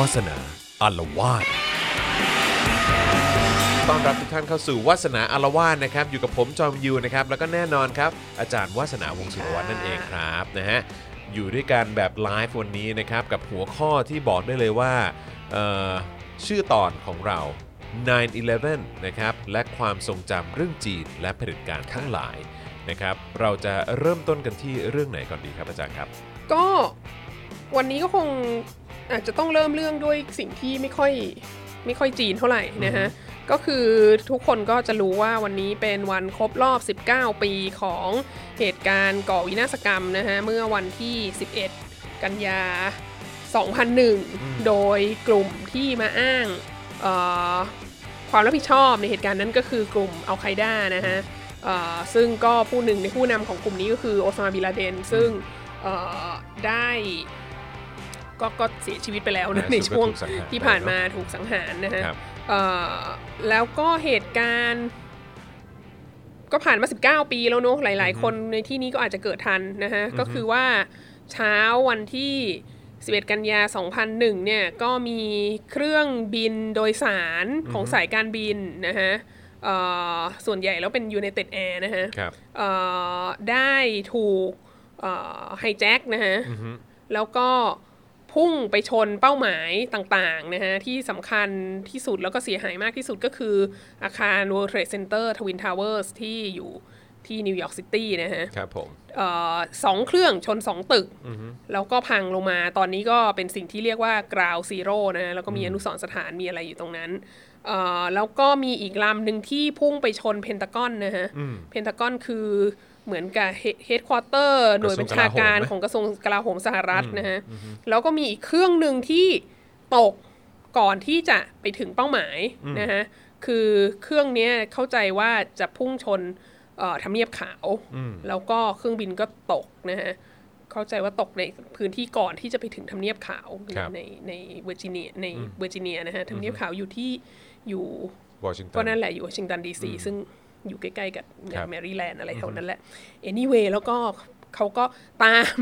วาสนาอารวาสต้อนรับทุกท่านเข้าสู่วาสนาอารวาสนะครับ อยู่กับผมจอมยูนะครับ แล้วก็แน่นอนครับ อาจารย์วาสนาวงศ์สุรวัฒน์นั่นเองครับนะฮะ อยู่ด้วยกันแบบไลฟ์วันนี้นะครับ กับหัวข้อที่บอกได้เลยว่าเอ่อชื่อตอนของเรา 9-11 นะครับ และความทรงจำเรื่องจีนและเผด็จการทั้งหลายนะครับ เราจะเริ่มต้นกันที่เรื่องไหนก่อนดีครับอาจารย์ครับ ก็วันนี้ก็คง อาจจะต้องเริ่มเรื่องด้วยสิ่งที่ไม่ค่อยไม่ค่อยจีนเท่าไหร่นะฮะก็คือทุกคนก็จะรู้ว่าวันนี้เป็นวันครบรอบ 19 ปีของเหตุการณ์ก่อวินาศกรรมนะฮะเมื่อวันที่ 11 กันยา 2001 โดยกลุ่มที่มาอ้างเอ่อความรับผิดชอบในเหตุการณ์นั้นก็คือกลุ่มอัลไ d ด้านะฮะเอ่อซึ่งก็ผู้หนึ่งในผู้นำของกลุ่มนี้ก็คือโอซามาบินลาเดน ซึ่งเอ่อได้ ก็ก็เสียชีวิตไปแล้วนะนะในช่วงถูกสังหารที่ผ่านไปเนอะมาถูกสังหารนะฮะครับเอ่อแล้วก็เหตุการณ์ก็ผ่านมา 19 ปีแล้วเนอะหลาย ๆ คนในที่นี้ก็อาจจะเกิดทันนะฮะ ก็คือว่าเช้าวันที่ 11 กันยา 2001 เนี่ย ก็มีเครื่องบินโดยสารของสายการบินนะฮะเอ่อส่วนใหญ่แล้วเป็น United Air นะฮะครับเอ่อได้ถูก hijack นะฮะ แล้วก็ พุ่งไปชนเป้าหมายต่างๆนะฮะที่สำคัญที่สุดแล้วก็เสียหายมากที่สุดก็คืออาคาร World Trade Center Twin Towers ที่อยู่ที่นิวยอร์กซิตี้นะฮะครับผมเอ่อสองเครื่องชนสองตึก แล้วก็พังลงมาตอนนี้ก็เป็นสิ่งที่เรียกว่า Ground Zero นะฮะแล้วก็มีอนุสรณ์สถานมีอะไรอยู่ตรงนั้นเอ่อแล้วก็มีอีกลำหนึ่งที่พุ่งไปชนเพนตากอนนะฮะเพนตากอนคือ เหมือนกับเฮดควอเตอร์หน่วยบัญชาการของกระทรวงกลาโหมสหรัฐนะฮะแล้วก็มีอีกเครื่องหนึ่งที่ตกก่อนที่จะไปถึงเป้าหมายนะฮะคือเครื่องเนี้ยเข้าใจว่าจะพุ่งชนเอ่อทำเนียบขาว แล้วก็เครื่องบินก็ตกนะฮะเข้าใจว่าตกในพื้นที่ก่อนที่จะไปถึงทำเนียบขาวครับในในเวอร์จิเนียในเวอร์จิเนียนะฮะทำเนียบขาวอยู่ที่อยู่วอชิงตันก็นั่นแหละอยู่วอชิงตันดีซีซึ่ง อยู่ใกล้ๆกับครับแมริแลนด์อะไรแถวนั้นแหละ anyway แล้วก็เขาก็ตาม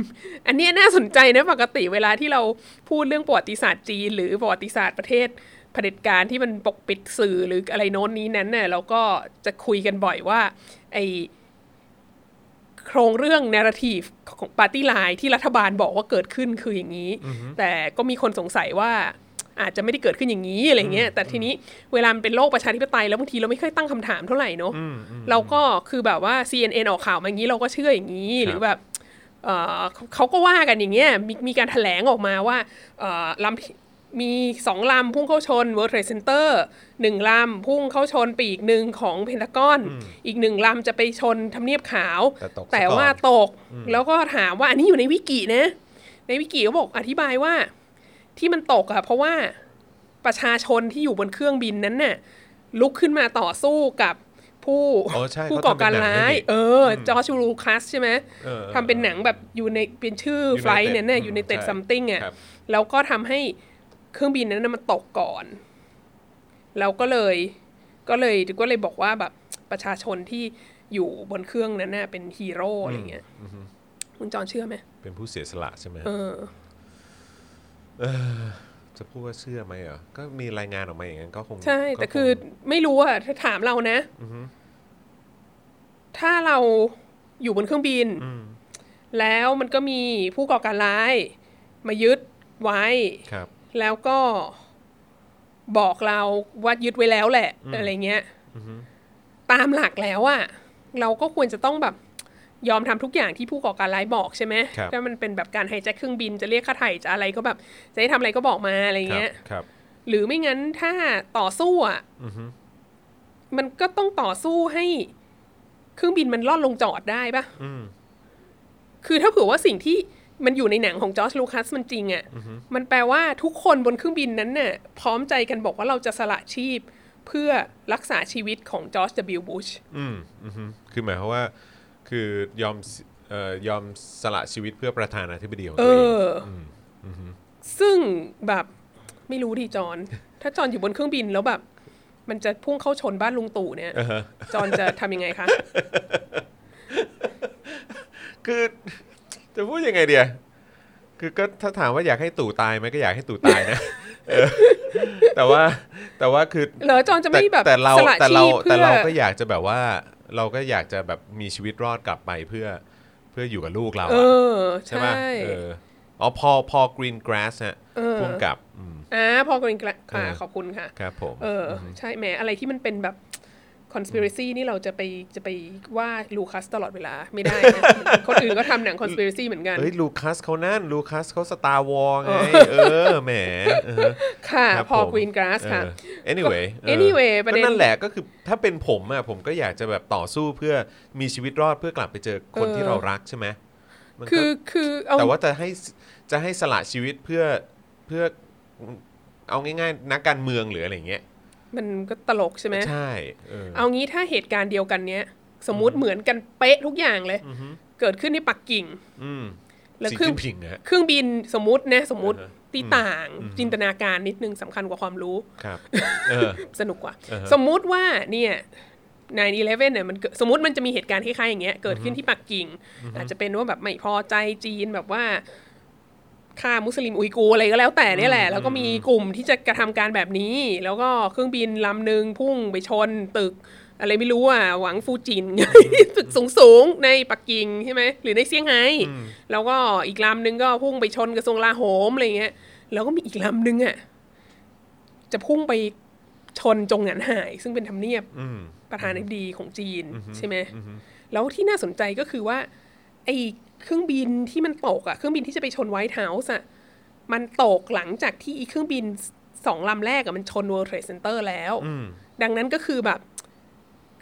อันเนี้ยน่าสนใจนะปกติเวลาที่เราพูดเรื่องประวัติศาสตร์จีน หรือประวัติศาสตร์ประเทศเผด็จการที่มันปกปิดสื่อหรืออะไรโน้นนี้นั้นเนี่ยเราก็จะคุยกันบ่อยว่า ไอโครงเรื่อง narrative ของ party line ที่รัฐบาลบอกว่าเกิดขึ้นคืออย่างนี้ แต่ก็มีคนสงสัยว่า อาจจะไม่ได้เกิดขึ้นอย่างนี้อะไรเงี้ยแต่ทีนี้เวลามันเป็นโลกประชาธิปไตยแล้วบางทีเราไม่ค่อยตั้งคำถามเท่าไหร่เนอะเราก็คือแบบว่า CNN ออกข่าวมาอย่างนี้เราก็เชื่ออย่างนี้หรือแบบเอ่อเขาเขาก็ว่ากันอย่างเงี้ยมีมีการแถลงออกมาว่าเอ่อลำที่มีสองลำพุ่งเข้าชน World Trade Center หนึ่งลำพุ่งเข้าชนปีกหนึ่งของเพนทากอน อีกหนึ่งลำจะไปชนทำเนียบขาว แต่ตกซะแต่ว่าก่อนตก แล้วก็ถามว่าอันนี้อยู่ในวิกินะ ในวิกิเขาบอกอธิบายว่า ที่มันตกอะเพราะว่าประชาชนที่อยู่บนเครื่องบินนั้นน่ะลุกขึ้นมาต่อสู้กับผู้อ๋อใช่ผู้เขาก่อทำเป็นการหนังร้ายนี่เออ จอร์จลูคัสใช่ไหมเออทำเป็นหนังแบบอยู่ในเป็นชื่อ United ไฟล์เนี่ยน่ะอยู่ในเต็ดใช่ซัมติงอะครับแล้วก็ทำให้เครื่องบินนั้นนะมันตกก่อน แล้วก็เลย ก็เลยก็เลยบอกว่าแบบประชาชนที่อยู่บนเครื่องนั้นน่ะเป็นฮีโร่อะไรเงี้ยคุณจอนเชื่อไหมเป็นผู้เสียสละใช่ไหมเออ จะพูดว่าเชื่อไหมเหรอ ก็มีรายงานออกมาอย่างนั้นก็คงใช่ แต่ก็งคือไม่รู้อะถ้าถามเรานะ ถ้าเราอยู่บนเครื่องบิน แล้วมันก็มีผู้ก่อการร้าย มายึดไว้ครับแล้วก็บอกเราว่ายึดไว้แล้วแหละ อะไรเงี้ยตามหลักแล้วอะเราก็ควรจะต้องแบบ ยอมทำทุกอย่างที่ผู้ก่อการร้ายบอกใช่ไหมครับถ้ามันเป็นแบบการไฮแจ็คเครื่องบินจะเรียกค่าไถ่จะอะไรก็แบบ จะให้ทำอะไรก็บอกมาอะไรครับเงี้ยครับหรือไม่งั้นถ้าต่อสู้อะมันก็ต้องต่อสู้ให้เครื่องบินมันล่อนลงจอดได้ปะคือถ้าเผื่อว่าสิ่งที่มันอยู่ในหนังของจอร์จลูคัสมันจริงอะ มันแปลว่าทุกคนบนเครื่องบินนั้นน่ะ พร้อมใจกันบอกว่าเราจะสละชีพเพื่อรักษาชีวิตของจอร์จ W. บุชอืมอือฮึคือหมายความว่า คือยอมสเอ่อยอมสละชีวิตเพื่อประธานาธิบดีของเอตัวเองออซึ่งแบบไม่รู้ดิจอน ถ้าจอนอยู่บนเครื่องบินแล้วแบบ มันจะพุ่งเข้าชนบ้านลุงตู่เนี่ยจอนจะทำยังไงคะ คือจะพูดยังไงเดียคือก็ถ้าถามว่าอยากให้ตู่ตายไหมก็อยากให้ตู่ตายนะเออแต่ว่าแต่ว่าคือเหรอจอนจะไม่แบบแต่เราสละแต่ชีเราพแต่เพื่อเราก็อยากจะแบบว่า เราก็อยากจะแบบมีชีวิตรอดกลับไปเพื่อเพื่ออยู่กับลูกเราเออะอ ใช่ป่ะเอออ๋อพอพอกรีนกราสฮะเออ พุ่มกับอืม อ่าพอกรีนค่ะเออ ขอบคุณค่ะ ครับผมเออใช่แหมอะไรที่มันเป็นแบบ conspiracy นี่เราจะไปจะไปว่าลูคัสตลอดเวลาไม่ได้นะ คนอื่นก็ทำหนัง conspiracy เหมือนกัน เฮ้ยลูคัสเขานั่นลูคัสเขาสตาร์วอลไง เออแหมเออค่ะครับพอผมกรีนกราสค่ะเออ anyway เออ anyway ประเด็นก็นั่นแหละก็คือถ้าเป็นผมอะผมก็อยากจะแบบต่อสู้เพื่อมีชีวิตรอดเพื่อกลับไปเจอคนเออที่เรารักใช่ไหมมันก็คือคือเอาแต่ว่าจะให้จะให้สละชีวิตเพื่อเพื่อเอาง่ายๆ นักการเมืองหรืออะไรอย่างเงี้ย มันก็ตลกใช่ไหมใช่เออเอางี้ถ้าเหตุการณ์เดียวกันเนี้ย สมมุติเหมือนกันเป๊ะทุกอย่างเลย เกิดขึ้นที่ปักกิ่งอืมแล้วสีเครื่องจิ้นผิงอะฮะเครื่องบินสมมตินะสมมติอ่าฮะที่ต่างจินตนาการนิดนึงสำคัญกว่าความรู้ครับเออสนุกกว่าอ่าฮะสมมุติว่าเนี่ย9-11เนี่ยมันเกิดสมมติมันจะมีเหตุการณ์คล้ายๆอย่างเงี้ยเกิดขึ้นที่ปักกิ่ง อาจจะเป็นว่าแบบไม่พอใจจีนแบบว่า ฆ่ามุสลิมอุยกูร์อะไรก็แล้วแต่เนี่ยแหละ แล้วก็มีกลุ่มที่จะกระทำการแบบนี้ แล้วก็เครื่องบินลำหนึ่งพุ่งไปชนตึก อะไรไม่รู้อะหวังฟูจินตึกสูงๆ ในปักกิ่งใช่ไหมหรือในเซี่ยงไฮ้แล้วก็อีกลำหนึ่งก็พุ่งไปชนกระทรวงลาโหมอะไรเงี้ยแล้วก็มีอีกลำหนึ่งอะจะพุ่งไปชนจงหนันหาย ซึ่งเป็นทำเนียบอืมประธานาธิบดีของจีนใช่ไหมแล้วที่น่าสนใจก็คือว่าไอ้ เครื่องบินที่มันตกอะเครื่องบินที่จะไปชน White House อะมันตกหลังจากที่อีเครื่องบินสองลำแรกอะมันชน World Trade Center แล้วดังนั้นก็คือแบบ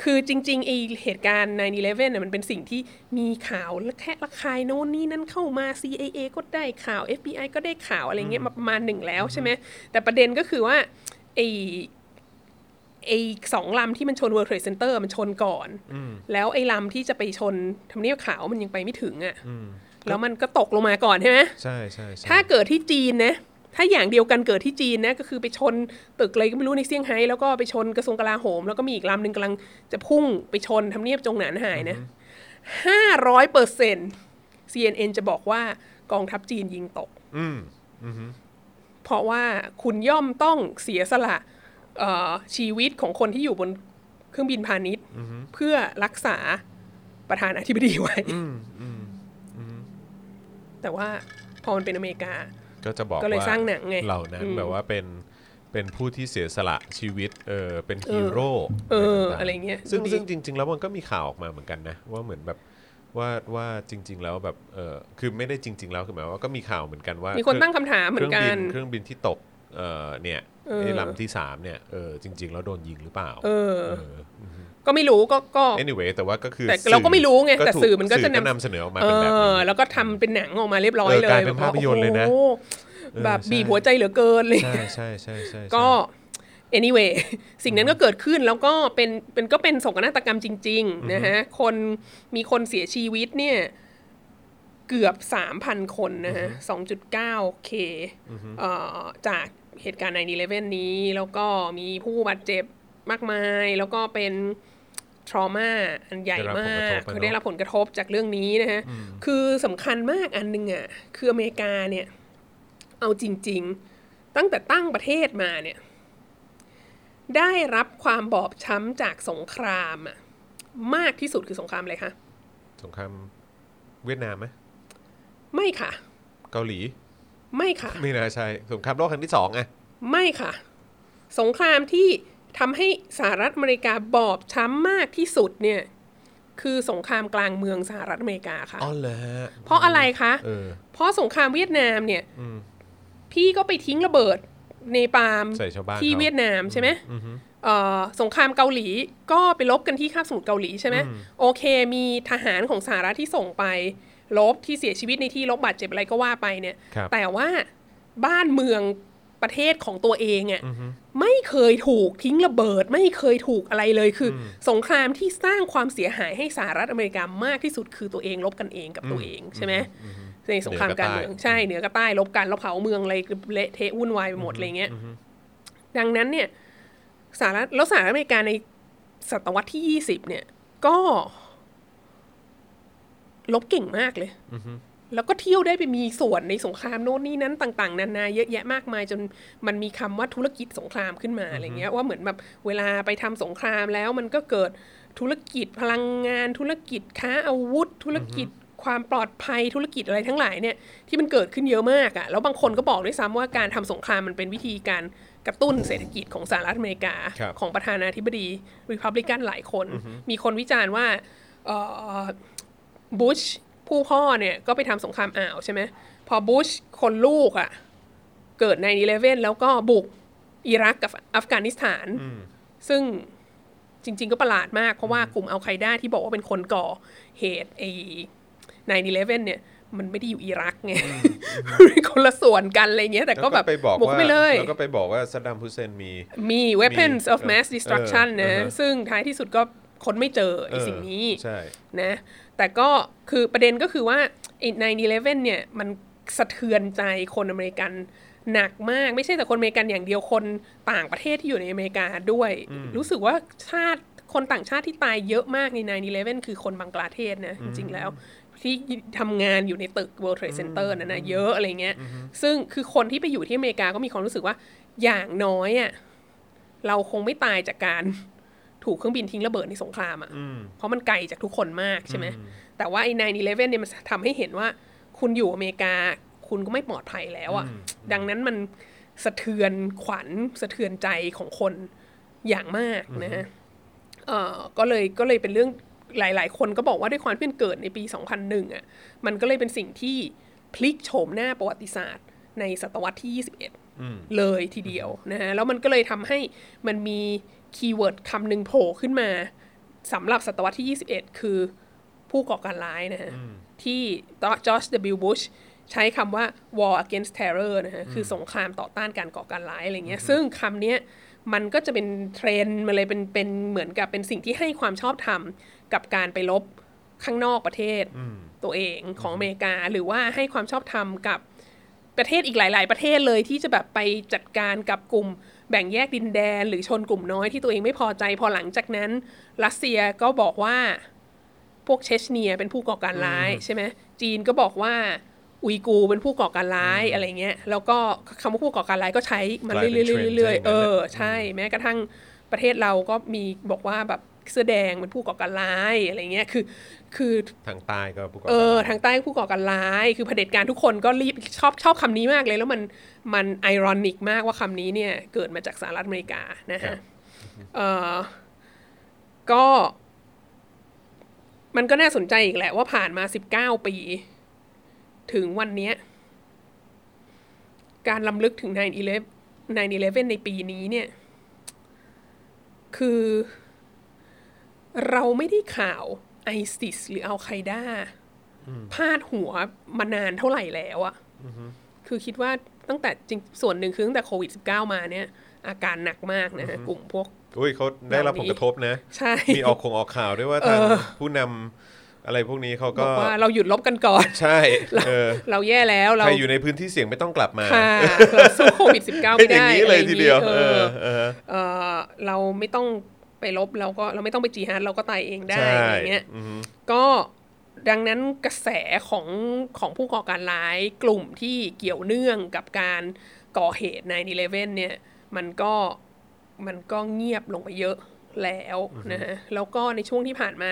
คือจริงๆไอเหตุการณ์ 9-11เนี่ยมันเป็นสิ่งที่มีข่าวระแคะระคายโน่นนี่นั่นเข้ามา CIA ก็ได้ข่าว FBI ก็ได้ข่าวอะไรเงี้ยมาประมาณหนึ่งแล้วใช่ไหมแต่ประเด็นก็คือว่าไอ ไอสองลำที่มันชน World Trade Center มันชนก่อน แล้วไอ้ลำที่จะไปชนทำเนียบขาวมันยังไปไม่ถึงอะ่ะแล้วมันก็ตกลงมาก่อนใช่ไหมใช่ใช่ใช่ถ้าเกิดที่จีนนะถ้าอย่างเดียวกันเกิดที่จีนนะก็คือไปชนตึกอะไรก็ไม่รู้ในเซี่ยงไฮ้แล้วก็ไปชนกระทรวงกลาโหม แล้วก็มีอีกลำหนึ่งกำลังจะพุ่งไปชนทำเนียบจงหนานหายนะห้าร้อยเปอร์เซ็นต์ CNN จะบอกว่ากองทัพจีนยิงตกอืมเพราะว่าคุณย่อมต้องเสียสละเอ่อ ชีวิตของคนที่อยู่บนเครื่องบินพาณิชย์เพื่อรักษาประธานาธิบดีไว้แต่ว่าพอมันเป็นอเมริกา ก็จะบอกก็เลยว่สร้างหนังไงเหล่านั้นอืมแบบว่าเป็นเป็นผู้ที่เสียสละชีวิตเออเป็นฮีโร่เออต่างๆอะไรเงี้ยซึ่งดูดิซึ่งจริง ๆ แล้วมันก็มีข่าวออกมาเหมือนกันนะ ว่าเหมือนแบบว่าว่าจริง ๆ แล้วแบบเออคือไม่ได้จริง ๆ แล้วคือหมายว่าก็มีข่าวเหมือนกันว่ามีคนตั้งคำถามเหมือนกันเครื่องบิเครื่องบินที่ตกเออเนี่ยเออ ไอ้ลำที่สามเนี่ยเออจริง ๆ แล้วโดนยิงหรือเปล่าเออเออ ก็ไม่รู้ก็ก็ anyway แต่ว่าก็คือแต่เราก็ไม่รู้ไงก็แต่ถูสื่อมันก็จะนำนำเสนอออกมาเอเป็นแบบนี้อแล้วก็ทำเป็นหนังออกมาเรียบร้อยเออเลยกลายเป็นแบบว่ภาพยนตร์เลยนะโอ้โหแบบใช่บีบหัวใจเหลือเกินเลยใช่ใช่ใช่ใช่ใช่ก็ anyway สิ่งนั้นก็เกิดขึ้นแล้วก็เป็นเป็นก็เป็นโศกนาฏกรรมจริง ๆ นะฮะ คนมีคนเสียชีวิตเนี่ย เกือบ 3,000 คนนะฮะ 2.9k เอ่อจาก เหตุการณ์9-11 นี้ แล้วก็มีผู้บาดเจ็บมากมาย แล้วก็เป็น trauma อันใหญ่มากเขาได้รับผลกระทบจากเรื่องนี้นะฮะ คือสำคัญมากอันหนึงอะ คืออเมริกาเนี่ย เอาจริง ๆ ตั้งแต่ตั้งประเทศมาเนี่ย ได้รับความบอบช้ำจากสงครามอะมากที่สุดคือสงครามอะไรคะ สงครามเวียดนามไหมไม่ค่ะ เกาหลี ไม่ค่ะ ไม่น่าใช่สงครามโลกครั้งที่สองไงไม่ค่ะ สงครามที่ทำให้สหรัฐอเมริกาบอบช้ำมากที่สุดเนี่ย คือสงครามกลางเมืองสหรัฐอเมริกาค่ะอ๋อเหรอฮะเพราะอะไรคะเออเพราะสงครามเวียดนามเนี่ยพี่ก็ไปทิ้งระเบิดในปาล์มใส่ชาวบ้านที่เขาเวียดนามใช่ไหมเอ่อสงครามเกาหลีก็ไปลบกันที่คาบสมุทรเกาหลีใช่ไหมโอเค มีทหารของสหรัฐที่ส่งไป ลบที่เสียชีวิตในที่ลบบาดเจ็บอะไรก็ว่าไปเนี่ยครับแต่ว่าบ้านเมืองประเทศของตัวเองอะ่ะไม่เคยถูกทิ้งระเบิด ไม่เคยถูกอะไรเลยคืออสงครามที่สร้างความเสียหายให้สหรัฐอเมริกามากที่สุดคือตัวเองลบกันเองกับตัวเองใช่ไหมในสงครามการเมืองใช่เหนือกับใต้ลบกันแล้วเผาเมืองอะไรเละเทะวุ่นวายไปหมดอะไรเงี้ยดังนั้นเนี่ยสหรัฐแล้วสหรัฐอเมริกาในศตวรรษที่ยี่สิบเนี่ย ก็ ลบเก่งมากเลยแล้วก็เที่ยวได้ไปมีส่วนในสงครามโน่นนี่นั้นต่าง ๆ นานาเยอะแยะมากมายจนมันมีคำว่าธุรกิจสงครามขึ้นมาอะไรเงี้ยว่าเหมือนแบบเวลาไปทำสงครามแล้วมันก็เกิดธุรกิจพลังงานธุรกิจค้าอาวุธ ธุรกิจความปลอดภัยธุรกิจอะไรทั้งหลายเนี่ยที่มันเกิดขึ้นเยอะมากอะ่ะแล้วบางคนก็บอกด้วยซ้ำว่าการทำสงครามมันเป็นวิธีการกระตุ้นเศรษฐกิจของสหรัฐอเมริกาครับของประธานาธิบดีริพับลิกันหลายคน มีคนวิจารณ์ว่าเอ่อ บุชผู้พ่อเนี่ยก็ไปทำสงครามอ่าวใช่ไหมพอบุชคนลูกอะ่ะ เกิดใน11แล้วก็บุกอิรักกับอัฟกานิสถาน ซึ่งจริง ๆ ก็ประหลาดมาก เพราะว่ากลุ่มอัลไคด้าที่บอกว่าเป็นคนก่อเหตุไอ้ใน11เนี่ย มันไม่ได้อยู่อิรักไงเป็นคนละส่วนกันอะไรเงี้ย แต่ก็แบบไปบอกบุกว่าไปเลยแล้วก็ไปบอกว่าซัดดัมฮุสเซนมี มี weapons มี of mass เออ destruction เออนะเออซึ่งท้ายที่สุดก็คนไม่เจอไอ้สิ่งนี้ใช่นะ แต่ก็คือประเด็นก็คือว่าไอ้9-11เนี่ย มันสะเทือนใจคนอเมริกันหนักมากไม่ใช่แต่คนอเมริกันอย่างเดียวคนต่างประเทศที่อยู่ในอเมริกาด้วย รู้สึกว่าชาติคนต่างชาติที่ตายเยอะมากใน9-11คือคนบังกลาเทศนะจริงๆแล้วที่ทำงานอยู่ในตึก World Trade Center นั่นนะเยอะอะไรเงี้ย ซึ่งคือคนที่ไปอยู่ที่อเมริกาก็มีความรู้สึกว่าอย่างน้อยอะเราคงไม่ตายจากการ ถูกเครื่องบินทิ้งระเบิดในสงครามอะเพราะมันไกลจากทุกคนมากใช่ไหมแต่ว่าไอ้9-11เนี่ยมันทำให้เห็นว่า คุณอยู่อเมริกาคุณก็ไม่ปลอดภัยแล้วอะ ดังนั้นมันสะเทือนขวัญสะเทือนใจของคนอย่างมากนะฮะเอ่อก็เลยก็เลยเป็นเรื่องหลาย ๆ คนก็บอกว่าด้วยความที่มันเกิดในปี 2001อะมันก็เลยเป็นสิ่งที่พลิกโฉมหน้าประวัติศาสตร์ในศตวรรษที่ 21 เลยทีเดียวนะฮะแล้วมันก็เลยทำให้มันมีคีย์เวิร์ดคำหนึ่งโผล่ขึ้นมาสำหรับศตวรรษที่ 21 คือผู้ก่อการร้ายนะฮะที่จอร์จ W. Bush ใช้คำว่า war against terror นะฮะคือสงครามต่อต้านการก่อการร้ายอะไรเงี้ยซึ่งคำเนี้ยมันก็จะเป็นเทรนด์มาเลยเป็นเป็นเหมือนกับเป็นสิ่งที่ให้ความชอบธรรมกับการไปลบข้างนอกประเทศตัวเองของอเมริกา หรือว่าให้ความชอบธรรมกับ ประเทศอีกหลาย ๆ ประเทศเลยที่จะแบบไปจัดการกับกลุ่มแบ่งแยกดินแดน หรือชนกลุ่มน้อยที่ตัวเองไม่พอใจ พอหลังจากนั้น รัสเซียก็บอกว่าพวกเชชเนียเป็นผู้ก่อการร้ายใช่ไหมจีนก็บอกว่าอุยกูร์เป็นผู้ก่อการร้ายอะไรเงี้ยแล้วก็คำว่าผู้ก่อการร้ายก็ใช้มันกลายเป็นเรื่อยเทรนด์ๆเรื่อยใช่ไหมๆเออใช่ แม้กระทั่งประเทศเราก็มีบอกว่าแบบเสื้อแดงเป็นผู้ก่อการร้ายอะไรเงี้ยคือ คือทางใต้ก็ผู้ก่อเออการร้ายทางใต้ผู้ก่อการร้าย คือเผด็จการทุกคนก็รีบชอบชอบคำนี้มากเลย แล้วมันมันไอรอนิกมากว่าคำนี้เนี่ยเกิดมาจากสหรัฐอเมริกานะครัฮะบเออก็มันก็น่าสนใจอีกแหละว่าผ่านมาสิบเก้าปี ถึงวันเนี้ยการลำลึกถึง 9-11 9-11 ในปีนี้เนี่ย คือ เราไม่ได้ข่าว ไอซิสหรืออัลไคด้าพาดหัวมานานเท่าไหร่แล้วอะคือคิดว่าตั้งแต่จริงส่วนหนึ่งคือตั้งแต่โควิด -19 มาเนี่ย อาการหนักมากนะฮะกลุ่มพวกอุ้ยเขาได้รับผลกระทบนะใช่มีออกคงออกข่าวด้วยว่าทางผู้นำอะไรพวกนี้เขาบก็อกว่าเราหยุดลบกันก่อน ใช่เออเราแย่แล้วเราใครอยู่ในพื้นที่เสี่ยงไม่ต้องกลับมาค่ะเราสู้โควิด -19 เป็ไม่นอย่างได้นี้เลยทีเดียวอะไรเอออย่างงี้เออเออเราไม่ต้อง ไปลบเราก็เราไม่ต้องไปจีฮาดเราก็ตายเองได้ใช่อะไรเงี้ยอือฮึก็ดังนั้นกระแสของของผู้ก่อการร้ายกลุ่มที่เกี่ยวเนื่องกับการก่อเหตุใน9-11เนี่ย มันก็มันก็เงียบลงไปเยอะ แล้วนะฮะแล้วก็ในช่วงที่ผ่านมา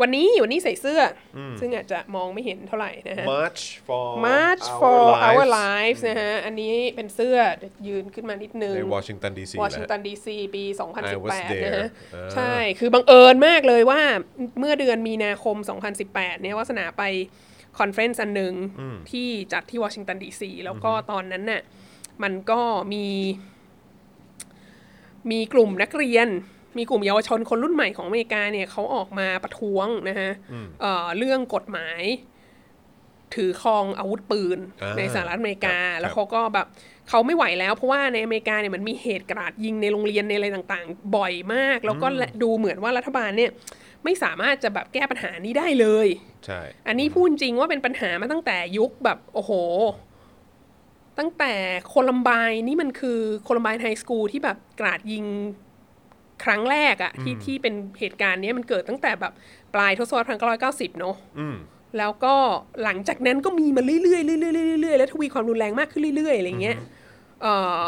วันนี้วันนี้ใส่เสื้ออซึ่งอาจจะมองไม่เห็นเท่าไหร่นะฮะ March for March our for our lives lives นะฮะ อันนี้เป็นเสื้อเดี๋ยวยืนขึ้นมานิดนึงในวอชิงตันดีซีวอชิงตันดีซีปี I was 2018 there นะฮะอ่าใช่ คือบังเอิญมากเลยว่าเมื่อเดือนมีนาคม 2018 เนี่ยวาสนาไป conference อันหนึ่งที่จัดที่วอชิงตันดีซีแล้วก็ตอนนั้นน่ะมันก็มี มีกลุ่มนักเรียน มีกลุ่มเยาวชนคนรุ่นใหม่ของอเมริกาเนี่ยเขาออกมาประท้วงนะฮะเอ่อเรื่องกฎหมาย ถือครองอาวุธปืนอ่าในสหรัฐอเมริกาครับแล้วเขาก็แบบเขาไม่ไหวแล้วเพราะว่าในอเมริกาเนี่ยมันมีเหตุกราดยิงในโรงเรียนในอะไรต่างๆ บ่อยมาก แล้วก็และดูเหมือนว่ารัฐบาลเนี่ยไม่สามารถจะแบบแก้ปัญหานี้ได้เลย ใช่ อันนี้พูดจริงว่าเป็นปัญหามาตั้งแต่ยุคแบบโอ้โห ตั้งแต่โคลัมไบน์นี่มันคือโคลัมไบน์ไฮสคูลที่แบบกราดยิง ครั้งแรกอะที่ที่เป็นเหตุการณ์เนี้ยมันเกิดตั้งแต่แบบปลายทศวรรษพันเก้าร้อยเก้าสิบเนาะอืมแล้วก็หลังจากนั้นก็มีมาเรื่อยๆเรื่อยๆเรื่อยๆแล้วทวีความรุนแรงมากขึ้นเรื่อยๆอะไรเงี้ยเอ่อ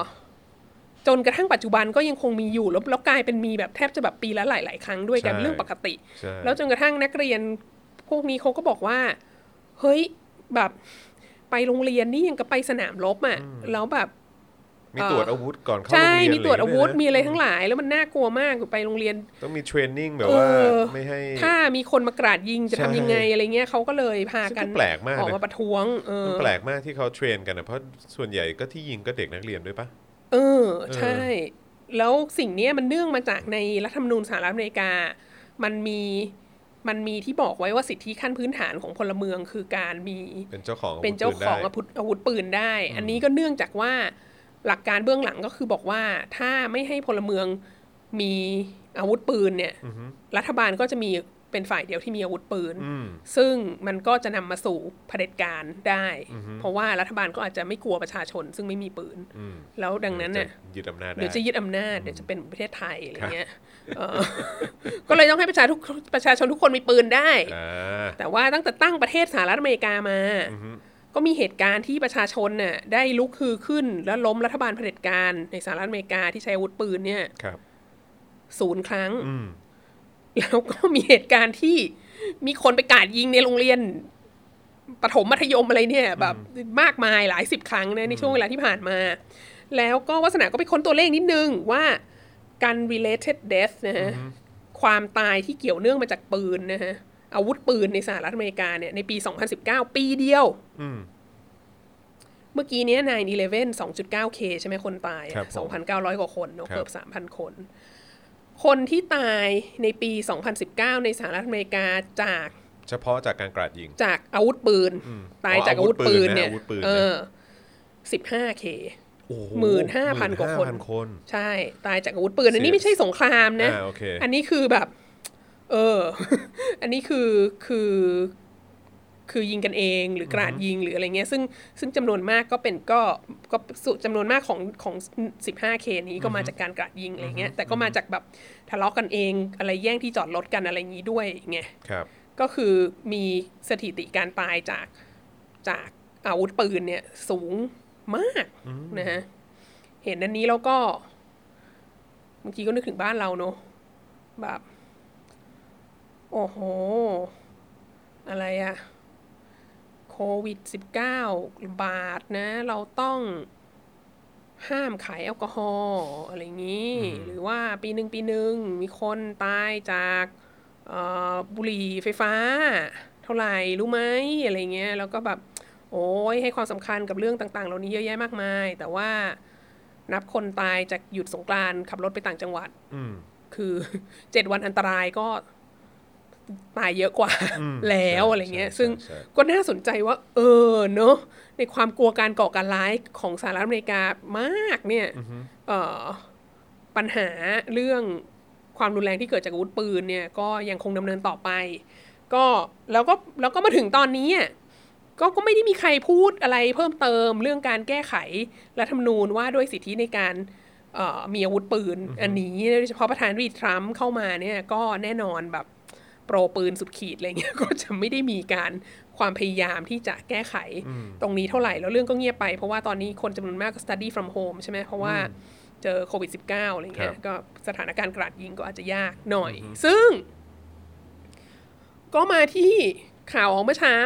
จนกระทั่งปัจจุบันก็ยังคงมีอยู่แล้วแล้วกลายเป็นมีแบบแทบจะแบบปีละหลาย ๆ ครั้งด้วยกันใช่เป็นเรื่องปกติใช่แล้วจนกระทั่งนักเรียนพวกนี้เขาก็บอกว่า เฮ้ยแบบไปโรงเรียนนี่ยังกับไปสนามรบอะแล้วแบบ มีตรวจอาวุธก่อนเข้าโรงใช่เรียนมีตรวจอาวุธะไย่งมีเงี้ยอะไรทั้งหลาย แล้วมันน่ากลัวมากไปโรงเรียน ต้องมีเทรนนิ่งแบบว่าเออไม่ให้ ถ้ามีคนมากราดยิงจะใช่ทำยังไงอะไรเงี้ยเขาก็เลยพากันซึ่งก็แปลกมากออกนะมาประท้วงเออมันแปลกมากที่เขาเทรนกันนะเพราะส่วนใหญ่ก็ที่ยิงก็เด็กนักเรียนด้วยปะเออใช่ แล้วสิ่งเนี้ยมันเนื่องมาจากในรัฐธรรมนูญสหรัฐอเมริกา มันมีมันมีที่บอกไว้ว่าสิทธิขั้นพื้นฐานของพลเมืองคือการมีเป็นเจ้าของเป็นเจ้าของอาอาวุธวุธอาวุธปืนได้ อันนี้ก็เนื่องจากว่า หลักการเบื้องหลังก็คือบอกว่าถ้าไม่ให้พลเมืองมีอาวุธปืนเนี่ย รัฐบาลก็จะมีเป็นฝ่ายเดียวที่มีอาวุธปืนอืมซึ่งมันก็จะนำมาสู่เผด็จการได้ เพราะว่ารัฐบาลก็อาจจะไม่กลัวประชาชน ซึ่งไม่มีปืนอืมแล้วดังนั้นเนี่ยจะยึดอำนาจได้เดี๋ยวจะยึดอำนาจเดี๋ยวจะเป็นเหมือนประเทศไทยอะไรเงี้ยเออก็เลยต้องให้ประชาทุกประชาชนทุกคนมีปืนได้อ่าแต่ว่าตั้งแต่ตั้งประเทศสหรัฐอเมริกามา ก็มีเหตุการณ์ที่ประชาชนน่ะได้ลุกฮือขึ้น แล้วล้มรัฐบาลเผด็จการในสหรัฐอเมริกาที่ใช้อาวุธปืนเนี่ยครับศูนย์ครั้งอืมแล้วก็มีเหตุการณ์ที่มีคนไปกราดยิงในโรงเรียนประถมมัธยมอะไรเนี่ย แบบมากมายหลายสิบครั้งนะในช่วงเวลาที่ผ่านมา แล้วก็วัสนาก็ไปค้นตัวเลขนิดนึงว่าการ related death นะฮะความตายที่เกี่ยวเนื่องมาจากปืนนะฮะ อาวุธปืนในสหรัฐอเมริกาเนี่ยในปี 2019 ปีเดียวอืมเมื่อกี้เนี้ย9-11 2.9k ใช่ไหมคนตายครัอะบผม2,900 กว่าคนเนอะครับเกือบ3,000 คน คนที่ตายในปี 2019 ในสหรัฐอเมริกาจาก เฉพาะจากการกราดยิง จากอาวุธปืน ตายอ๋อจากอาวุธปืนเนี่ยอาวุธปืนนะเออาวุธปืนนะอ 15k โอ้โหมื่นห้าพันกว่าคน15,000คน ใช่ ตายจากอาวุธปืน อันนี้ไม่ใช่สงครามนะอ่าโอเคอันนี้คือแบบ เออ อันนี้คือคือคือยิงกันเองหรือกราดยิงหรืออะไรเงี้ยซึ่งซึ่งจำนวนมากก็เป็นก็ก็สุจำนวนมากของของ 15K นี้ก็มาจากการกราดยิงอะไรเงี้ยแต่ก็มาจากแบบทะเลาะกันเองอะไรแย่งที่จอดรถกันอะไรอย่างนี้ด้วยไงครับ ก็คือมีสถิติการตายจากจากอาวุธปืนเนี่ยสูงมากนะฮะเห็นอันนี้แล้วก็บางทีก็นึกถึงบ้านเราเนอะแบบ โอ้โห อะไรอะโควิด -19 ระบาดนะ เราต้องห้ามขายแอลกอฮอล์อะไรอย่างนี้ หรือว่าปีหนึ่งปีหนึ่งมีคนตายจากเอ่อบุหรี่ไฟฟ้า เท่าไหร่รู้ไหมอะไรเงี้ยแล้วก็แบบ โอ้ยให้ความสำคัญกับเรื่องต่าง ๆ เหล่านี้เยอะแยะมากมาย แต่ว่านับคนตายจากหยุดสงกรานต์ขับรถไปต่างจังหวัดอืมคือเจ็ดวันอันตรายก็ ตายเยอะกว่าแล้วใช่อะไรเงี้ยใช่ซึ่งใช่ก็น่าสนใจว่า เออเนอะในความกลัวการก่อการร้ายของสหรัฐอเมริกามากเนี่ยเอ่อปัญหาเรื่องความรุนแรงที่เกิดจากอาวุธปืนเนี่ย ก็ยังคงดำเนินต่อไป ก็แล้วก็แล้วก็มาถึงตอนนี้อะก็ก็ไม่ได้มีใครพูดอะไรเพิ่มเติมเรื่องการแก้ไขรัฐธรรมนูญว่าด้วยสิทธิในการเอ่อมีอาวุธปืน อันนี้โดยเฉพาะประธานาธิบดีทรัมป์เข้ามาเนี่ยก็แน่นอนแบบ โปรปืนสุดขีดอะไรเงี้ยก็จะไม่ได้มีการความพยายามที่จะแก้ไขตรงนี้เท่าไหร่ แล้วเรื่องก็เงียบไป เพราะว่าตอนนี้คนจำนวนมากก็ study from home ใช่ไหมเพราะว่าเจอโควิด -19 อะไรเงี้ครัยบก็สถานการณ์กราดยิงก็อาจจะยากหน่อย ซึ่ง ก็มาที่ข่าวของเมื่อเช้า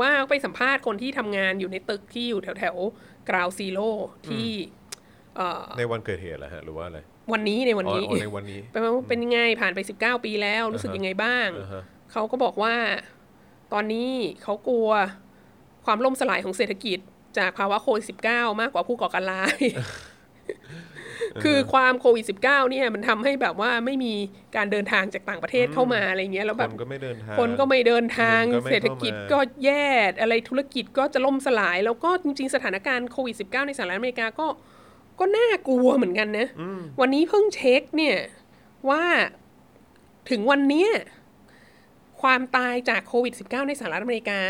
ว่าไปสัมภาษณ์คนที่ทำงานอยู่ในตึกที่อยู่แถวแถวกราวซีโร่ที่เอ่อในวันเกิดเหตุเหรอฮะหรือว่าอะไร วันนี้ในวันอ๋อนี้อ๋อในวันนี้เป็นว่าเป็นยังไงผ่านไป 19 ปีแล้วรู้สึกยังไงบ้างอ่าฮะเขาก็บอกว่าตอนนี้เขากลัวความล่มสลายของเศรษฐกิจจากภาวะโควิด -19 มากกว่าผู้ก่อการร้าย คือความโควิด -19 เนี่ยมันทำให้แบบว่าไม่มีการเดินทางจากต่างประเทศเข้ามาอะไรเงี้ยแล้วคแบบนก็ไม่เดินทางคนก็ไม่เดินทางเงินก็ไม่เศรษฐกิจก็แย่อะไรธุรกิจก็จะล่มสลาย แล้วก็จริงๆสถานการณ์โควิด -19 ในสหรัฐอเมริกาก็ ก็น่ากลัวเหมือนกันนะ วันนี้เพิ่งเช็คเนี่ยว่าถึงวันเนี้ยความตายจากโควิด -19 ในสหรัฐอเมริกา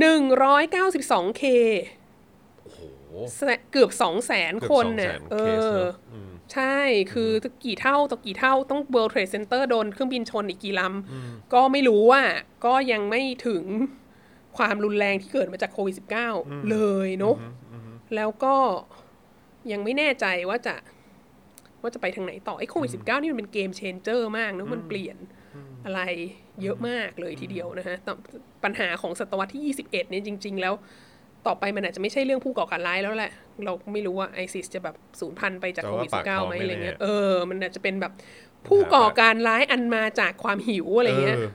หนึ่งร้อยเก้าสิบสองเคโอ้โหเกือบสองแสนเกือบคน200,000น่ะเอเคสอเนอะอืมใช่ คืออกี่เท่าต่อกี่เท่าต้อง World Trade Center โดนเครื่องบินชนอีกกี่ลำ ก็ไม่รู้ว่า ก็ยังไม่ถึงความรุนแรงที่เกิดมาจากโควิด -19 เลยเนาะ แล้วก็ยังไม่แน่ใจว่าจะ ว่าจะไปทางไหนต่อไอ้โควิด -19 นี่มันเป็นเกมเชนเจอร์มากนะมันเปลี่ยนอะไรเยอะมากเลยทีเดียวนะฮะแต่ปัญหาของศตวรรษที่ 21เนี่ยจริง ๆ แล้วต่อไปมันอาจจะไม่ใช่เรื่องผู้ก่อการร้ายแล้วแหละ เราไม่รู้ว่าไอซิสจะแบบสูญพันธุ์ไปจากแต่โคว่าวิดปากท้อง19ไหมไม่อะไรเงี้ยแน่เออมันอาจจะเป็นแบบผู้ก่อการร้ายอันมาจากความหิวอะไรเงี้ยเออ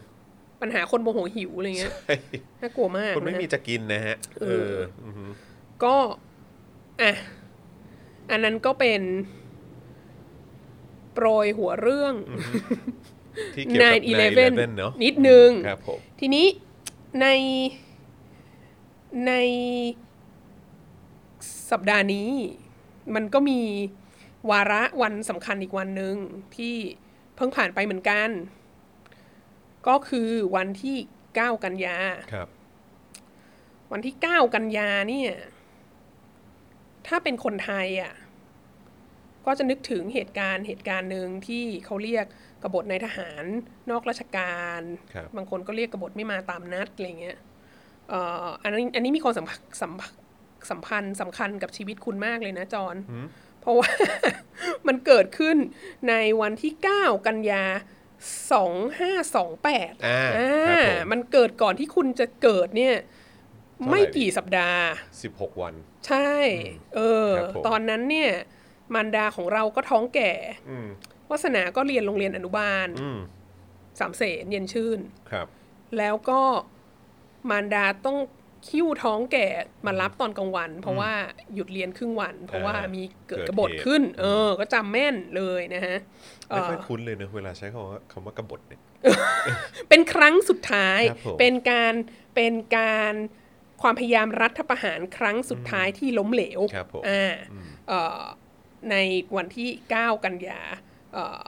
ปัญหาคนโมโหหิวอะไรเงี้ยน่ากลัวมากคนไม่นะฮะมีจะกินนะฮะเอออือฮึก็ อะ อันนั้นก็เป็นโปรยหัวเรื่องที่เกี่ยวกับ9/11 9/11เนาะนิดนึงครับผมทีนี้ในในสัปดาห์นี้ มันก็มีวาระวันสำคัญอีกวันหนึ่งที่เพิ่งผ่านไปเหมือนกัน ก็คือวันที่ 9 กันยาครับ วันที่ 9 กันยาเนี่ย ถ้าเป็นคนไทยอะก็จะนึกถึงเหตุการณ์เหตุการณ์หนึ่งที่เขาเรียกกบฏนายทหารนอกราชการครับบางคนก็เรียกกบฏไม่มาตามนัดอะไรเงี้ยเอ่ออันนี้อันนี้มีความสัมพันธ์สัมพันธ์สัมพันธ์สำคัญกับชีวิตคุณมากเลยนะจอนเพราะว่ามันเกิดขึ้นในวันที่ 9 กันยา 2528อ่าครับผมมันเกิดก่อนที่คุณจะเกิดเนี่ยเท่าไหร่ไม่กี่สัปดาห์ 16 วัน ใช่ เออครับผมตอนนั้นเนี่ย มารดาของเราก็ท้องแก่อืมวาสนาก็เรียนโรงเรียนอนุบาลอืมสามเสนเย็นชื่นครับ แล้วก็มารดาต้องคิ้วท้องแก่มารับตอนกลางวัน เพราะว่าหยุดเรียนครึ่งวัน เพราะว่ามีเกิดเกิดกบฏเหตุขึ้น เออ ก็จำแม่นเลยนะฮะเอไม่ค่อยอคุ้นเลยเนอะเวลาใช้คำว่าคำว่ากบฏเนี่ยเป็นครั้งสุดท้ายครับผมเป็นการเป็นการ ความพยายามรัฐประหารครั้งสุดท้ายที่ล้มเหลวครับผมอ่าเอ่อในวันที่ 9 กันยาเอ่อ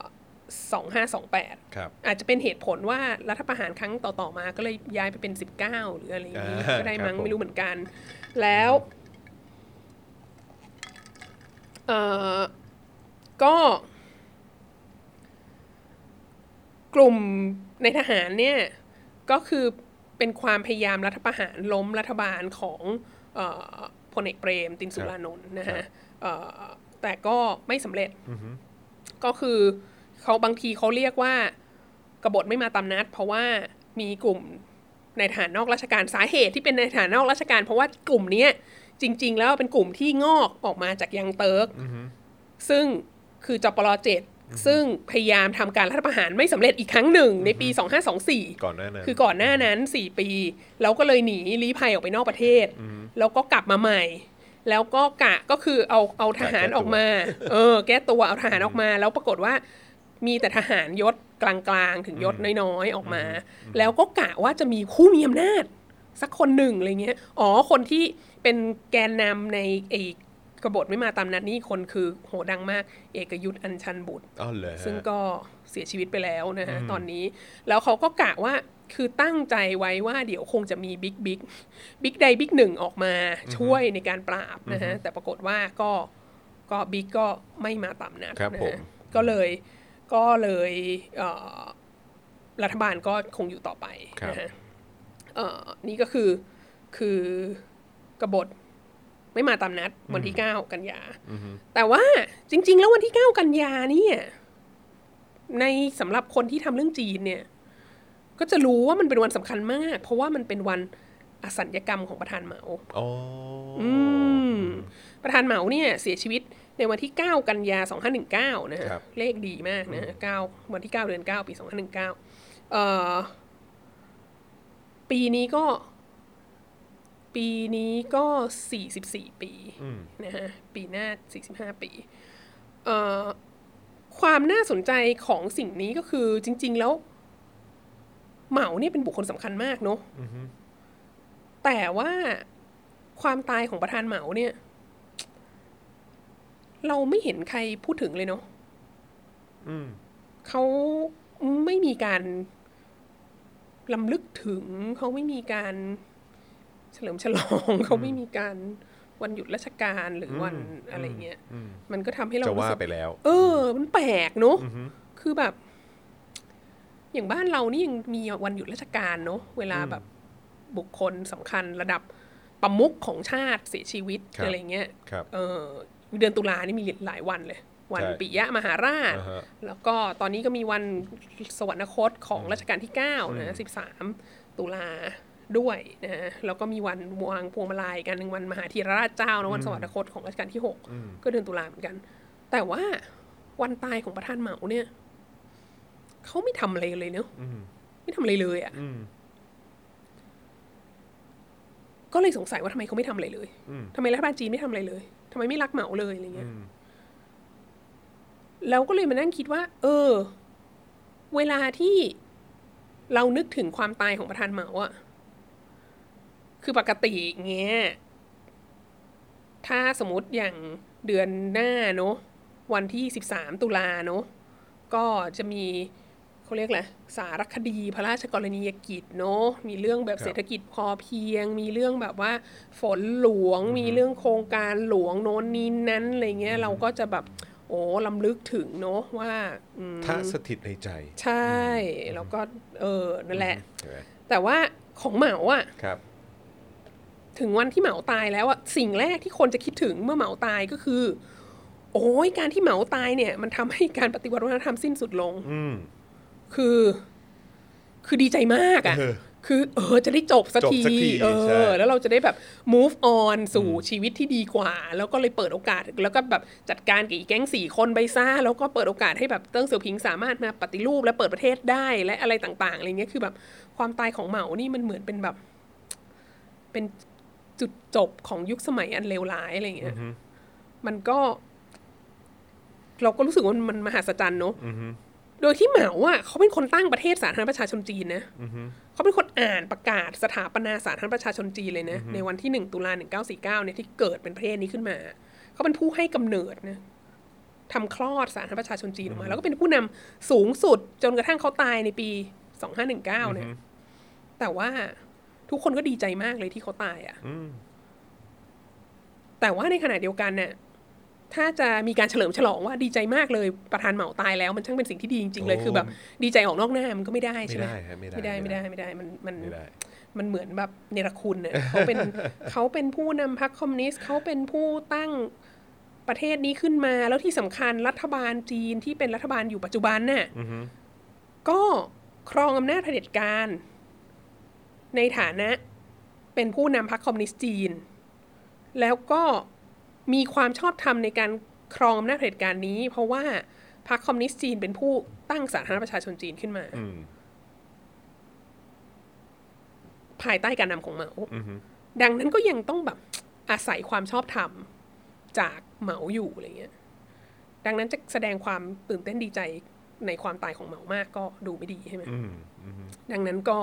2528 ครับ อาจจะเป็นเหตุผลว่ารัฐประหารครั้งต่อ ๆ มาก็เลยย้ายไปเป็น 19 หรืออะไรอย่างนี้อ่าก็ได้มั้งครับผมไม่รู้เหมือนกัน แล้วเอ่อก็กลุ่มในทหารเนี่ย ก็คือ เป็นความพยายามรัฐประหารล้มรัฐบาลของเออพลเอกเปรม ตินสุรานนท์นะฮะเอ่อแต่ก็ไม่สำเร็จก็คือเขาบางทีเขาเรียกว่ากบฏไม่มาตามนัด เพราะว่ามีกลุ่มในฐานนอกราชการสาเหตุที่เป็นในฐานนอกราชการ เพราะว่ากลุ่มเนี้ยจริง ๆ แล้วเป็นกลุ่มที่งอกออกมาจากยังเติร์กซึ่งคือจปรเจ็ด ซึ่งพยายามทำการรัฐประหารไม่สำเร็จอีกครั้งหนึ่ง ในปี 2524 ก่อนหน้านั้นคือก่อนหน้านั้น 4 ปี แล้วก็เลยหนีลี้ภัยออกไปนอกประเทศ แล้วก็กลับมาใหม่ แล้วก็กะก็คือเอาเอาทหารออกมา เออ แก้ตัวเอาทหารออกมา แล้วปรากฏว่ามีแต่ทหารยศกลางๆ ถึงยศน้อยๆ ออกมา แล้วก็กะว่าจะมีผู้มีอำนาจ สักคนหนึ่งอะไรเงี้ย อ๋อ คนที่เป็นแกนนำในไอ้ กบฏไม่มาตามนัดนี่คนคือโหดังมาก เอกยุทธอัญชันบุตรอ๋อเหรอฮะซึ่งก็เสียชีวิตไปแล้วนะฮะตอนนี้ แล้วเขาก็กะว่าคือตั้งใจไว้ว่าเดี๋ยวคงจะมีบิ๊กบิ๊กบิ๊กใดบิ๊กหนึ่งออกมาช่วยในการปราบนะฮะแต่ปรากฏว่าก็ก็บิ๊กก็ไม่มาตามนัดครับนะผฮะมก็เลยก็เลยเอ่อรัฐบาลก็คงอยู่ต่อไปครับนะฮะเอ่อนี่ก็คือคือกบฏ ไม่มาตามนัดวันที่เก้ากันยาแต่ว่าจริง ๆ แล้ววันที่9กันยาเนี่ยในสำหรับคนที่ทำเรื่องจีนเนี่ย ก็จะรู้ว่ามันเป็นวันสำคัญมาก เพราะว่ามันเป็นวันอสัญญกรรมของประธานเหมาอ๋อออืมประธานเหมาเนี่ย เสียชีวิตในวันที่ 9 กันยา 2519 นะฮะครับเลขดีมากนะฮะ9วันที่ 9 เดือน 9 ปี 2519 เอ่อ ปีนี้ก็ ปีนี้ก็ 44 ปีอืมนะฮะปีหน้า 45 ปีเอ่อความน่าสนใจของสิ่งนี้ก็คือจริง ๆ แล้ว เหมาเนี่ยเป็นบุคคลสำคัญมากเนาะแต่ว่าความตายของประธานเหมาเนี่ย เราไม่เห็นใครพูดถึงเลยเนาะอืมเขาไม่มีการลำลึกถึงเขาไม่มีการ เฉลิมฉลองเขาไม่มีการวันหยุดราชการหรือวันอะไรเงี้ยอืมมันก็ทำให้เราจะรู้ว่าสึกไปแล้ว เออ มันแปลกเนอะคือแบบ อย่างบ้านเรานี่ยังมีวันหยุดราชการเนอะเวลาแบบบุคคลสำคัญระดับประมุขของชาติเสียชีวิตครับอะไรเงี้ยครับเออเดือนตุลานี่มีหลายวันเลย วันใช่ปิยะมหาราชอ่าฮะแล้วก็ตอนนี้ก็มีวันสวรรคตของรัชกาลที่9นะ13 ตุลา ด้วยนะแล้วก็มีวันวางพวงมาลัยกันหนึ่งวันมหาธีรราชเจ้านะวันสวรรคตของรัชกาลที่6ก็เดือนตุลาเหมือนกัน แต่ว่าวันตายของประธานเหมาเนี่ยเขาไม่ทำอะไรเลยเนาะไม่ทำอะไรเลยอะ่ะอืมก็เลยสงสัยว่าทำไมเขาไม่ทำอะไรเลยอืมทำไมรัฐบาลจีนไม่ทำอะไรเลยทำไมไม่รักเหมาเลยอะไรเงี้ยอืมแล้วก็เลยมานั่งคิดว่า เออ เวลาที่เรานึกถึงความตายของประธานเหมาอะ คือปกติเงี้ย ถ้าสมมติอย่างเดือนหน้าเนอะวันที่สิบสามตุลาเนอะก็จะมีเขาเรียกอะไรสารคดีพระราชกรณียกิจเนอะมีเรื่องแบบครับเศรษฐกิจพอเพียง มีเรื่องแบบว่าฝนหลวง มีเรื่องโครงการหลวงโน้นนี้นั้นอะไรเงี้ยเราก็จะแบบโอ้ลำลึกถึงเนอะว่าอืมถ้าสถิตในใจ ใช่ แล้วก็เออนั่นแหละใช่ไหมแต่ว่าของเหมาอะครับ ถึงวันที่เหมาตายแล้วอะสิ่งแรกที่คนจะคิดถึงเมื่อเหมาตายก็คือ โอ้ยการที่เหมาตายเนี่ย มันทำให้การปฏิวัติวัฒนธรรมสิ้นสุดลง อืมคือ คือดีใจมากอะเออคือเออจะได้จบสักจบทีสักทีเอใช่อแล้วเราจะได้แบบ move on สู่ชีวิตที่ดีกว่า แล้วก็เลยเปิดโอกาส แล้วก็แบบจัดการกับอีแก๊งสี่คนไปซ่า แล้วก็เปิดโอกาสให้แบบเติ้งเสี่ยวผิงสามารถมาปฏิรูปและเปิดประเทศได้และอะไรต่างๆอะไรเงี้ยคือแบบความตายของเหมานี่มันเหมือนเป็นแบบ เป็น จุดจบของยุคสมัยอันเลวร้ายอะไรเงี้ยมันก็ เราก็รู้สึกว่ามันมันมหัศจรรย์เนอะอือฮึโดยที่เหมาอะเขาเป็นคนตั้งประเทศสาธารณรัฐประชาชนจีนนะอือฮึเขาเป็นคนอ่านประกาศสถาปนาสาธารณรัฐประชาชนจีนเลยนะในวันที่หนึ่งตุลาหนึ่งเก้าสี่เก้าเนี่ยที่เกิดเป็นประเทศนี้ขึ้นมา เขาเป็นผู้ให้กำเนิดนะทำคลอดสาธารณรัฐประชาชนจีนออกมา แล้วก็เป็นผู้นำสูงสุดจนกระทั่งเขาตายในปีสองห้าหนึ่งเก้าเนี่ย แต่ว่า ทุกคนก็ดีใจมากเลยที่เขาตายอะอืมแต่ว่าในขณะเดียวกันเนี่ยถ้าจะมีการเฉลิมฉลองว่าดีใจมากเลยประธานเหมาตายแล้วมันช่างเป็นสิ่งที่ดีจริง ๆ เลยโอ้คือแบบ ดีใจออกนอกหน้ามันก็ไม่ได้ไม่ใช่ไหมได้ครับไม่ได้ไม่ได้ไม่ได้ไม่ได้มันมันไม่ได้มันเหมือนแบบเนรคุณเนี่ยเขาเป็นเขาเป็นผู้นำพรรคคอมมิวนิสต์เขาเป็นผู้ตั้งประเทศนี้ขึ้นมา แล้วที่สำคัญรัฐบาลจีนที่เป็นรัฐบาลอยู่ปัจจุบันน่ะอือฮึก็ครองอำนาจเผด็จการ ในฐานะเป็นผู้นำพรรคคอมมิวนิสต์จีน แล้วก็มีความชอบธรรมในการครองอำนาจเผด็จการนี้ เพราะว่าพรรคคอมมิวนิสต์จีนเป็นผู้ตั้งสาธารณรัฐประชาชนจีนขึ้นมาอืมภายใต้การนำของเหมาอือฮึดังนั้นก็ยังต้องแบบอาศัยความชอบธรรมจากเหมาอยู่อะไรเงี้ย ดังนั้นจะแสดงความตื่นเต้นดีใจในความตายของเหมามากก็ดูไม่ดีใช่ไหมอืมอืมดังนั้นก็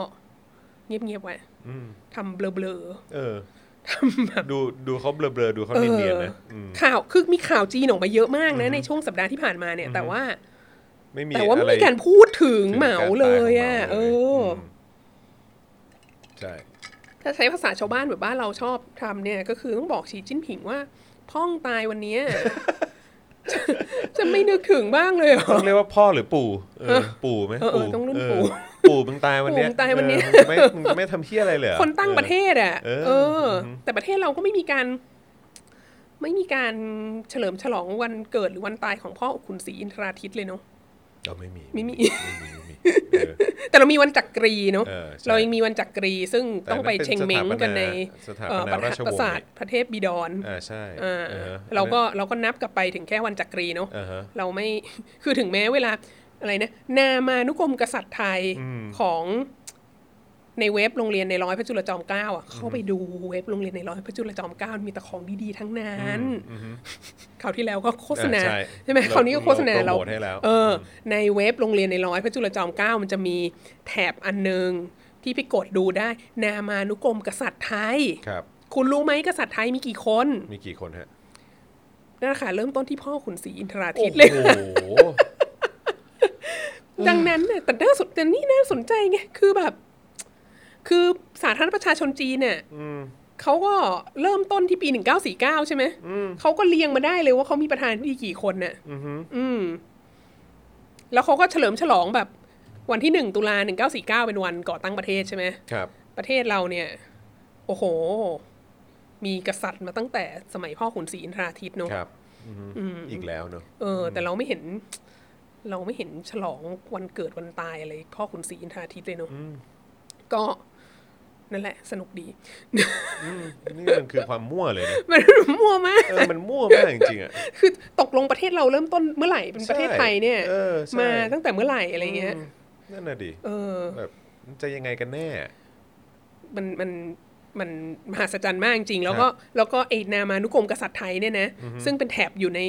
เงียบๆไว้อืมทำเบลอเออๆทำแบบดูดูเขาเบลอๆดูเขาเอเนียนอๆนะอืมข่าวคือมีข่าวจีนออกมาเยอะมากนะ ในช่วงสัปดาห์ที่ผ่านมาเนี่ย แต่ว่าไม่มีแต่ว่าไม่อะไรมีการพูดถึงถึงเหมาการตเลยขงอะ่ะหมาเอลยอมใช่ถ้าใช้ภาษาชาวบ้านแบบบ้านเราชอบทำเนี่ย ก็คือต้องบอกสีจิ้นผิงว่า พ่องตายวันเนี้ยจะจะไม่นึกถึงบ้างเลยเหรอต้องเรียกว่าพ่อหรือปู่เออปู่ไหมเออเออต้องรุ่นปู่ ปู่มึงตายวันเนี้ยปู่มึงตายวันเนี้ยออมึงจะไม่มึงจะไม่ทำเพี้ยอะไรเลยเหรอ คนตั้งประเทศอะเออเออ อืม แต่ประเทศเราก็ไม่มีการ ไม่มีการเฉลิมฉลองวันเกิดหรือวันตายของพ่อขุนศรีอินทราทิตเลยเนาะ เราไม่มีไม่มี ไม่มีไม่มีเออ แต่เรามีวันจักรีเนาะเออใช่ เรายังมีวันจักรี ซึ่งแต่ต้องไปนั่นเป็นเชงเม้งกันในสถาปนาเอ่อสถาปนาประราชวงศ์ประสาทพระเทพบิดรอ่าใช่อ่าออเราก็เราก็นับกลับไปถึงแค่วันจักรีเนาะ อ่าฮะ เราไม่ คือถึงแม้เวลา อะไรนะนามานุกรมกษัตริย์ไทยอืมของในเว็บโรงเรียนในร้อยพระจุลจอมเกล้าอะเข้าไปดูเว็บโรงเรียนในร้อยพระจุลจอมเกล้ามีแต่ของดีๆทั้งนั้นอือฮึคราวที่แล้วก็โฆษณาอ่าใช่ใช่ไหมเราคราวนี้ก็โฆษณาเราเราโปรโมทให้แล้วเออ ในเว็บโรงเรียนในร้อยพระจุลจอมเกล้ามันจะมีแถบอันหนึงที่ไปกดดูได้ นามานุกรมกษัตริย์ไทยครับ คุณรู้ไหมกษัตริย์ไทยมีกี่คน มีกี่คนฮะนั่นแหละค่ะเริ่มต้นที่พ่อขุนศรีอินทราทิโอ้ตย์เลยโห ดังนั้นเนี่ยแต่น่าสนแต่นี่น่าสนใจไงคือแบบ คือสาธารณประชาชนจีนเนี่ยอืมเขาก็เริ่มต้นที่ปี 1949 ใช่ไหม เขาก็เรียงมาได้เลยว่าเขามีประธานาธิบดีกี่คนเนี่ยอืม แล้วเขาก็เฉลิมฉลองแบบวันที่หนึ่งตุลาหนึ่งเก้าสี่เก้าเป็นวันก่อตั้งประเทศใช่ไหมครับ ประเทศเราเนี่ย โอ้โห มีกษัตริย์มาตั้งแต่สมัยพ่อขุนศรีอินทราทิตย์เนาะครับอืมอีกแล้วเนอะเออ แต่เราไม่เห็น เราไม่เห็นฉลองวันเกิดวันตายอะไรพ่อขุนศรีอินทราทิตย์เลยเนาะก็นั่นแหละ สนุกดีนี่มันคือความมั่วเลยนะมันมั่วมากเออมันมั่วมากจริงๆอะคือตกลงประเทศเราเริ่มต้นเมื่อไหร่เป็นประเทศไทยเนี่ยเออใช่มาตั้งแต่เมื่อไหร่อะไรเงี้ยนั่นน่ะดิเออแบบมันจะยังไงกันแน่ มันมัน มันมหัศจรรย์มากจริงๆแล้วครัก็บแล้วก็ไอ้นามานุกรมกษัตริย์ไทยเนี่ยนะซึ่งเป็นแถบอยู่ใน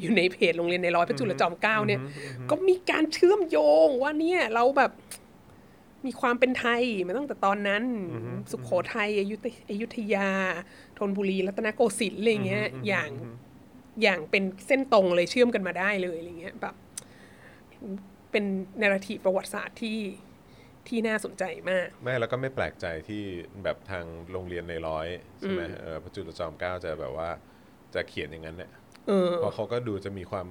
อยู่ในเพจโรงเรียนในร้อยพระจุลจอมเกล้าเนี่ย ก็มีการเชื่อมโยงว่าเนี่ยเราแบบมีความเป็นไทยมาตั้งแต่ตอนนั้น สุขโขทัยอยุธอยุธยาธนบุรีรัตนโกสินทร์อะไรเงี้ยอย่างอย่างเป็นเส้นตรงเลยเชื่อมกันมาได้เลยอะไรเงี้ยแบบเป็นนาราทีประวัติศาสตร์ที่ ที่น่าสนใจมาก ไม่แล้วก็ไม่แปลกใจที่แบบทางโรงเรียนในร้อยใช่ไหมเออพระจุลจอมเกล้าจะแบบว่าจะเขียนอย่างนั้นเนี่ยเออเพราะเขาก็ดูจะมีความ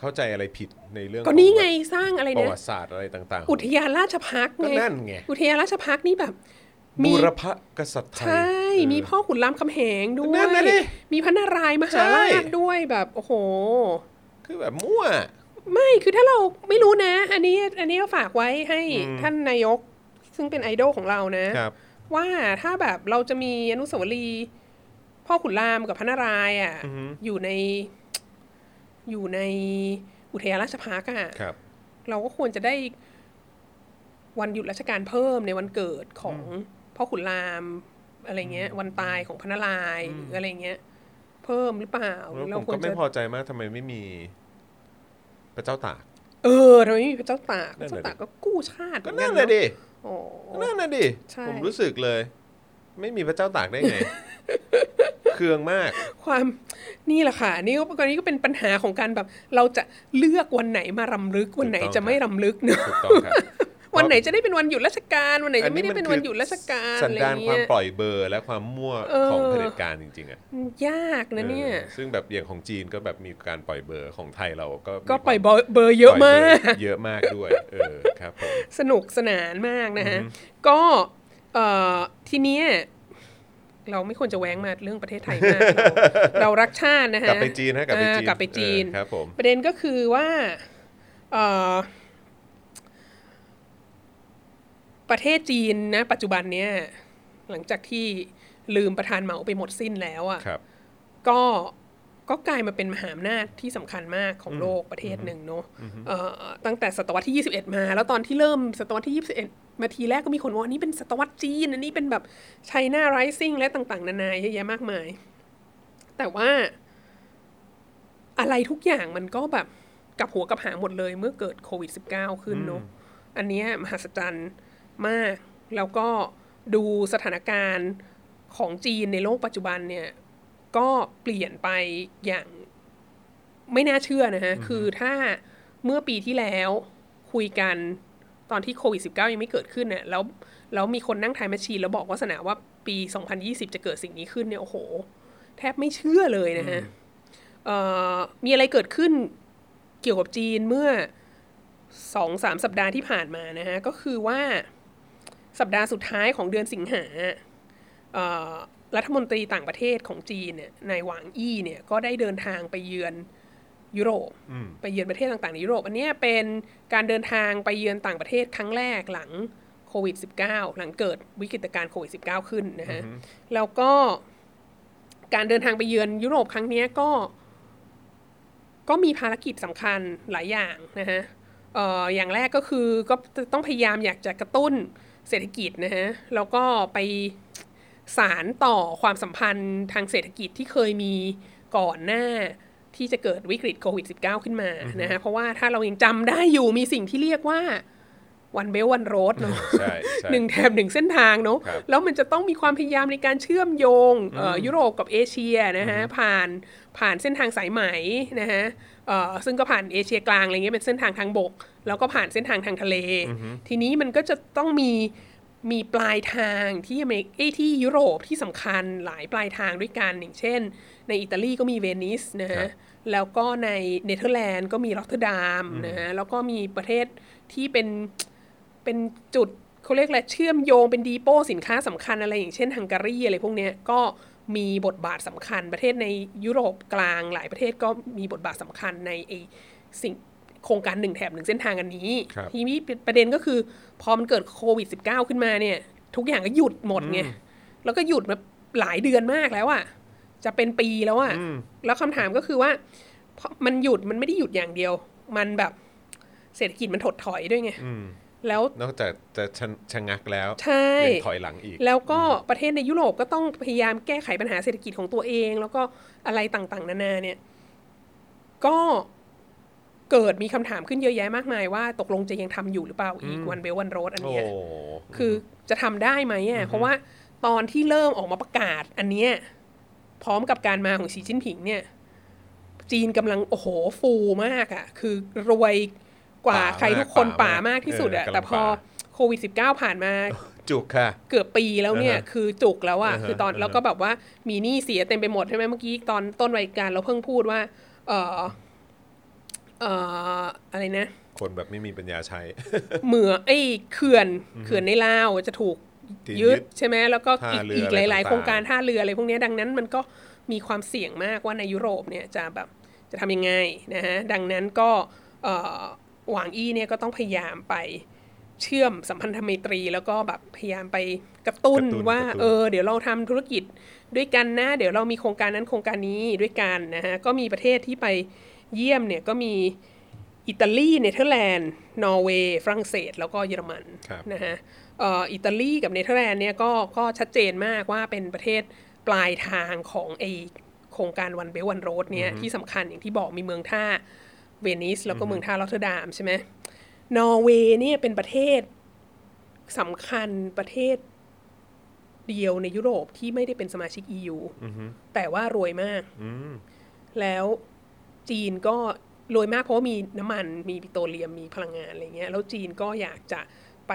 เข้าใจอะไรผิดในเรื่องก็นี่ของไงสร้างอะไรประนะวัติศาสตร์อะไรต่างๆ อุทยานราชพักษ์ก็ไงนั่นไงอุทยานราชพักษ์นี่แบบมีบูรพกษัตริย์ไทย ใช่เออมีพ่อขุนรามคำแหงด้วนั่นน่ะดิยมีพระนารายณ์มหาใช่ราชด้วยแบบ โอ้โห คือแบบมั่ว ไม่คือถ้าเราไม่รู้นะ อันนี้อันนี้ก็ฝากไว้ให้อืมท่านนายก ซึ่งเป็นไอดอลของเรานะครับว่าถ้าแบบเราจะมีอนุสาวรีย์พ่อขุนรามกับพระนารายณ์อะอือฮึอยู่ใน อยู่ในอุทยานราชพักษ์อะครับเราก็ควรจะได้วันหยุดราชการเพิ่มในวันเกิดของพ่อขุนรามอะไรเงี้ย วันตายของพระนารายณ์หรืออะไรเงี้ย เพิ่มหรือเปล่าแล้วเราผมควก็รไม่จะพอใจมากทำไมไม่มี พระเจ้าตาก เออทำไมไม่มีพระเจ้าตากพนั่ระนน่ะเจ้าตากก็กู้ชาติก็เหมือนั่นกัแหละดิโอ้ ก็นั่นน่ะดิใช่ ผมรู้สึกเลย ไม่มีพระเจ้าตากได้ไง เคืองมาก ความนี่แหละค่ะนี่ก็กรณีก็เป็นปัญหาของการแบบ เราจะเลือกวันไหนมารำลึกวันไหนถูกต้อง จะไม่รำลึกเนอะ ถูกต้องครับ วันไหนจะได้เป็นวันหยุดราชการวันไหนอัจะไม่ได้เป็นวันหยุดราชการสันอะไรดานความเงี้ยปล่อยเบอร์และความมั่วเออของเผด็จการจริงๆอะยากนะเนี่ยออซึ่งแบบอย่างของจีนก็แบบมีการปล่อยเบอร์ของไทยเราก็มีก็ปล่อยความเบอร์เยอะมากปล่อยเบอร์เยอะมากด้วยเออครับผมสนุกสนานมากนะฮะก็เอ่อทีเนี้ยเราไม่ควรจะแว้งมาเรื่องประเทศไทยมากเราเรารักชาตินะฮะกลับไปจีนฮะกลับไปจีนอ่ากลับไปจีนเออครับผมประเด็นก็คือว่าเอ่อ ประเทศจีนนะ ปัจจุบันเนี้ยหลังจากที่ลืมประธานเหมาไปหมดสิ้นแล้วอะ่ะครับก็ก็กลายมาเป็นมหาอำนาจที่สำคัญมากของโลกประเทศหนึ่งเนาะเอ่อตั้งแต่ศตวรรษที่ 21 มา แล้วตอนที่เริ่มศตวรรษที่ 21 มาทีแรกก็มีคนว่าอันนี้เป็นศตวรรษจีน อันนี้เป็นแบบไชน่าไรซิ่งและต่างๆ นานาเยอะแยะมากมาย แต่ว่าอะไรทุกอย่างมันก็แบบกลับหัวกลับหางหมดเลยเมื่อเกิดโควิด -19 ขึ้นเนาะอันเนี้ยมหัศจรรย์ มาก แล้วก็ดูสถานการณ์ของจีนในโลกปัจจุบันเนี่ย ก็เปลี่ยนไปอย่างไม่น่าเชื่อนะฮะ คือถ้าเมื่อปีที่แล้วคุยกันตอนที่โควิด -19 ยังไม่เกิดขึ้นเนี่ยแล้วแล้วมีคนนั่งทายแมชชีนแล้วบอกว่าสนาว่าปี 2020 จะเกิดสิ่งนี้ขึ้นเนี่ยโอ้โห แทบไม่เชื่อเลยนะฮะเอ่อมีอะไรเกิดขึ้นเกี่ยวกับจีนเมื่อสองสามสัปดาห์ที่ผ่านมานะฮะ ก็คือว่า สัปดาห์สุดท้ายของเดือนสิงหาเอ่อรัฐมนตรีต่างประเทศของจีนเนี่ยนายหวางอี้เนี่ยก็ได้เดินทางไปเยือนยุโรปอืมไปเยือนประเทศต่างๆในยุโรป อันเนี้ยเป็นการเดินทางไปเยือนต่างประเทศครั้งแรกหลังโควิด -19 หลังเกิดวิกฤตการณ์โควิด -19 ขึ้นนะฮะแล้วก็การเดินทางไปเยือนยุโรปครั้งเนี้ยก็ ก็มีภารกิจสำคัญหลายอย่างนะฮะเอ่ออย่างแรกก็คือก็ต้องพยายามอยากจะกระตุ้น เศรษฐกิจนะฮะแล้วก็ไปสารต่อความสัมพันธ์ทางเศรษฐกิจที่เคยมีก่อนหน้าที่จะเกิดวิกฤตโควิด -19 ขึ้นมานะฮะเพราะว่าถ้าเรายังจำได้อยู่มีสิ่งที่เรียกว่าวันเบลวันโรดเนาะใช่ใช่หนึ่งแถบหนึ่งเส้นทางเนาะครับแล้วมันจะต้องมีความพยายามในการเชื่อมโยงเอ่ออยุโรปกับเอเชียนะฮะผ่านผ่านเส้นทางสายไหมนะฮะเอ่อ ซึ่งก็ผ่านเอเชียกลางอะไรเงี้ยเป็นเส้นทางทางบก แล้วก็ผ่านเส้นทางทางทะเล ทีนี้มันก็จะต้องมีมีปลายทางที่อเมริกเอ้ยที่ยุโรปที่สำคัญหลายปลายทางด้วยกันอย่างเช่น ในอิตาลีก็มีเวนิสนะฮะครับแล้วก็ในเนเธอร์แลนด์ก็มีรอตเตอร์ดามนะฮะแล้วก็มีประเทศที่เป็นเป็นจุดเขาเรียกอะไรเชื่อมโยงเป็น depot สินค้าสำคัญอะไรอย่างเช่นฮังการีอะไรพวกเนี้ยก็ มีบทบาทสำคัญ ประเทศในยุโรปกลางหลายประเทศก็มีบทบาทสำคัญในไอสิ่งโครงการหนึ่งแถบหนึ่งเส้นทางอันนี้ครับทีนี้ประเด็นก็คือ พอมันเกิดโควิด -19 ขึ้นมาเนี่ย ทุกอย่างก็หยุดหมดไงแล้วก็หยุดมาหลายเดือนมากแล้วอะจะเป็นปีแล้วอะแล้วคำถามก็คือว่าพอมันหยุดมันไม่ได้หยุดอย่างเดียว มันแบบเศรษฐกิจมันถดถอยด้วยไงอืม แล้วนอกจากจะชะชะงักแล้วใช่ยังถอยหลังอีก แล้วก็ประเทศในยุโรปก็ต้องพยายามแก้ไขปัญหาเศรษฐกิจของตัวเอง แล้วก็อะไรต่างๆ นานาเนี่ย ก็เกิดมีคำถามขึ้นเยอะแยะมากมายว่าตกลงจะยังทำอยู่หรือเปล่าอีกวันเบลวันโรดอันโอ้เนี้ยคือจะทำได้ไหมอะเพราะว่าตอนที่เริ่มออกมาประกาศ อันเนี้ยพร้อมกับการมาของสีจิ้นผิงเนี่ย จีนกำลังโอ้โหฟูมากอะ คือรวย กว่าป่ามากใครทุกคนป่ามากป่ามากที่สุดอะเออกำลังแต่พอป่าโควิด -19 ผ่านมาจุกค่ะ เกือบปีแล้วเนี่ยอ่าฮะคือจุกแล้วอะอ่าฮะคือตอนอ่าฮะแล้วก็แบบว่ามีหนี้เสียเต็มไปหมดใช่ไหมเมื่อกี้ตอนต้นรายการเราเพิ่งพูดว่า เออเอออะไรนะ คนแบบไม่มีปัญญาใช้เหมือไอ้เขื่อนเขื่อนในลาวจะถูกที่ยึยึดดใช่ไหมแล้วก็ท่าอีกเรืออีกอะไรหลายๆต่างๆโครงการท่าเรืออะไรพวกเนี้ยดังนั้นมันก็มีความเสี่ยงมากว่าในยุโรปเนี่ยจะแบบจะทำยังไงนะฮะดังนั้นก็เอ่อ หวางอี้เนี่ยก็ต้องพยายามไปเชื่อมสัมพันธไมตรี แล้วก็แบบพยายามไปกระตุ้นกระตุ้นว่ากระตุ้นเออ เดี๋ยวเราทำธุรกิจด้วยกันนะ เดี๋ยวเรามีโครงการนั้นโครงการนี้ด้วยกันนะฮะก็มีประเทศที่ไปเยี่ยมเนี่ยก็มีอิตาลีเนเธอร์แลนด์นอร์เวย์ฝรั่งเศส แล้วก็เยอรมันครับนะฮะเอ่ออิตาลีกับเนเธอร์แลนด์เนี่ยก็ก็ชัดเจนมากว่าเป็นประเทศปลายทางของไอโครงการ One Belt One Road เนี่ยที่สำคัญอย่างที่บอกมีเมืองท่า เวนิสแล้วก็เมืองท่ารอตเทอร์ดามใช่ไหมนอร์เวย์เนี่ยเป็นประเทศสำคัญประเทศเดียวในยุโรปที่ไม่ได้เป็นสมาชิก EU แต่ว่ารวยมากอืมแล้วจีนก็รวยมากเพราะว่ามีน้ำมันมีปิโตรเลียมมีพลังงานอะไรเงี้ย แล้วจีนก็อยากจะไป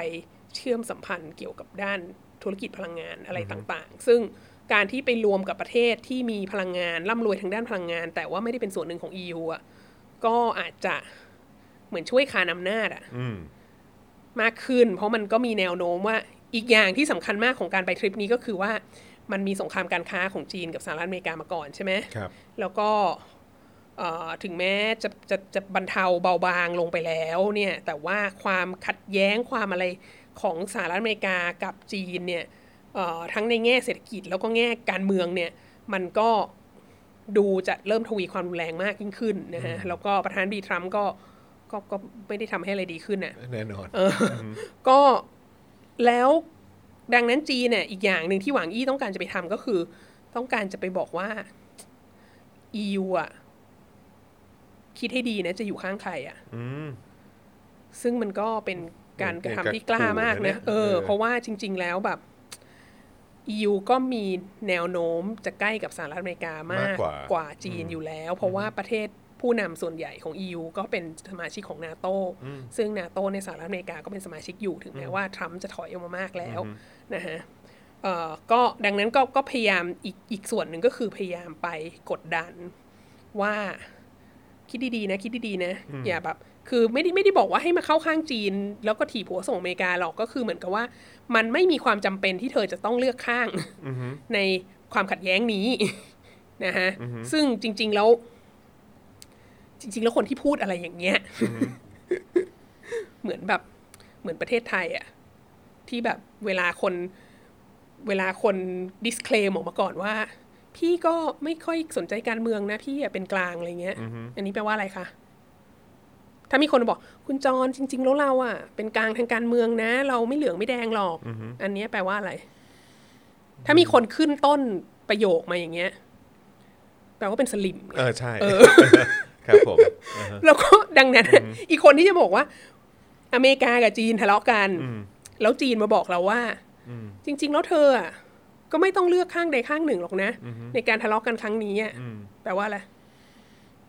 เชื่อมสัมพันธ์เกี่ยวกับด้านธุรกิจพลังงานอะไรต่างๆ ซึ่งการที่ไปรวมกับประเทศที่มีพลังงานร่ำรวยทางด้านพลังงาน แต่ว่าไม่ได้เป็นส่วนหนึ่งของ EU อะ ก็อาจจะเหมือนช่วยคานอำนาจอะอืมมากขึ้น เพราะมันก็มีแนวโน้มว่าอีกอย่างที่สำคัญมากของการไปทริปนี้ก็คือว่ามันมีสงครามการค้าของจีนกับสหรัฐอเมริกามาก่อนใช่ไหมครับ แล้วก็เอ่อถึงแม้จะจะจะบรรเทาเบาบางลงไปแล้วเนี่ย แต่ว่าความขัดแย้งความอะไรของสหรัฐอเมริกากับจีนเนี่ยเอ่อทั้งในแง่เศรษฐกิจแล้วก็แง่การเมืองเนี่ย มันก็ ดูจะเริ่มทวีความรุนแรงมากยิ่งขึ้นนะฮะแล้วก็ประธานาธิบดีทรัมป์ก็ก็ก็ไม่ได้ทำให้อะไรดีขึ้นน่ะแน่นอนก็แล้วดังนั้นจีนเนี่ยอีกอย่างหนึ่งที่หวังอี้ต้องการจะไปทำก็คือ ต้องการจะไปบอกว่า EU อะคิดให้ดีนะ จะอยู่ข้างใครอะอืมซึ่งมันก็เป็นการกระทำที่กล้ามากเป็นการนะขู่นะเนี่ยเออเออ เพราะว่าจริง ๆ แล้วแบบ EU ก็มีแนวโน้มจะใกล้กับสหรัฐอเมริกามากมากกว่ากว่าจีนอยู่แล้ว เพราะว่าประเทศผู้นำส่วนใหญ่ของ EU ก็เป็นสมาชิกของนาโตซึ่งนาโตในสหรัฐอเมริกาก็เป็นสมาชิกอยู่ถึงแม้ว่าทรัมป์จะถอยออกมามากแล้วนะฮะเอ่อก็ดังนั้นก็ก็พยายามอีกอีกส่วนหนึ่งก็คือพยายามไปกดดันว่าคิดดีๆนะคิดดีๆนะอย่าแบบ คือไม่ได้ไม่ได้บอกว่าให้มาเข้าข้างจีน แล้วก็ถีบหัวส่งอเมริกาหรอกก็คือเหมือนกับว่า มันไม่มีความจำเป็นที่เธอจะต้องเลือกข้างในความขัดแย้งนี้นะฮะซึ่งจริง ๆแล้ว จริง ๆ แล้วคนที่พูดอะไรอย่างเงี้ยเหมือนแบบเหมือนประเทศไทยอะที่แบบเวลาคนเวลาคน disclaim ออกมาก่อนว่า พี่ก็ไม่ค่อยสนใจการเมืองนะพี่อะเป็นกลางอะไรเงี้ย อันนี้แปลว่าอะไรคะ ถ้ามีคนบอกคุณจรจริง ๆ แล้วเราอะเป็นกลางทางการเมืองนะ เราไม่เหลืองไม่แดงหรอก อันเนี้ยแปลว่าอะไร ถ้ามีคนขึ้นต้นประโยคมาอย่างเงี้ย แปลว่าเป็นสลิมไงเออใช่ครับผมแล้วก็ดังนั้นอะอีกคนที่จะบอกว่า อเมริกากับจีนทะเลาะกัน แล้วจีนมาบอกเราว่าจริง ๆ แล้วเธออะก็ไม่ต้องเลือกข้างใดข้างหนึ่งหรอกนะ ในการทะเลาะกันครั้งนี้อะแปลว่าอะไร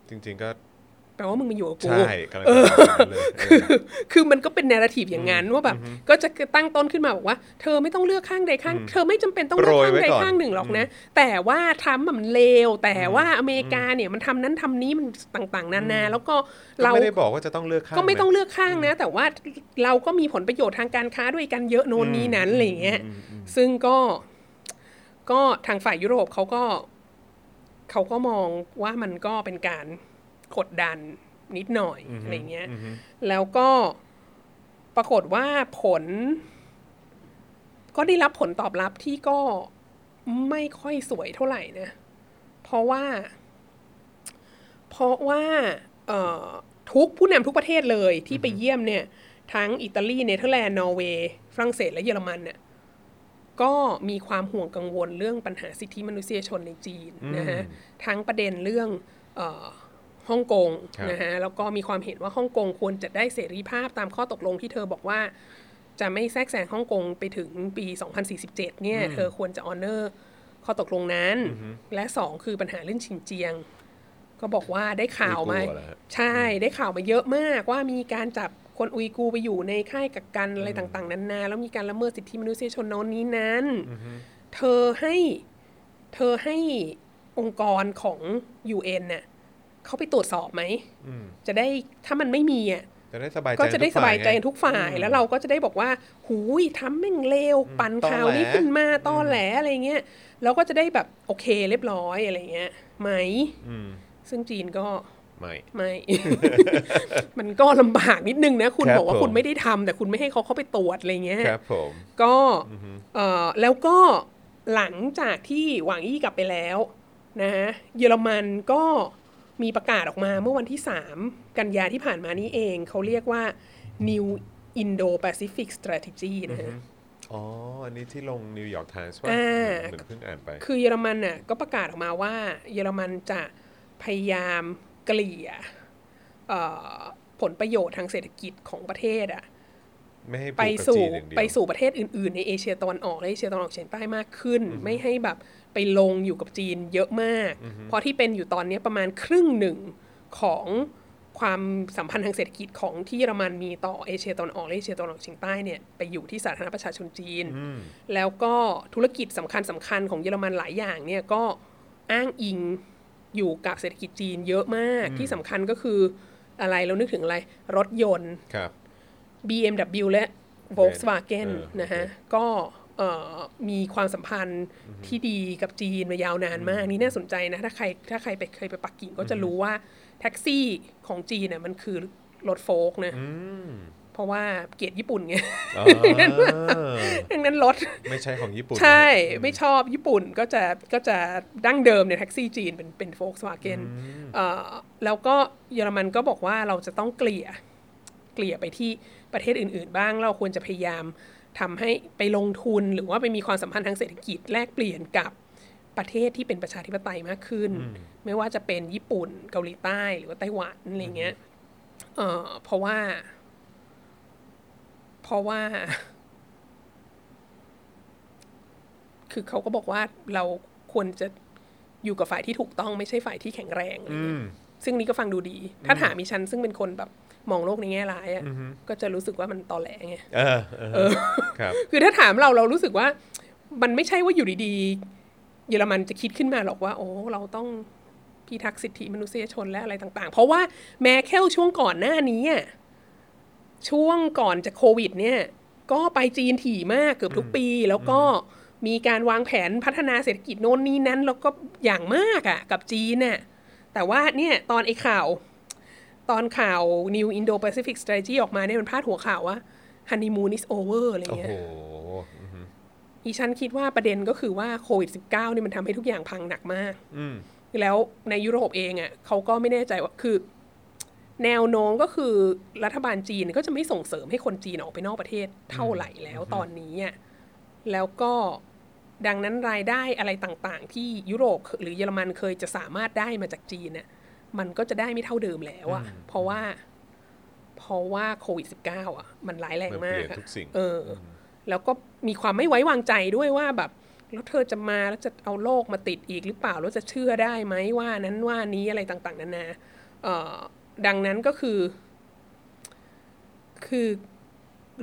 จริง ๆ ก็ แปลว่ามึงมาอยู่กับกูใช่กำลังจะบอกอย่างนั้นเลยเออคือมันก็เป็นแนราทีฟอย่างนั้นว่าแบบ ก็จะตั้งต้นขึ้นมาบอกว่า เธอไม่ต้องเลือกข้างใดข้าง เธอไม่จำเป็นต้องเลือกข้างโปรยไว้ใดก่อนข้างหนึ่งหรอกนะ แต่ว่าทรัมป์อะมันเลว แต่ว่าอเมริกาเนี่ยมันทำนั้นทำนี้มันต่างๆ นานา แล้วก็ก็เราไม่ได้บอกว่าจะต้องเลือกข้างก็ไม่ต้องนะเลือกข้างนะ แต่ว่าเราก็มีผลประโยชน์ทางการค้าด้วยกันเยอะโน่นนี้นั้นอะไรอย่างเงี้ยซึ่งก็ก็ทางฝ่ายยุโรปเขาก็เขาก็มองว่ามันก็เป็นการ กดดันนิดหน่อยอะไรเงี้ย แล้วก็ปรากฏว่าผล ก็ได้รับผลตอบรับที่ก็ไม่ค่อยสวยเท่าไหร่นะ เพราะว่า เพราะว่าเอ่อทุกผู้นำทุกประเทศเลยที่ไปเยี่ยมเนี่ย ทั้งอิตาลีเนเธอร์แลนด์นอร์เวย์ฝรั่งเศสและเยอรมันเนี่ยก็มีความห่วงกังวลเรื่องปัญหาสิทธิมนุษยชนในจีนนะฮะทั้งประเด็นเรื่องเออ ฮ่องกงครับนะฮะแล้วก็มีความเห็นว่าฮ่องกงควรจะได้เสรีภาพตามข้อตกลงที่เธอบอกว่า จะไม่แทรกแซงฮ่องกงไปถึงปี 2047 เนี่ย เธอควรจะออเนอร์ข้อตกลงนั้น และสองคือปัญหาเรื่องชินเจียง ก็บอกว่าได้ข่าวมาอุยกูร์เหรอฮะใช่ได้ข่าวมาเยอะมากว่ามีการจับคนอุยกูร์ไปอยู่ในค่ายกักกันอะไรต่างๆนานาแล้วมีการละเมิดสิทธิมนุษยชนโน้นนี้นั้น เธอให้เธอให้องค์กรของ UN น่ะ เขาไปตรวจสอบไหมจะได้ถ้ามันไม่มีอะจะได้สบายใจก็จะได้ทุสบายใจฝ่ทุกฝ่ายแล้วเราก็จะได้บอกว่า หูยทำแม่งเลวปั่นข่าวนี้ตอแหลขึ้นมาตอแหลอะไรเงี้ยเราก็จะได้แบบโอเคเรียบร้อยอะไรเงี้ยไหมอืมซึ่งจีนก็ไม่ไม่ มันก็ลำบากนิดนึงนะ คุณครับบอกว่าผมคุณไม่ได้ทำแต่คุณไม่ให้เขาเข้าไปตรวจอะไรเงี้ยครับผมก็เอ่อแล้วก็หลังจากที่หวางอี้กลับไปแล้วนะฮะเยอรมันก็ มีประกาศออกมาเมื่อวันที่ 3 กันยาที่ผ่านมานี้เอง เขาเรียกว่า New Indo-Pacific Strategy นะฮะอ๋อ อันนี้ที่ลง New York Times ป่ะอ่าเหมือนเพิ่งอ่านไป คือเยอรมันน่ะก็ประกาศออกมาว่า เยอรมันจะพยายามเกลี่ยเอ่อผลประโยชน์ทางเศรษฐกิจของประเทศอะไม่ให้ผูกไปกับสู่จีนอย่างเดียวไปสู่ประเทศอื่น ๆ ในเอเชียตะวันออกและเอเชียตะวันออกเฉียงใต้มากขึ้น ไม่ให้แบบ ไปลงอยู่กับจีนเยอะมาก เพราะที่เป็นอยู่ตอนนี้ประมาณครึ่งหนึ่งของความสัมพันธ์ทางเศรษฐกิจของที่เยอรมันมีต่อเอเชียตะวันออกและเอเชียตะวันออกเฉียงใต้เนี่ยไปอยู่ที่สาธารณประชาชนจีน แล้วก็ธุรกิจสำคัญสำคัญของเยอรมันหลายอย่างเนี่ยก็อ้างอิงอยู่กับเศรษฐกิจจีนเยอะมากที่สำคัญก็คืออะไรเรานึกถึงอะไร รถยนต์ครับ BMW และ Volkswagen เออนะฮะก็เอ่อ มีความสัมพันธ์ที่ดีกับจีนมายาวนานมากนี่น่าสนใจนะ ถ้าใครถ้าใครไปเคยไปปักกิ่งก็จะรู้ว่าแท็กซี่ของจีนน่ะมันคือรถโฟล์กนะเพราะว่าเกลียดญี่ปุ่นไงอ๋อดังนั้นรถไม่ใช่ของญี่ปุ่น ใช่ไม่ชอบญี่ปุ่นก็จะก็จะดั้งเดิมเนี่ยแท็กซี่จีนเป็นเป็นโฟล์กสวาเกนแล้วก็เยอรมันก็บอกว่าเราจะต้องเกลี่ยเกลี่ยไปที่ประเทศอื่น ๆ บ้างเราควรจะพยายาม ทำให้ไปลงทุนหรือว่าไปมีความสัมพันธ์ทางเศรษฐกิจแลกเปลี่ยนกับประเทศที่เป็นประชาธิปไตยมากขึ้น ไม่ว่าจะเป็นญี่ปุ่นเกาหลีใต้หรือว่าไต้หวันอะไรเงี้ยเอ่อเพราะว่า เพราะว่า คือเขาก็บอกว่าเราควรจะอยู่กับฝ่ายที่ถูกต้องไม่ใช่ฝ่ายที่แข็งแรงอะไรเงี้ยซึ่งนี้ก็ฟังดูดี ถ้าถามมีฉันซึ่งเป็นคนแบบ มองโลกในแง่ร้ายอะ่ะก็จะรู้สึกว่ามันตอแหลไงเออเออครับคือถ้าถามเราเรารู้สึกว่า มันไม่ใช่ว่าอยู่ดีๆ เยอรมันจะคิดขึ้นมาหรอกว่า โอ้เราต้องพิทักษ์สิทธิมนุษยชนและอะไรต่าง ๆ เพราะว่าแมเคลช่วงก่อนหน้านี้อะช่วงก่อนจะโควิด เนี่ย ก็ไปจีนถี่มากเกือบทุกปี แล้วก็มีการวางแผนพัฒนาเศรษฐกิจโน่นนี่นั้น แล้วก็อย่างมากอะ่ะ กับจีนน่ะแต่ว่าเนี่ยตอนไอ้ข่าว ตอนข่าว New Indo-Pacific Strategy ออกมาเนี่ยมันพาดหัวข่าวว่า honeymoon is over อะไรโอ้เงี้โหยอีฉันคิดว่าประเด็นก็คือว่าโควิด -19 เนี่ยมันทำให้ทุกอย่างพังหนักมากแล้วในยุโรปเองอะ่ะเขาก็ไม่แน่ใจว่าคือ แนวโน้มก็คือรัฐบาลจีนก็จะไม่ส่งเสริมให้คนจีนออกไปนอกประเทศเท่าไหร่แล้วตอนนี้อะแล้วก็ดังนั้นรายได้อะไรต่างๆ ที่ยุโรปหรือเยอรมันเคยจะสามารถได้มาจากจีนน่ะ มันก็จะได้ไม่เท่าเดิมแล้วอะเพราะว่า เพราะว่าโควิด -19 อะ มันร้ายแรงมันมาเปกลี่ยนอะทุกสิ่งเอออ แล้วก็มีความไม่ไว้วางใจด้วยว่าแบบแล้วเธอจะมาแล้วจะเอาโรคมาติดอีกหรือเปล่า แล้วจะเชื่อได้ไหมว่านั้นว่านี้อะไรต่างๆนานาเอ่อดังนั้นก็คือ คือ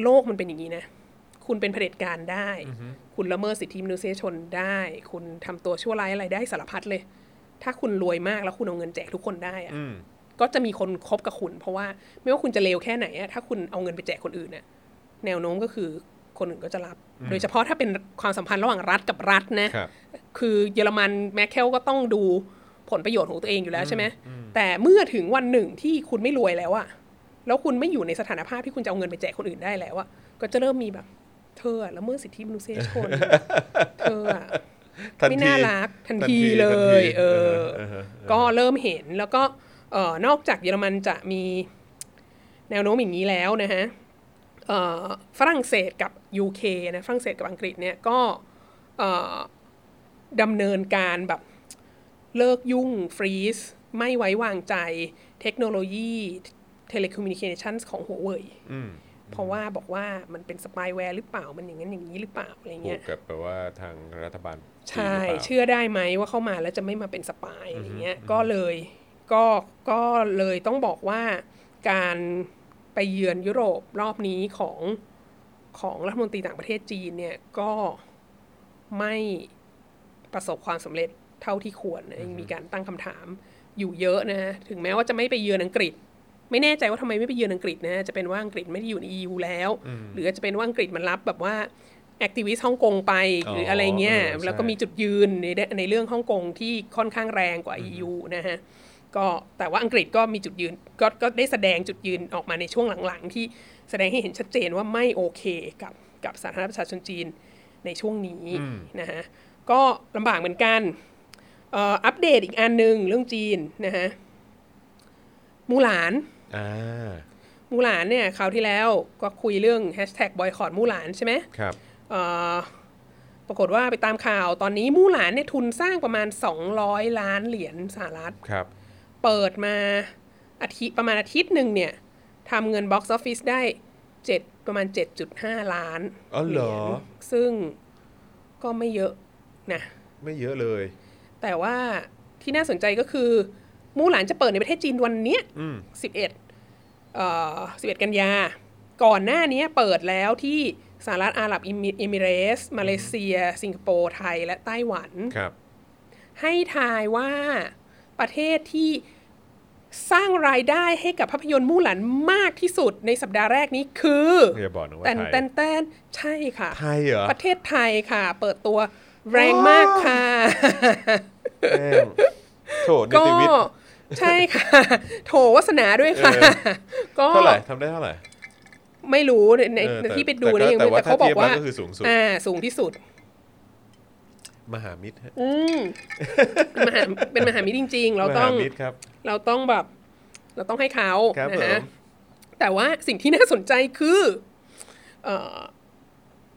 โลกมันเป็นอย่างนี้นะ คุณเป็นเผด็จการได้ คุณละเมิดสิทธิมนุษยชนได้ คุณทำตัวชั่วร้ายอะไรได้สารพัดเลย ถ้าคุณรวยมากแล้วคุณเอาเงินแจกทุกคนได้อะอืมก็จะมีคนคบกับคุณ เพราะว่าไม่ว่าคุณจะเลวแค่ไหนอะถ้าคุณเอาเงินไปแจกคนอื่นเนี่ยแนวโน้มก็คือคนอื่นก็จะรับ โดยเฉพาะถ้าเป็นความสัมพันธ์ระหว่างรัฐกับรัฐนะครับคือเยอรมันแมคเคลก็ต้องดูผลประโยชน์ของตัวเองอยู่แล้วใช่ไหม แต่เมื่อถึงวันหนึ่งที่คุณไม่รวยแล้วอะแล้วคุณไม่อยู่ในสถานภาพที่คุณจะเอาเงินไปแจกคนอื่นได้แล้วอะก็จะเริ่มมีแบบ เธออะละเมิดสิทธิมนุษยชน เธออะทัน ไม่ทีน่ารักทันทันทีทีเลทันทียเออเออเออก็เริ่มเห็นแล้วก็เอ่อนอกจากเยอรมันจะมีแนวโน้มอย่างนี้แล้วนะฮะเอ่อฝรั่งเศสกับ UK นะฝรั่งเศสกับอังกฤษเนี่ยก็เอ่อดำเนินการแบบเลิกยุ่ง freeze ไม่ไว้วางใจเทคโนโลยี telecommunication ของหัวเว่ยอืม เพราะว่าบอกว่ามันเป็น spyware หรือเปล่ามันอย่างนั้นอย่างนี้หรือเปล่าอะไรผูเงี้กยผูกกับทางรัฐบาลจีนหรือเปล่าใช่แปลว่าเชื่อได้ไหมว่าเข้ามาแล้วจะไม่มาเป็น spy อะไรเงี้ยก็เลยก็ก็เลยต้องบอกว่าการไปเยือนยุโรปรอบนี้ของของรัฐมนตรีต่างประเทศจีนเนี่ยก็ไม่ประสบความสำเร็จเท่าที่ควรนะยังมีการตั้งคำถามอยู่เยอะนะฮะถึงแม้ว่าจะไม่ไปเยือนอังกฤษ ไม่แน่ใจว่าทำไมไม่ไปเยือนอังกฤษนะจะเป็นว่าอังกฤษไม่ได้อยู่ใน EU แล้ว หรืออาจจะเป็นว่าอังกฤษมันรับแบบว่าแอคทิวิสต์ฮ่องกงไปหรืออะไรเงี้ยเออใช่แล้วก็มีจุดยืนในในเรื่องฮ่องกงที่ค่อนข้างแรงกว่า EU นะฮะก็แต่ว่าอังกฤษก็มีจุดยืนก็ก็ได้แสดงจุดยืนออกมาในช่วงหลังๆ ที่แสดงให้เห็นชัดเจนว่าไม่โอเคกับกับสาธารณรัฐประชาชนจีนในช่วงนี้นะฮะก็ลำบากเหมือนกันเอ่ออัปเดตอีกอันหนึ่งเรื่องจีนนะฮะมูหลานอ่า มูหลานเนี่ยคราวที่แล้วก็คุยเรื่องแฮชแท็กบอยคอรมูหลานใช่ไหมครับเอ่อปรากฏว่าไปตามข่าวตอนนี้มูหลานเนี่ยทุนสร้างประมาณ 200 ล้านเหรียญสหรัฐครับ เปิดมาอาทิตย์ประมาณอาทิตย์หนึ่งเนี่ยทำเงิน box office ได้7ประมาณ 7.5 ล้านอ๋อเหรอยญซึ่งก็ไม่เยอะนะ ไม่เยอะเลย แต่ว่าที่น่าสนใจก็คือ มูหลานจะเปิดในประเทศจีนวันเนี้ยอืม11เอ่อ 11 กันยา ก่อนหน้านี้เปิดแล้วที่สหรัฐอาหรับเอมิเรตส์ส มาเลเซีย สิงคโปร์ ไทย และไต้หวันครับ ให้ทายว่าประเทศที่สร้างรายได้ให้กับภาพยนตร์มู่หลันมากที่สุดในสัปดาห์แรกนี้คืออย่าบอกนะว่าแตนไทยแตนแตนใช่ค่ะ ไทยเหรอ ประเทศไทยค่ะ เปิดตัวแรงมากค่ะแม่งโถนิก็ติวิทย์ ใช่ค่ะ โถวัสนาด้วยค่ะเออก็เท่าไหร่ทำได้เท่าไหร่ ไม่รู้ในในเออแต่ที่ไปดูแต่ก็เนี่ยยังแต่ไม่ว่าแต่เขาบอกว่าถ้าเทียบแล้วก็คือสูงสุดอ่าสูงที่สุด มหามิตรฮะอืมเป็นมหาเป็นมหามิตรจริง ๆ เรามต้หาองมิตรครับเราต้องแบบ เราต้องให้เขาครับนะผฮะมแต่ว่าสิ่งที่น่าสนใจคือเอ่อ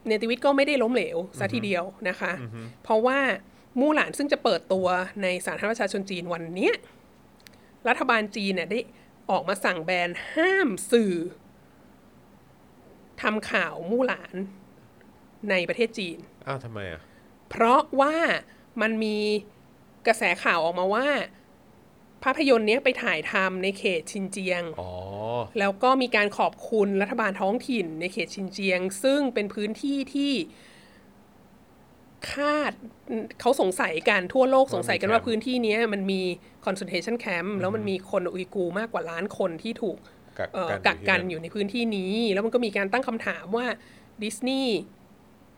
เนติวิทย์ก็ไม่ได้ล้มเหลวซะทีเดียวนะคะ เพราะว่ามู่หลานซึ่งจะเปิดตัวในสาธารณรัฐประชาชนจีนวันเนี้ย รัฐบาลจีนเนี่ยได้ออกมาสั่งแบนห้ามสื่อทำข่าวมู่หลานในประเทศจีน อ้าวทำไมอะ เพราะว่ามันมีกระแสข่าวออกมาว่า ภาพยนตร์เนี้ยไปถ่ายทำในเขตชินเจียง อ๋อ แล้วก็มีการขอบคุณรัฐบาลท้องถิ่นในเขตชินเจียง ซึ่งเป็นพื้นที่ที่ คาดเขาสงสัยกันทั่วโลกสงสัยกันว่าพื้นที่เนี้ยมันมี concentration camp แล้วมันมีคนอุยกูร์มากกว่าล้านคนที่ถูกกักเอ่อกันกักกันที่อยู่ในพื้นที่นี้ แล้วมันก็มีการตั้งคำถามว่าดิสนีย์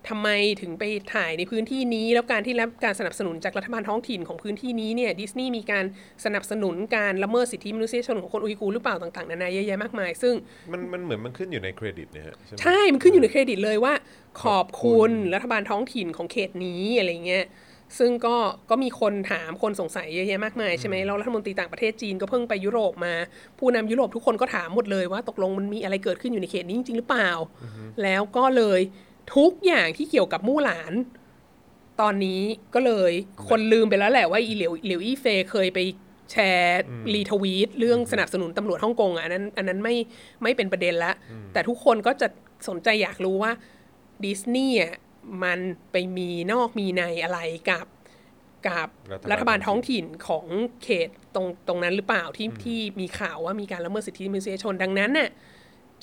ทำไมถึงไปถ่ายในพื้นที่นี้ แล้วการที่รับการสนับสนุนจากรัฐบาลท้องถิ่นของพื้นที่นี้เนี่ยดิสนีย์มีการสนับสนุนการละเมิดสิทธิมนุษยชนของคนอุยกูร์หรือเปล่าต่างๆนานาเยอะแยะมากมาย ซึ่งมันมันเหมือนมันขึ้นอยู่ในเครดิตเนี่ยฮะใช่ไหมใช่ มันขึ้นอยู่ในเครดิตเลยว่า ขอบคุณรัฐบาลท้องถิ่นของเขตนี้อะไรเงี้ยซึ่งก็ก็มีคนถามคนสงสัยเยอะแยะมากมายใช่ไหมแล้วรัฐมนตรีต่างประเทศจีนก็เพิ่งไปยุโรปมา ผู้นำยุโรปทุกคนก็ถามหมดเลยว่าตกลงมันมีอะไรเกิดขึ้นอยู่ในเขตนี้จริงๆหรือเปล่า แล้วก็เลย ทุกอย่างที่เกี่ยวกับมู่หลาน ตอนนี้ก็เลยคนลืมไปแล้วแหละว่าอีเหลียวเหลียวอี้เฟยเคยไปแชร์รีทวีตเรื่องสนับสนุนตำรวจฮ่องกงอะอันนั้น อันนั้นไม่ไม่เป็นประเด็นละ แต่ทุกคนก็จะสนใจอยากรู้ว่าดิสนีย์อะมันไปมีนอกมีในอะไรกับกับรัฐบาลรัฐบาลท้องถิ่นของเขตตรงตรงนั้นหรือเปล่าที่ที่มีข่าวว่ามีการละเมิดสิทธิมนุษยชนดังนั้นน่ะ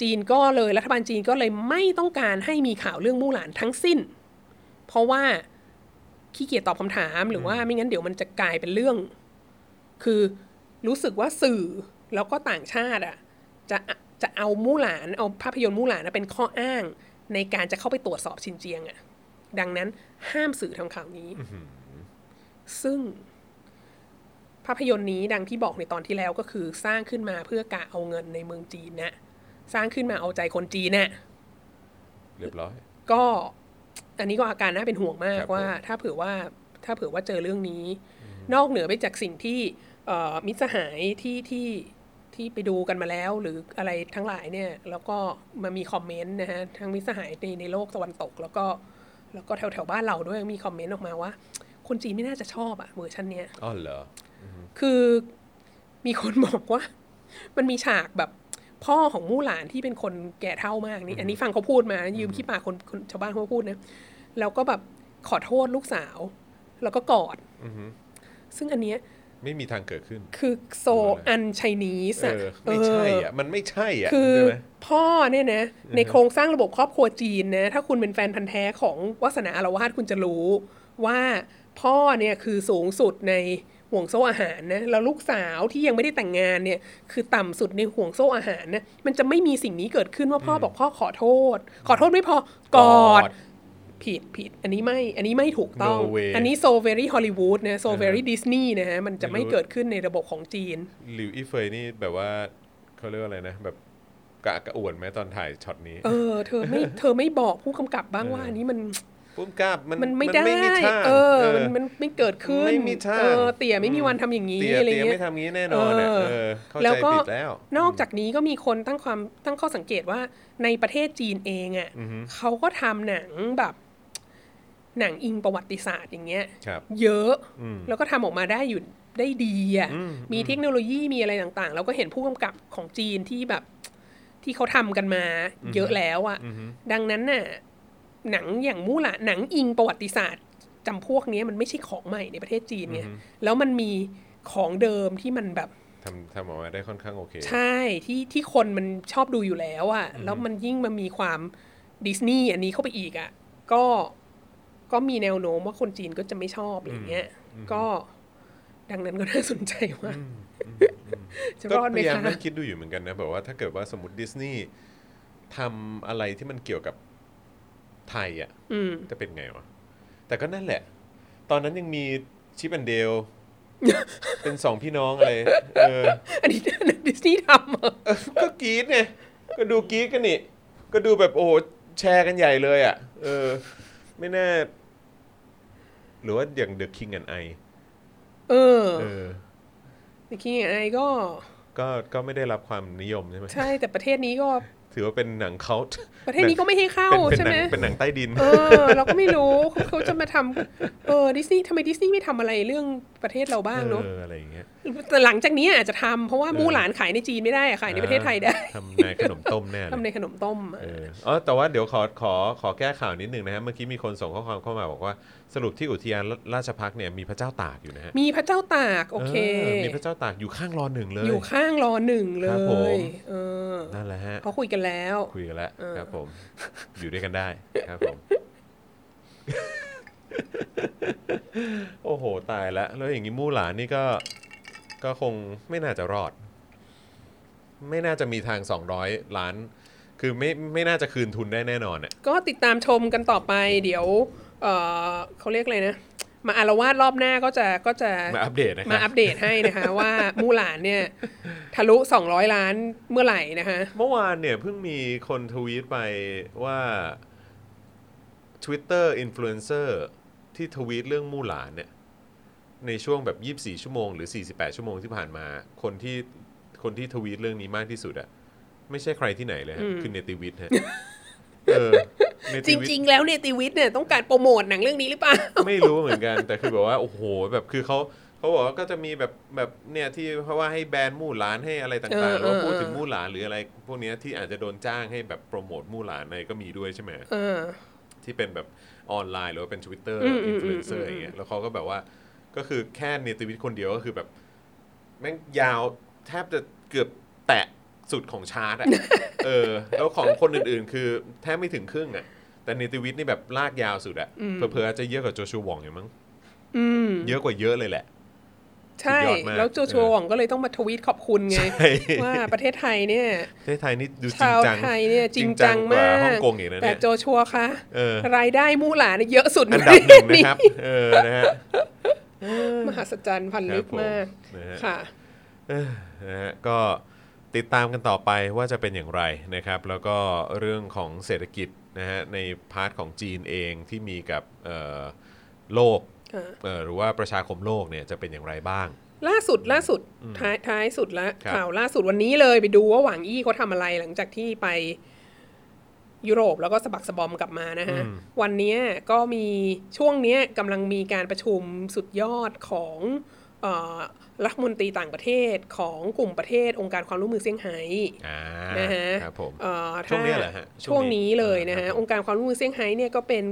จีนก็เลยรัฐบาลจีนก็เลยไม่ต้องการให้มีข่าวเรื่องมู่หลานทั้งสิ้น เพราะว่าขี้เกียจตอบคำถามหรือว่าไม่งั้นเดี๋ยวมันจะกลายเป็นเรื่อง คือรู้สึกว่าสื่อแล้วก็ต่างชาติอะจะจะเอามู่หลานเอาภาพยนตร์มู่หลานนะเป็นข้ออ้างในการจะเข้าไปตรวจสอบชินเจียงอะ ดังนั้นห้ามสื่อทำข่าวนี้ ซึ่งภาพยนตร์นี้ดังที่บอกในตอนที่แล้วก็คือสร้างขึ้นมาเพื่อกะเอาเงินในเมืองจีนนะ สร้างขึ้นมาเอาใจคนจีนน่ะเรียบร้อย ก็อันนี้ก็อาการน่าเป็นห่วงมาคกรับว่าผมถ้าเผื่อว่าถ้าเผื่อว่าเจอเรื่องนี้ นอกเหนือไปจากสิ่งที่เอ่อมิตรสหายที่ที่ที่ไปดูกันมาแล้ว หรืออะไรทั้งหลายเนี่ย แล้วก็มามีคอมเมนต์นะฮะทั้งมิตรสหายในในโลกตะวันตก แล้วก็แล้วก็แถวแถวๆบ้านเราด้วยมีคอมเมนต์ออกมาว่า คนจีนไม่น่าจะชอบอะเวอร์ชันเนี้ยอ๋อเหรอคือมีคนบอกว่า มันมีฉากแบบ พ่อของมู่หลานที่เป็นคนแก่เท่ามากนี่อันนี้ฟังเขาพูดมา ยืมขี้ปากคนคนชาวบ้านเขาพูดนะแล้วก็แบบขอโทษลูกสาว แล้วก็กอดอือฮึซึ่งอันเนี้ยไม่มีทางเกิดขึ้น คือโซอันไชนีสเออะอไม่ใช่เอออะ มันไม่ใช่อะ คือใช่ไหมพ่อเนี่ยนะ ในโครงสร้างระบบครอบครัวจีนนะ ถ้าคุณเป็นแฟนพันธ์แท้ของวาสนาอารวาสคุณจะรู้ว่าพ่อเนี่ยคือสูงสุดใน ห่วงโซ่อาหารนะแล้วลูกสาวที่ยังไม่ได้แต่งงานเนี่ย คือต่ำสุดในห่วงโซ่อาหารนะมันจะไม่มีสิ่งนี้เกิดขึ้นว่าพ่อบอกพ่อขอโทษ ขอโทษไม่พอกอดผิดผิดอันนี้ไม่อันนี้ไม่ถูกต้อง No way อันนี้ so very Hollywood นะ so very Disney นะฮะมันจะไม่ไม่รู้เกิดขึ้นในระบบของจีน หลิวอี้เฟยนี่แบบว่าเขาเรียกว่าอะไรนะ แบบกะกระอ่วนไหมตอนถ่ายช็อตนี้ เออ เธอไม่เธอไม่บอกผู้กำกับบ้างว่าอันนี้มัน ปุ้มกล้าบมันมันไม่ได้มีทางเออ มันมันไม่เกิดขึ้นไม่มีทางเออเตี่ยไม่มีวันทำอย่างนี้เตียอะไรเตียเงี้ไม่ยทำงี้แน่นอนอะเออเออเข้าแล้วใจก็ผิดแล้วนอกจากนี้ก็มีคนตั้งความตั้งข้อสังเกตว่าในประเทศจีนเองอะ่ะเขาก็ทำหนังแบบหนังอิงประวัติศาสตร์อย่างเงี้ยครับเยอะแล้วก็ทำออกมาได้อยู่ได้ดีอะ่ะมีเทคโนโลยีมีอะไรต่างๆ แล้วก็เห็นผู้กำกับของจีนที่แบบที่เขาทำกันมาเยอะแล้วอะ่ะ ดังนั้นน่ะ หนังอย่างมู่หละหนังอิงประวัติศาสตร์จำพวกเนี้ยมันไม่ใช่ของใหม่ในประเทศจีนไงแล้วมันมีของเดิมที่มันแบบทำทำออกมาได้ค่อนข้างโอเค ใช่ที่ที่คนมันชอบดูอยู่แล้วอะ่ะแล้วมันยิ่งมันมีความดิสนีย์อันนี้เข้าไปอีกอะ่ะก็ก็มีแนวโน้มว่าคนจีนก็จะไม่ชอบอะไรเงี้ย ก็ดังนั้นก็น่าสนใจว่าจะก็รอดไหพมยายามคะนั่งคิดดูอยู่เหมือนกันนะแบบว่าถ้าเกิดว่าสมมติดิสนีย์ทำอะไรที่มันเกี่ยวกับ ไทยอะอืมจะเป็นไงวะ แต่ก็นั่นแหละ ตอนนั้นยังมีชิปแอนเดล เป็นสองพี่น้องอะไร เอออันนี้ดิสนีย์ทำเหรอเออก็กรี๊ดไงก็ดูกรี๊ดกันนี่ ก็ดูแบบโอ้โหแชร์กันใหญ่เลยอะ เออ ไม่แน่หรือว่าอย่าง The King and I เออเออในคิงไอก็ ก็ก็ไม่ได้รับความนิยมใช่ไหมใช่แต่ประเทศนี้ก็ ถือว่าเป็นหนังเขา ประเทศนี้ก็ไม่ให้เข้าเป็นเป็นใช่หนัไหมงเป็นหนังใต้ดิน เออ เราก็ไม่รู้เขาเขาจะมาทำเออดิสนีย์ทำไมดิสนีย์ไม่ทำอะไรเรื่องประเทศเราบ้างเนาะเอออะไรอย่างเงี้ยแต่หลังจากนี้อาจจะทำเพราะว่ามู่หลานขายในจีนไม่ได้อะขายในประเทศไทยได้ทำในขนมต้มแน่เลยทำในขนมต้มเอออ๋อแต่ว่าเดี๋ยวขอขอขอแก้ข่าวนิดหนึ่งนะฮะเมื่อกี้มีคนส่งข้อความเข้ามาบอกว่าสรุปที่อุทยานราชพักษ์เนี่ยมีพระเจ้าตากอยู่นะฮะมีพระเจ้าตากโอเคมีพระเจ้าตากอยู่ข้างรอหนึ่งเลย อยู่ข้างรอหนึ่งเลครับผมยเออนั่นแหละฮะเขาคุยกันแล้วคุยกันแล้วเออครับผม อยู่ด้วยกันได้ครับผม โอ้โห ตายแล้ว แล้วอย่างนี้มู่หลานนี่ก็ ก็คงไม่น่าจะรอด ไม่น่าจะมีทาง 200 ล้าน คือไม่ไม่น่าจะคืนทุนได้แน่นอนอะก็ติดตามชมกันต่อไป เดี๋ยว เออเขาเรียกอะไรนะ มาอารวาสรอบหน้าก็จะก็จะมาอัปเดตนะคมารัอับปเดตให้นะคะ ว่ามู่หลานเนี่ย ทะลุ 200 ล้านเมื่อไหร่นะคะเมื่อวานเนี่ยเพิ่งมีคนทวีตไปว่า Twitter Influencer ที่ทวีตเรื่องมู่หลานเนี่ย ในช่วงแบบ 24 ชั่วโมงหรือ 48 ชั่วโมงที่ผ่านมา คนที่คนที่ทวีตเรื่องนี้มากที่สุดอะไม่ใช่ใครที่ไหนเลยฮะคือเนติวิทย์ฮะเออเน จริง ๆ แล้วเนติวิทย์เนี่ยต้องการโปรโมทหนังเรื่องนี้หรือเปล่า ไม่รู้เหมือนกัน แต่คือแบบว่า โอ้โห แบบคือเขาเขาบอกว่าก็จะมีแบบแบบเนี่ยที่เพราะว่าให้แบรนด์มู่หลานให้อะไรต่างๆหรือว่าพูดถึงมู่หลานหรืออะไรพวกนี้ที่อาจจะโดนจ้างให้แบบโปรโมทมู่หลานอะไรก็มีด้วยใช่ไหมที่เป็นแบบออนไลน์หรือว่าเป็น Twitter อืมอืมอินฟลูเอนเซอร์อืมอย่างเงี้ยแล้วเขาก็แบบว่าก็คือแค่เนติวิทย์คนเดียวก็คือแบบแม่งยาวแทบจะเกือบแตะ สุดของชาร์ตอะเออ แล้วของคนอื่นๆ คือแทบไม่ถึงครึ่งอะแต่เนติวิทย์นี่แบบลากยาวสุดอะเผลอๆอาจจะเยอะกว่าโจชูวองอย่างมั้งอืม เยอะกว่าเยอะเลยแหละ ใช่ สุดยอดมาก แล้วโจชัวหว่องก็เลยต้องมาทวีตขอบคุณไง ใช่ว่าประเทศไทยเนี่ย ประเทศไทยนี่ดูจริงชาวจังไทยเนี่ยจริงจังกว่มากฮ่องกงอีกนะแต่เนี่ยโจชัวคะเออ รายได้มู่หลานเนี่ยเยอะสุดอันดับหนึ่งนะครับ เออนะฮะมหัศจรรย์พันลึกมากนะฮะค่ะ เออนะฮะก็ ติดตามกันต่อไปว่าจะเป็นอย่างไรนะครับ แล้วก็เรื่องของเศรษฐกิจนะฮะใน part ของจีนเองที่มีกับเอ่อโลกค่ะเอ่อหรือว่าประชาคมโลกเนี่ยจะเป็นอย่างไรบ้าง ล่าสุดล่าสุดท้ายท้ายสุดแล้วครับข่าวล่าสุดวันนี้เลยไปดูว่าหวังอี้เขาทำอะไรหลังจากที่ไปยุโรปแล้วก็สะบักสะบอมกลับมานะฮะ วันเนี้ยก็มีช่วงเนี้ยกำลังมีการประชุมสุดยอดของเออ รัฐมนตรีต่างประเทศของกลุ่มประเทศองค์การความร่วมมือเซี่ยงไฮ้อ่านะฮะครับผมเอ่อช่วงนี้ถ้าเหรอฮะช่ช่ววงงนี้นี้เลยนะครัฮะบผมองค์การความร่วมมือเซี่ยงไฮ้เนี่ยก็เป็น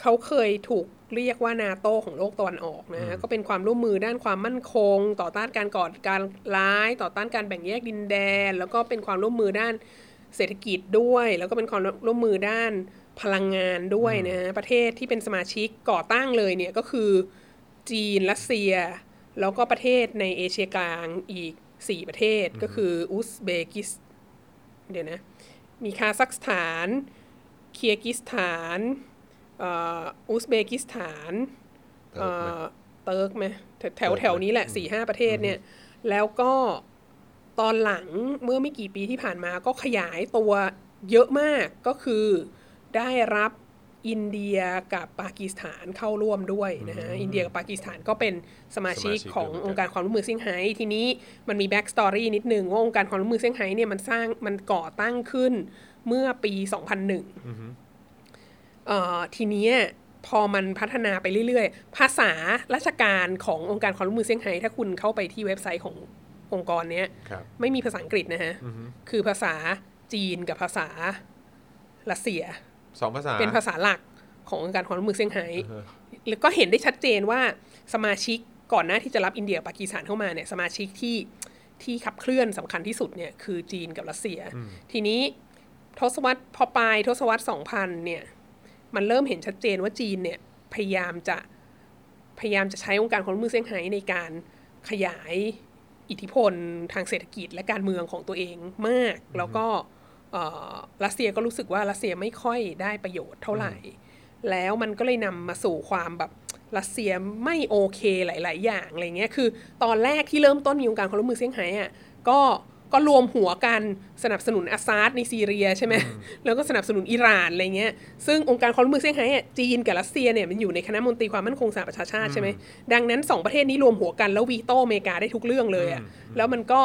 เขาเคยถูกเรียกว่านาโตของโลกตะวันออกนะฮะก็เป็นความร่วมมือด้านความมั่นคง ต่อต้านการก่อการร้าย ต่อต้านการแบ่งแยกดินแดน แล้วก็เป็นความร่วมมือด้านเศรษฐกิจด้วย แล้วก็เป็นความร่วมมือด้านพลังงานด้วยนะฮะประเทศที่เป็นสมาชิกก่อตั้งเลยเนี่ยก็คือ จีน รัสเซีย แล้วก็ประเทศในเอเชียกลางอีก 4 ประเทศก็คืออุซเบกิสเดี๋ยวนะ มีคาซัคสถาน เคียร์กิสถานเอ่ออุซเบกิสถานเอ่อเติร์กไหมแถวแถวแถวนี้แหละสี่ห้าประเทศเนี่ย แล้วก็ตอนหลังเมื่อไม่กี่ปีที่ผ่านมาก็ขยายตัวเยอะมากก็คือได้รับ อินเดียกับปากีสถานเข้าร่วมด้วยนะฮะอินเดียกับปากีสถานก็เป็นสมาชิกสมาชิกของด้วยเหมือนกันองค์การความร่วมมือเซี่ยงไฮ้ทีนี้มันมี backstory นิดนึงว่าองค์การความร่วมมือเซี่ยงไฮ้เนี่ยมันสร้างมันก่อตั้งขึ้นเมื่อปี 2001เอ่อทีเนี้ยพอมันพัฒนาไปเรื่อยๆ ภาษาราชการขององค์การความร่วมมือเซี่ยงไฮ้ถ้าคุณเข้าไปที่เว็บไซต์ขององค์กรเนี้ยครับไม่มีภาษาอังกฤษนะฮะ คือภาษาจีนกับภาษารัสเซีย สองภาษา เป็นภาษาหลักขององค์การความร่วมมือเซี่ยงไฮ้แล้วก็เห็นได้ชัดเจนว่าสมาชิกก่อนหน้าที่จะรับอินเดียปากีสถานเข้ามาเนี่ยสมาชิกที่ที่ขับเคลื่อนสำคัญที่สุดเนี่ยคือจีนกับรัสเซีย ทีนี้ทศวรรษพอปลายทศวรรษ2000เนี่ยมันเริ่มเห็นชัดเจนว่าจีนเนี่ยพยายามจะพยายามจะใช้องค์การความร่วมมือเซี่ยงไฮ้ในการขยายอิทธิพลทางเศรษฐกิจและการเมืองของตัวเองมาก แล้วก็เอ่อ รัสเซียก็รู้สึกว่ารัสเซียไม่ค่อยได้ประโยชน์เท่าไหร่ แล้วมันก็เลยนำมาสู่ความแบบรัสเซียไม่โอเคหลาย ๆ อย่างอะไรเงี้ยคือ ตอนแรกที่เริ่มต้นมีองค์การความร่วมมือเซี่ยงไฮ้อะก็ก็รวมหัวกันสนับสนุนอาซาดในซีเรียใช่ไหมแล้วก็สนับสนุนอิหร่านอะไรเงี้ยซึ่งองค์การความร่วมมือเซี่ยงไฮ้อะจีนกับรัสเซียเนี่ยมันอยู่ในคณะมนตรีความมั่นคงสหประชาชาติใช่ไหมดังนั้นสองประเทศนี้รวมหัวกันแล้ววีโต้อเมริกาได้ทุกเรื่องเลยอะแล้วมันก็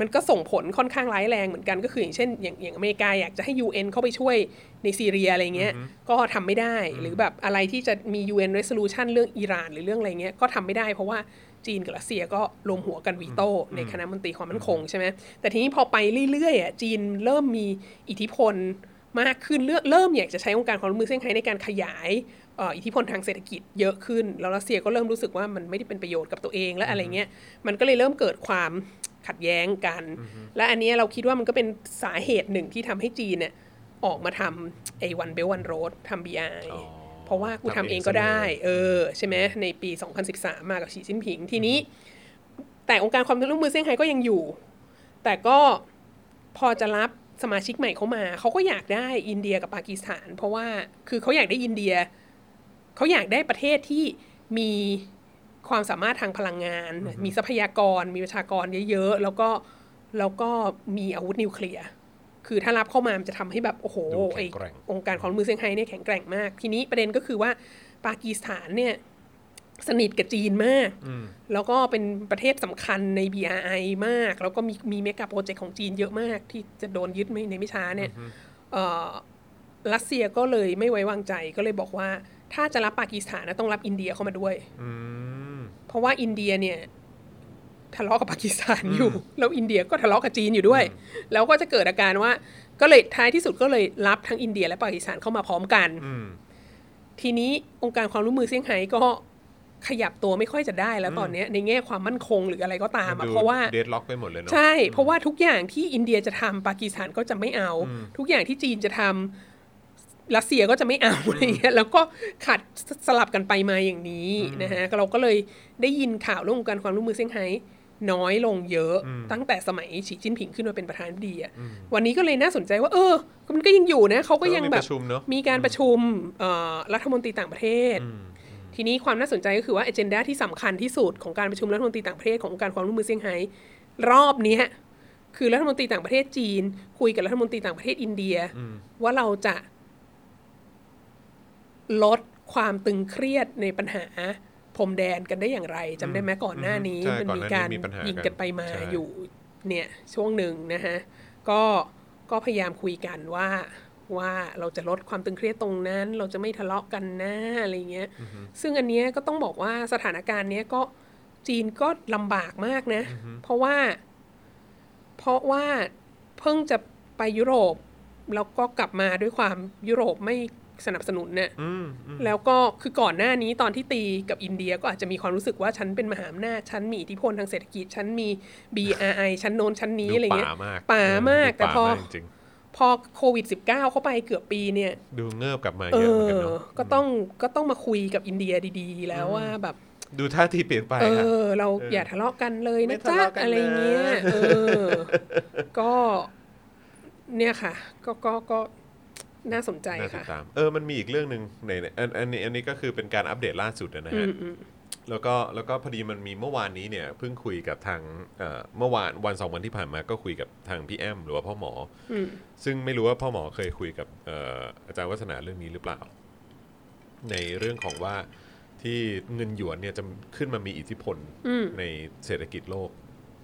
มันก็ส่งผลค่อนข้างร้ายแรงเหมือนกันก็คืออย่างเช่นอย่างอย่างอเมริกาอยากจะให้ UN เข้าไปช่วยในซีเรียอะไรเงี้ยก็ทำไม่ได้หรือแบบอะไรที่จะมี UN resolution เรื่องอิหร่านหรือเรื่องอะไรเงี้ยก็ทำไม่ได้เพราะว่าจีนกับรัสเซียก็รวมหัวกันวีโต้ในคณะมนตรีความมั่นคงใช่ไหมแต่ทีนี้พอไปเรื่อยๆอะจีนเริ่มมีอิทธิพลมากขึ้นเริ่มเริ่มอยากจะใช้องค์การความร่วมมือเซี่ยงไฮ้ในการขยายเอ่ออิทธิพลทางเศรษฐกิจเยอะขึ้น แล้วรัสเซียก็เริ่มรู้สึกว่ามันไม่ได้เป็นประโยชน์กับตัวเองและอะไรเงี้ยมันก็เลยเริ่มเกิดความ ขัดแย้งกัน และอันเนี้ยเราคิดว่ามันก็เป็นสาเหตุหนึ่งที่ทำให้จีนเนี่ยออกมาทำไอ้วันเบลวันโรดทำ BI อ๋อเพราะว่ากูทำเองก็ได้ เออ ใช่ไหมในปี 2013 มากับฉีจิ้นผิงทีนี้ แต่องค์การความร่วมมือเซี่ยงไฮ้ก็ยังอยู่ แต่ก็พอจะรับสมาชิกใหม่เข้ามา เขาก็อยากได้อินเดียกับปากีสถาน เพราะว่าคือเขาอยากได้อินเดีย เขาอยากได้ประเทศที่มี ความสามารถทางพลังงาน มีทรัพยากร มีประชากรเยอะๆ แล้วก็แล้วก็มีอาวุธนิวเคลียร์ คือถ้ารับเข้ามามันจะทำให้แบบ โอ้โหดูแข็ไอ้งแกร่งองค์การความร่วมมือเซี่ยงไฮ้เนี่ยแข็งแกร่งมาก ทีนี้ประเด็นก็คือว่าปากีสถานเนี่ยสนิทกับจีนมาก แล้วก็เป็นประเทศสำคัญใน BRI มาก แล้วก็มีมีเมกะโปรเจกต์ของจีนเยอะมาก ที่จะโดนยึดไม่ในไม่ช้าเนี่ยเอ่อรัสเซียก็เลยไม่ไว้วางใจก็เลยบอกว่า ถ้าจะรับปากีสถานนะต้องรับอินเดียเข้ามาด้วยอืม เพราะว่าอินเดียเนี่ยทะเลาะกับปากีสถานอยู่ แล้วอินเดียก็ทะเลาะกับจีนอยู่ด้วย แล้วก็จะเกิดอาการว่า ก็เลยท้ายที่สุดก็เลยรับทั้งอินเดียและปากีสถานเข้ามาพร้อมกันอืมทีนี้องค์การความร่วมมือเซี่ยงไฮ้ก็ขยับตัวไม่ค่อยจะได้แล้วตอนเนี้ยในแง่ความมั่นคงหรืออะไรก็ตามมันอะดูเพราะว่าเดดล็อกไปหมดเลยเนาะใช่ เพราะว่าทุกอย่างที่อินเดียจะทำปากีสถานก็จะไม่เอา ทุกอย่างที่จีนจะทำ รัสเซียก็จะไม่เอาอะไรเงี้ยแล้วก็ขัดสลับกันไปมาอย่างนี้นะฮะเราก็เลยได้ยินข่าวเรื่องของการความร่วมมือเซี่ยงไฮ้น้อยลงเยอะตั้งแต่สมัยฉีจิ้นผิงขึ้นมาเป็นประธานาธิบดีอะวันนี้ก็เลยน่าสนใจว่า เออมันก็ยังอยู่นะเขาก็ยังแบบมีประชุมเนอะมีการประชุมเอ่อรัฐมนตรีต่างประเทศ ทีนี้ความน่าสนใจก็คือว่า a อเจนดาที่สำคัญที่สุดของการประชุมรัฐมนตรีต่างประเทศขององค์การความร่วมมือเซี่ยงไฮ้รอบเนี้ยคือรัฐมนตรีต่างประเทศจีน คุยกับรัฐมนตรีต่างประเทศอินเดีย ว่าเราจะ ลดความตึงเครียดในปัญหาพรมแดนกันได้อย่างไรจำได้ไหมก่อนหน้านี้ใช่มันก่อนมีหน้านี้การมีปัญหายิงกักันนไปมาใช่อยู่เนี่ยช่วงหนึ่งนะฮะก็ก็พยายามคุยกันว่าว่าเราจะลดความตึงเครียดตรงนั้น เราจะไม่ทะเลาะกันนะอะไรเงี้ย ซึ่งอันเนี้ยก็ต้องบอกว่าสถานการณ์เนี้ยก็จีนก็ลำบากมากนะ เพราะว่า เพราะว่าเพิ่งจะไปยุโรป แล้วก็กลับมาด้วยความยุโรปไม่ สนับสนุนเนี่ยอืมอืมแล้วก็คือก่อนหน้านี้ตอนที่ตีกับอินเดียก็อาจจะมีความรู้สึกว่าฉันเป็นมหาอำนาจฉันมีอิทธิพลทางเศรษฐกิจฉันมี BRI ฉันโน้นฉันนี้ดูอะไรเงี้ยป่ามากป่ามากเออดูแต่พอป่ามากจริงพอโควิด -19 เข้าไปเกือบปีเนี่ยๆดูเงิบกลับมาเอเยอะเหมือนกันอเนาะก็ต้องก็ต้องมาคุยกับอินเดียดีๆ แล้วว่าแบบดูท่าทีเปลี่ยนไปเออะอเราอย่าทะเลาะกันเลยไม่นะทะจ๊ะเลาะกันอะไรเงี้ยนะเออ ก็ เนี่ยค่ะ ก็ก็ก็ น่าสนใจน่าติดค่ะ ตามเออมันมีอีกเรื่องหนึ่งในในอันอันนี้อันนี้ก็คือเป็นการอัปเดตล่าสุดนะฮะแล้วก็แล้วก็พอดีมันมีเมื่อวานนี้เนี่ยเพิ่งคุยกับทางเอ่อเมื่อวานวันสองวันที่ผ่านมาก็คุยกับทางพี่แอมหรือว่าพ่อหมออซึ่งไม่รู้ว่าพ่อหมอเคยคุยกับเอ่ออาจารย์วัฒนาเรื่องนี้หรือเปล่า ในเรื่องของว่าที่เงินหยวนเนี่ยจะขึ้นมามีอิทธิพลในเศรษฐกิจโลก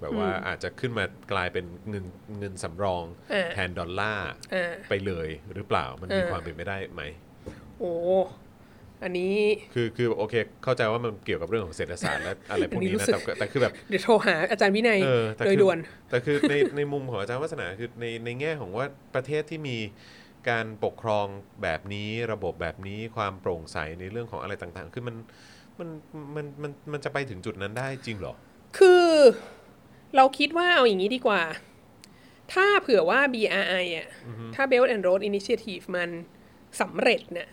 แบบว่าอาจจะขึ้นมากลายเป็นเงินเงินสำรองเออแทนดอลลาร์เออไปเลยหรือเปล่ามันมีเออความเป็นไปได้ไหมโอ้อันนี้คือคือโอเค เข้าใจว่ามันเกี่ยวกับเรื่องของเศรษฐศาสตร์และอะไรพวกนี้อันนี้รู้นะสึกแต่ก็แต่คือแบบเดี๋ยวโทรหาอาจารย์วินัยเออแต่โดยคือด่วน แต่คือในในมุมของอาจารย์วัฒนาคือในในแง่ของว่าประเทศที่มีการปกครองแบบนี้ระบบแบบนี้ความโปร่งใสในเรื่องของอะไรต่างๆ คือมันมันมันมันมันจะไปถึงจุดนั้นได้จริงเหรอ คือ เราคิดว่าเอาอย่างนี้ดีกว่า ถ้าเผื่อว่า BRI อะ ถ้า Belt and Road Initiative มันสำเร็จเนี่ย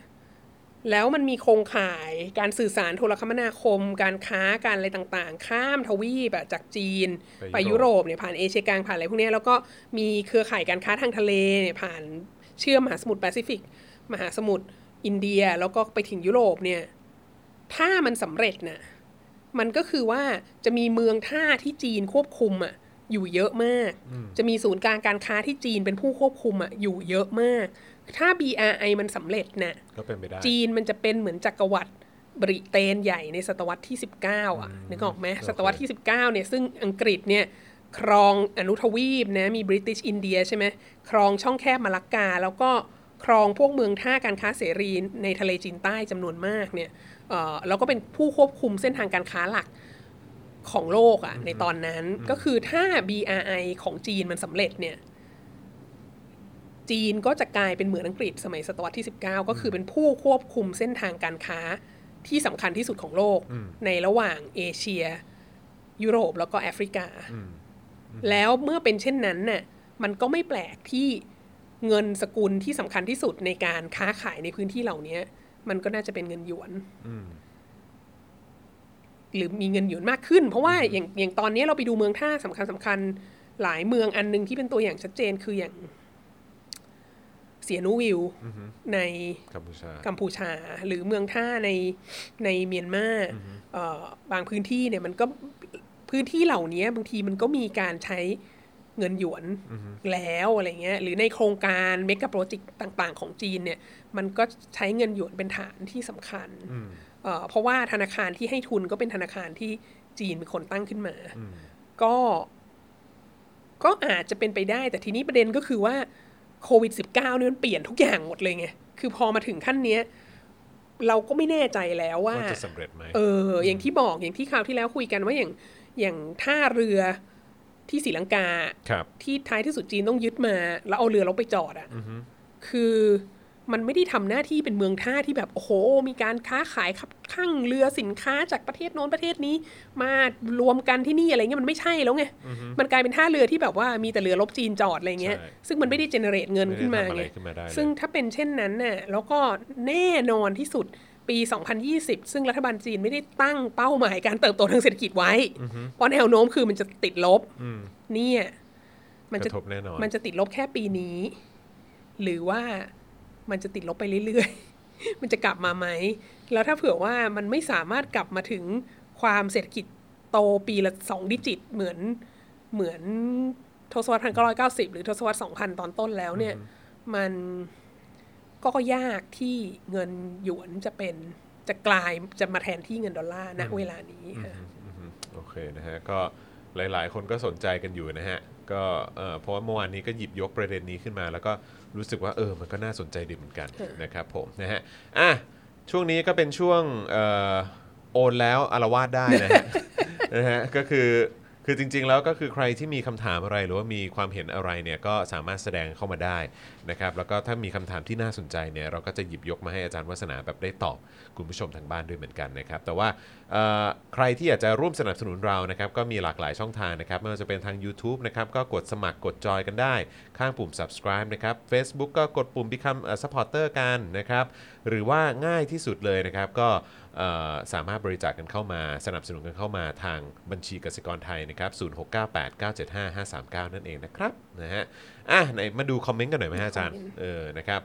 แล้วมันมีโครงข่ายการสื่อสารโทรคมนาคม การค้าการอะไรต่างๆ ข้ามทวีปอะจากจีน ไปไปยุยุโรโรปปเนี่ยผ่านเอเชียกลางผ่านอะไรพวกเนี้ยแล้วก็มีเครือข่ายการค้าทางทะเลเนี่ยผ่านเชื่อมมหาสมุทรแปซิฟิก มหาสมุทรอินเดียแล้วก็ไปถึงยุโรปเนี่ย ถ้ามันสำเร็จน่ะ มันก็คือว่าจะมีเมืองท่าที่จีนควบคุมอะอยู่เยอะมาก จะมีศูนย์กลางการค้าที่จีนเป็นผู้ควบคุมอะอยู่เยอะมาก ถ้า BRI มันสำเร็จน่ะก็เป็นไปได้จีนมันจะเป็นเหมือนจักรวรรดิบริเตนใหญ่ในศตวรรษที่ 19 อะนึกออกไหมโอเคศตวรรษที่ 19 เนี่ย ซึ่งอังกฤษเนี่ย ครองอนุทวีปนะ มีบริติชอินเดียใช่ไหมครองช่องแคบมาลักกา แล้วก็ครองพวกเมืองท่าการค้าเสรีในทะเลจีนใต้จำนวนมากเนี่ยเอ่อ แล้วก็เป็นผู้ควบคุมเส้นทางการค้าหลักของโลกอะ่ะในตอนนั้นก็คือถ้า BRI ของจีนมันสำเร็จเนี่ย จีนก็จะกลายเป็นเหมือนอังกฤษสมัยศตวรรษที่ 19 ก็คือเป็นผู้ควบคุมเส้นทางการค้าที่สำคัญที่สุดของโลก ในระหว่างเอเชีย ยุโรปแล้วก็แอฟริกา แล้วเมื่อเป็นเช่นนั้นน่ะมันก็ไม่แปลกที่เงินสกุลที่สำคัญที่สุดในการค้าขายในพื้นที่เหล่านี้ มันก็น่าจะเป็นเงินหยวนหรือมีเงินหยวนมากขึ้น เพราะว่าอย่างอย่างตอนนี้เราไปดูเมืองท่าสำคัญสำคัญหลายเมืองอันหนึงที่เป็นตัวอย่างชัดเจนคืออย่างเสียนูวิวในกัมพูชากัมพูชา หรือเมืองท่าในในเมียนมาเอ่อบางพื้นที่เนี่ยมันก็พื้นที่เหล่านี้บางทีมันก็มีการใช้เงินหยวนแล้วอะไรเงี้ยหรือในโครงการเมกะโปรเจกต์ต่าง ๆ ของจีนเนี่ย มันก็ใช้เงินหยวนเป็นฐานที่สำคัญเอ่อเพราะว่าธนาคารที่ให้ทุนก็เป็นธนาคารที่จีนเป็นคนตั้งขึ้นมา ก็ ก็อาจจะเป็นไปได้ แต่ทีนี้ประเด็นก็คือว่าโควิด -19 เนี่ยมันเปลี่ยนทุกอย่างหมดเลยไง คือพอมาถึงขั้นเนี้ยเราก็ไม่แน่ใจแล้วว่าว่าจะสำเร็จไหมเออ อย่างที่บอกอย่างที่คราวที่แล้วคุยกันว่าอย่างอย่างท่าเรือที่ศรีลังกาครับที่ท้ายที่สุดจีนต้องยึดมา แล้วเอาเรือเราไปจอดอะ่ะคือ มันไม่ได้ทำหน้าที่เป็นเมืองท่าที่แบบโอ้โห มีการค้าขายขับข้างเรือสินค้าจากประเทศโน้นประเทศนี้ มารวมกันที่นี่อะไรเงี้ยมันไม่ใช่แล้วไง มันกลายเป็นท่าเรือที่แบบว่ามีแต่เรือรบจีนจอดอะไรเงี้ยใช่ซึ่งมันไม่ได้เจเนเรตเงินไม่ได้ขึ้นมาทำอะไรไงขึ้นมาได้เลยซึ่งถ้าเป็นเช่นนั้นน่ะแล้วก็แน่นอนที่สุดปี 2020 ซึ่งรัฐบาลจีนไม่ได้ตั้งเป้าหมายการเติบโตทางเศรษฐกิจไว้ เพราะแนวโน้มคือมันจะติดลบอืมเนี่ยมันกจะระทบแน่นอนมันจะติดลบแค่ปีนี้ หรือว่า มันจะติดลบไปเรื่อยๆ มันจะกลับมาไหม แล้วถ้าเผื่อว่ามันไม่สามารถกลับมาถึงความเศรษฐกิจโตปีละสองดิจิต เหมือนเหมือนทศวรรษพันเก้าร้อยเก้าสิบหรือทศวรรษสองพันตอนต้นแล้วเนี่ย มันก็ยากที่เงินหยวนจะเป็นจะกลายจะมาแทนที่เงินดอลลาร์ณเวลานี้ค่ะอืมโอเคนะฮะก็หลาย ๆ คนก็สนใจกันอยู่นะฮะ ก็เอ่อเพราะว่าเมื่อวานนี้ก็หยิบยกประเด็นนี้ขึ้นมา แล้วก็รู้สึกว่าเออมันก็น่าสนใจดีเหมือนกันนะครับผมนะฮะอะช่วงนี้ก็เป็นช่วงเอ่อโอนแล้วอารวาสได้นะฮะนะฮะก็คือ คือจริง ๆ แล้วก็คือใครที่มีคำถามอะไรหรือว่ามีความเห็นอะไรเนี่ยก็สามารถแสดงเข้ามาได้นะครับแล้วก็ถ้ามีคำถามที่น่าสนใจเนี่ยเราก็จะหยิบยกมาให้อาจารย์วัฒนาแบบได้ตอบคุณผู้ชมทางบ้านด้วยเหมือนกันนะครับแต่ว่าเอ่อใครที่อยากจะร่วมสนับสนุนเรานะครับก็มีหลากหลายช่องทางนะครับไม่ว่าจะเป็นทาง YouTube นะครับก็กดสมัครกดจอยกันได้ ข้างปุ่ม subscribe นะครับ Facebook ก็กดปุ่ม become a supporter กันนะครับหรือว่าง่ายที่สุดเลยนะครับก็ สามารถบริจาคกันเข้ามา สนับสนุนกันเข้ามาทางบัญชีกสิกรไทยนะครับ 0698975539 นั่นเองนะครับนะฮะอะไหนมาดูคอมเมนต์กันหน่อยไหมฮะอาจารย์เออนะครับ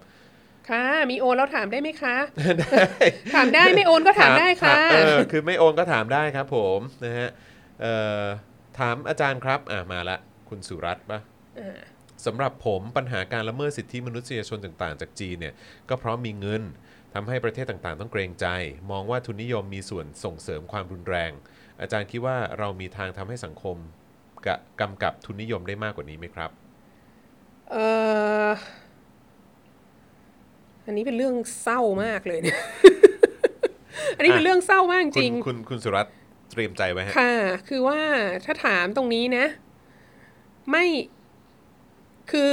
ค่ะมีโอนแล้วถามได้ไหมคะ ถามได้ไม่โอนก็ถามได้ค่ะเออคือไม่โอนก็ถามได้ครับผมนะฮะเอ่อถามอาจารย์ครับอะมาละคุณสุรัตน์ปะอ่าสำหรับผมปัญหาการละเมิดสิทธิมนุษยชนต่าง ๆ จากจีนเนี่ยก็เพราะมีเงิน ทำให้ประเทศต่างๆ ต้องเกรงใจ มองว่าทุนนิยมมีส่วนส่งเสริมความรุนแรง อาจารย์คิดว่าเรามีทางทำให้สังคมกะกำกับทุนนิยมได้มากกว่านี้ไหมครับเอออันนี้เป็นเรื่องเศร้ามากเลยเนี่ยอันนี้เป็นเรื่องเศร้ามากจคุริณงคุณคุณสุรัตน์เตรียมใจไว้ฮะค่ะ คือว่าถ้าถามตรงนี้นะ ไม่คือ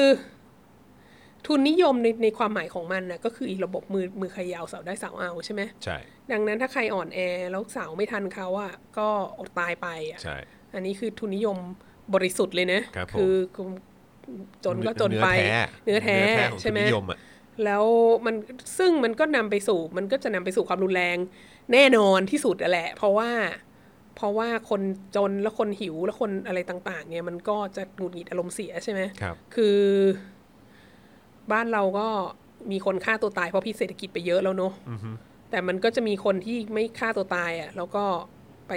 ทุนนิยมในในความหมายของมันนะก็คืออีระบบมือมือใครยาวเสาได้เสาเอาใช่ไหมใช่ ดังนั้นถ้าใครอ่อนแอแล้วเสาไม่ทันเขาอะก็อดตายไปอะใช่ อันนี้คือทุนนิยมบริสุทธิ์เลยนะครับผมคือคือจนก็จนไปเนื้อแท้เนื้อแท้ของใช่ไหมทุนนิยมอะแล้วมันซึ่งมันก็นำไปสู่มันก็จะนำไปสู่ความรุนแรงแน่นอนที่สุดอะแหละ เพราะว่าเพราะว่าคนจนแล้วคนหิวแล้วคนอะไรต่าง ๆ เนี่ยมันก็จะหงุดหงิดอารมณ์เสียใช่ไหมครับ คือ บ้านเราก็มีคนฆ่าตัวตายเพราะพิษเศรษฐกิจไปเยอะแล้วเนอะแต่มันก็จะมีคนที่ไม่ฆ่าตัวตายอะ่ะ แล้วก็ไป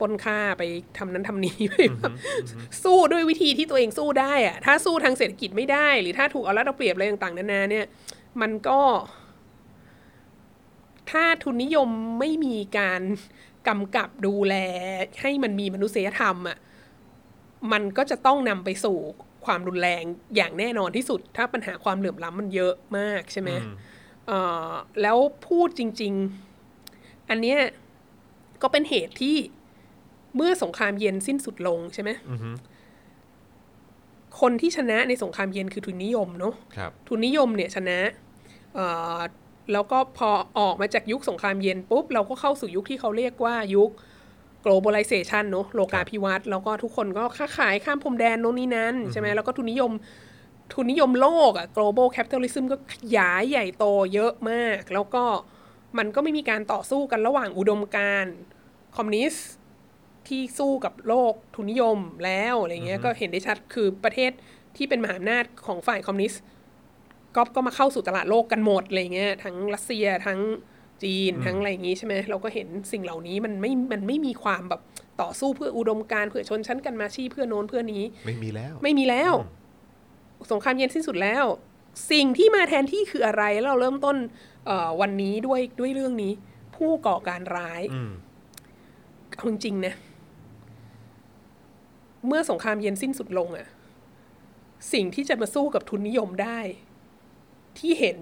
ปล้นฆ่าไปทำนั้นทำนี้ไปแบบสู้ด้วยวิธีที่ตัวเองสู้ได้อะถ้าสู้ทางเศรษฐกิจไม่ได้ หรือถ้าถูกเอารัดเอาเปรียบอะไรต่างๆนานาเนี่ย มันก็ ถ้าทุนนิยมไม่มีการกำกับดูแลให้มันมีมนุษยธรรมอะ มันก็จะต้องนำไปสู่ ความรุนแรงอย่างแน่นอนที่สุด ถ้าปัญหาความเหลื่อมล้ำมันเยอะมากใช่ไหมเอ่อแล้วพูดจริง ๆ อันเนี้ยก็เป็นเหตุที่เมื่อสงครามเย็นสิ้นสุดลงใช่ไหมคนที่ชนะในสงครามเย็นคือทุนนิยมเนาะครับทุนนิยมเนี่ยชนะเอ่อแล้วก็พอออกมาจากยุคสงครามเย็นปุ๊บเราก็เข้าสู่ยุคที่เขาเรียกว่ายุค globalization เนอะโลกาภิวัตน์แล้วก็ทุกคนก็ค้าขายข้ามพรมแดนโน่นนี่นั้นใช่ไหมแล้วก็ทุนนิยมทุนนิยมโลกอะ global capitalism ก็ขยายใหญ่โตเยอะมาก แล้วก็มันก็ไม่มีการต่อสู้กันระหว่างอุดมการณ์คอมมิวนิสต์ที่สู้กับโลกทุนนิยมแล้วอะไรเงี้ยก็เห็นได้ชัดคือประเทศที่เป็นมหาอำนาจของฝ่ายคอมมิวนิสต์ก็ก็มาเข้าสู่ตลาดโลกกันหมดอะไรเงี้ยทั้งรัสเซียทั้ง จีนทั้งอะไรอย่างงี้ใช่ไหมเราก็เห็นสิ่งเหล่านี้มันไม่มันไม่มีความแบบต่อสู้เพื่ออุดมการณ์เพื่อชนชั้นกันมาชีพเพื่อโน้นเพื่อนี้ ไม่มีแล้ว ไม่มีแล้ว สงครามเย็นสิ้นสุดแล้ว สิ่งที่มาแทนที่คืออะไรแล้วเราเริ่มต้นเอ่อวันนี้ด้วยด้วยเรื่องนี้ ผู้ก่อการร้ายอืมเอาจริงๆนะเมื่อสงครามเย็นสิ้นสุดลงอะสิ่งที่จะมาสู้กับทุนนิยมได้ ที่เห็น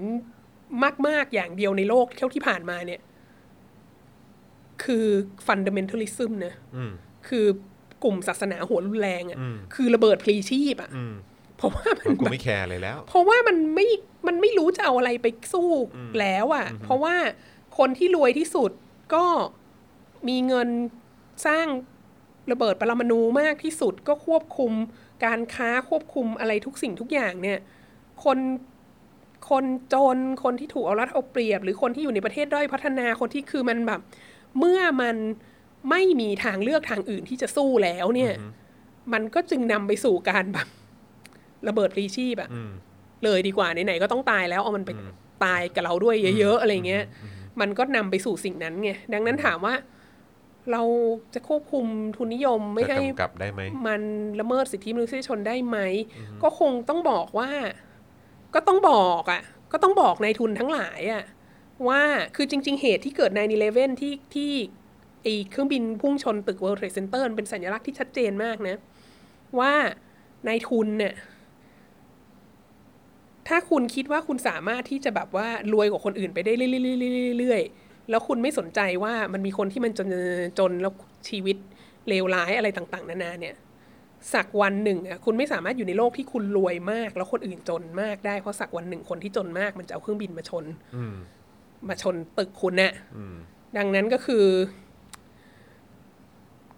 มาก ๆ อย่างเดียวในโลกเท่าที่ผ่านมาเนี่ย คือ fundamentalism นะอืมคือกลุ่มศาสนาหัวรุนแรงอะอืมคือระเบิดพลีชีพอะอืมเพราะว่ามันเพราะกูแบบไม่แคร์อะไรแล้ว เพราะว่ามันไม่มันไม่รู้จะเอาอะไรไปสู้แล้วอะ่ะ เพราะว่าคนที่รวยที่สุดก็มีเงินสร้างระเบิดปรมาณูมากที่สุดก็ควบคุมการค้าควบคุมอะไรทุกสิ่งทุกอย่างเนี่ย คน คนจนคนที่ถูกเอารัดเอาเปรียบ หรือคนที่อยู่ในประเทศด้อยพัฒนาคนที่คือมันแบบ เมื่อมันไม่มีทางเลือกทางอื่นที่จะสู้แล้วเนี่ย มันก็จึงนำไปสู่การแบบระเบิดรีชีพอะอืมเลยดีกว่าไหนๆก็ต้องตายแล้วเอามันไปตายกับเราด้วยเยอะ ๆ อะไรเงี้ย มันก็นำไปสู่สิ่งนั้นไงดังนั้นถามว่า เราจะควบคุมทุนนิยมไม่จะให้กำกับได้ไหมมันละเมิดสิทธิมนุษยชนได้ไหม ก็คงต้องบอกว่า ก็ต้องบอกอะ่ะ ก็ต้องบอกนายทุนทั้งหลายอะ่ะว่าคือจริง ๆ เหตุที่เกิดในน11ที่ที่ไอเครื่องบินพุ่งชนตึก World Trade Center มันเป็นสัญลักษณ์ที่ชัดเจนมากนะ ว่านายทุนเนี่ย ถ้าคุณคิดว่าคุณสามารถที่จะแบบว่ารวยกว่าคนอื่นไปได้เรื่อยๆๆๆๆแล้วคุณไม่สนใจว่ามันมีคนที่มันจนจนแล้วชีวิตเลวร้ายอะไรต่าง ๆ นานาเนี่ย สักวันหนึ่งอะคุณไม่สามารถอยู่ในโลกที่คุณรวยมาก แล้วคนอื่นจนมากได้เพราะสักวันหนึ่งคนที่จนมากมันจะเอาเครื่องบินมาชนอืมมาชนตึกคุณน่ะอืมดังนั้นก็คือ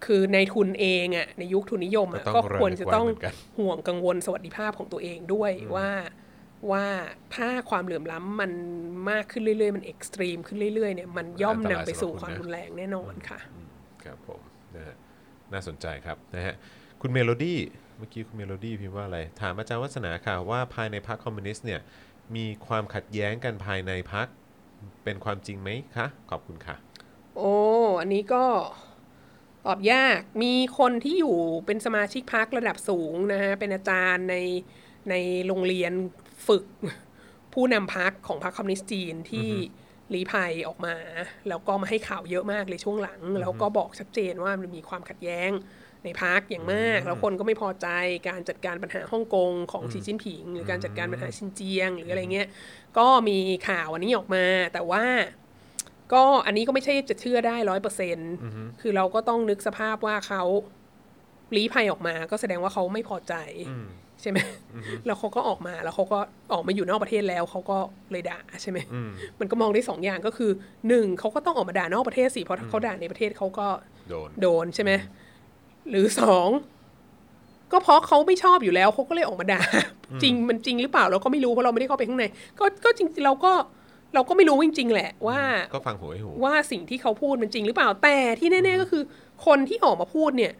คือในทุนเองอะในยุคทุนนิยมอะก็ก็ต้องควรจะต้องระลึกไว้เหมือนกันห่วงกังวลสวัสดิภาพของตัวเองด้วยว่าว่าถ้าความเหลื่อมล้ำมันมากขึ้นเรื่อยๆ มัน extreme ขึ้นเรื่อยๆเนี่ยมันย่อมนำไปสู่ความรุนแรงแน่นอนค่ะ ครับผมนะฮะน่าสนใจครับนะฮะ คุณเมโลดี้เมื่อกี้คุณเมโลดี้พิมพ์ว่าอะไร ถามอาจารย์วัฒนาค่ะว่าภายในพรรคคอมมิวนิสต์เนี่ยมีความขัดแย้งกันภายในพรรคเป็นความจริงไหมคะขอบคุณค่ะ โอ้อันนี้ก็ตอบยากมีคนที่อยู่เป็นสมาชิกพักระดับสูงนะฮะเป็นอาจารย์ในในโรงเรียนฝึกผู้นำพักของพรรคคอมมิวนิสต์จีนที่ลีภัยออกมา แล้วก็มาให้ข่าวเยอะมากเลยช่วงหลัง แล้วก็บอกชัดเจนว่ามันมีความขัดแย้ง ในพักอย่างมาก แล้วคนก็ไม่พอใจการจัดการปัญหาฮ่องกงของสีจิ้นผิง หรือการจัดการปัญหาชินเจียง หรืออะไรเงี้ยก็มีข่าวอันนี้ออกมา แต่ว่าก็อันนี้ก็ไม่ใช่จะเชื่อได้ร้อยเปอร์เซ็นคือเราก็ต้องนึกสภาพว่าเขาลี้ภัยออกมา ก็แสดงว่าเขาไม่พอใจใช่ไหมแล้วเขาก็ออกมาแล้วเขาก็ออกมาอยู่นอกประเทศแล้วเขาก็เลยด่าใช่ไหมมันก็มองได้สองอย่างก็คือหนึ่งเขาก็ต้องออกมาด่านอกประเทศสิเพราะถ้าเขาด่าในประเทศเขาก็โดนโดนใช่ไหม หรือสองก็เพราะเขาไม่ชอบอยู่แล้วเขาก็เลยออกมาด่าจริงมันจริงหรือเปล่าเราก็ไม่รู้เพราะเราไม่ได้เข้าไปข้างในก็ก็จริงๆเราก็เราก็ไม่รู้จริงๆแหละว่าก็ฟังหูไว้หูว่าสิ่งที่เขาพูดมันจริงหรือเปล่าแต่ที่แน่ๆก็คือ คนที่ออกมาพูดเนี่ย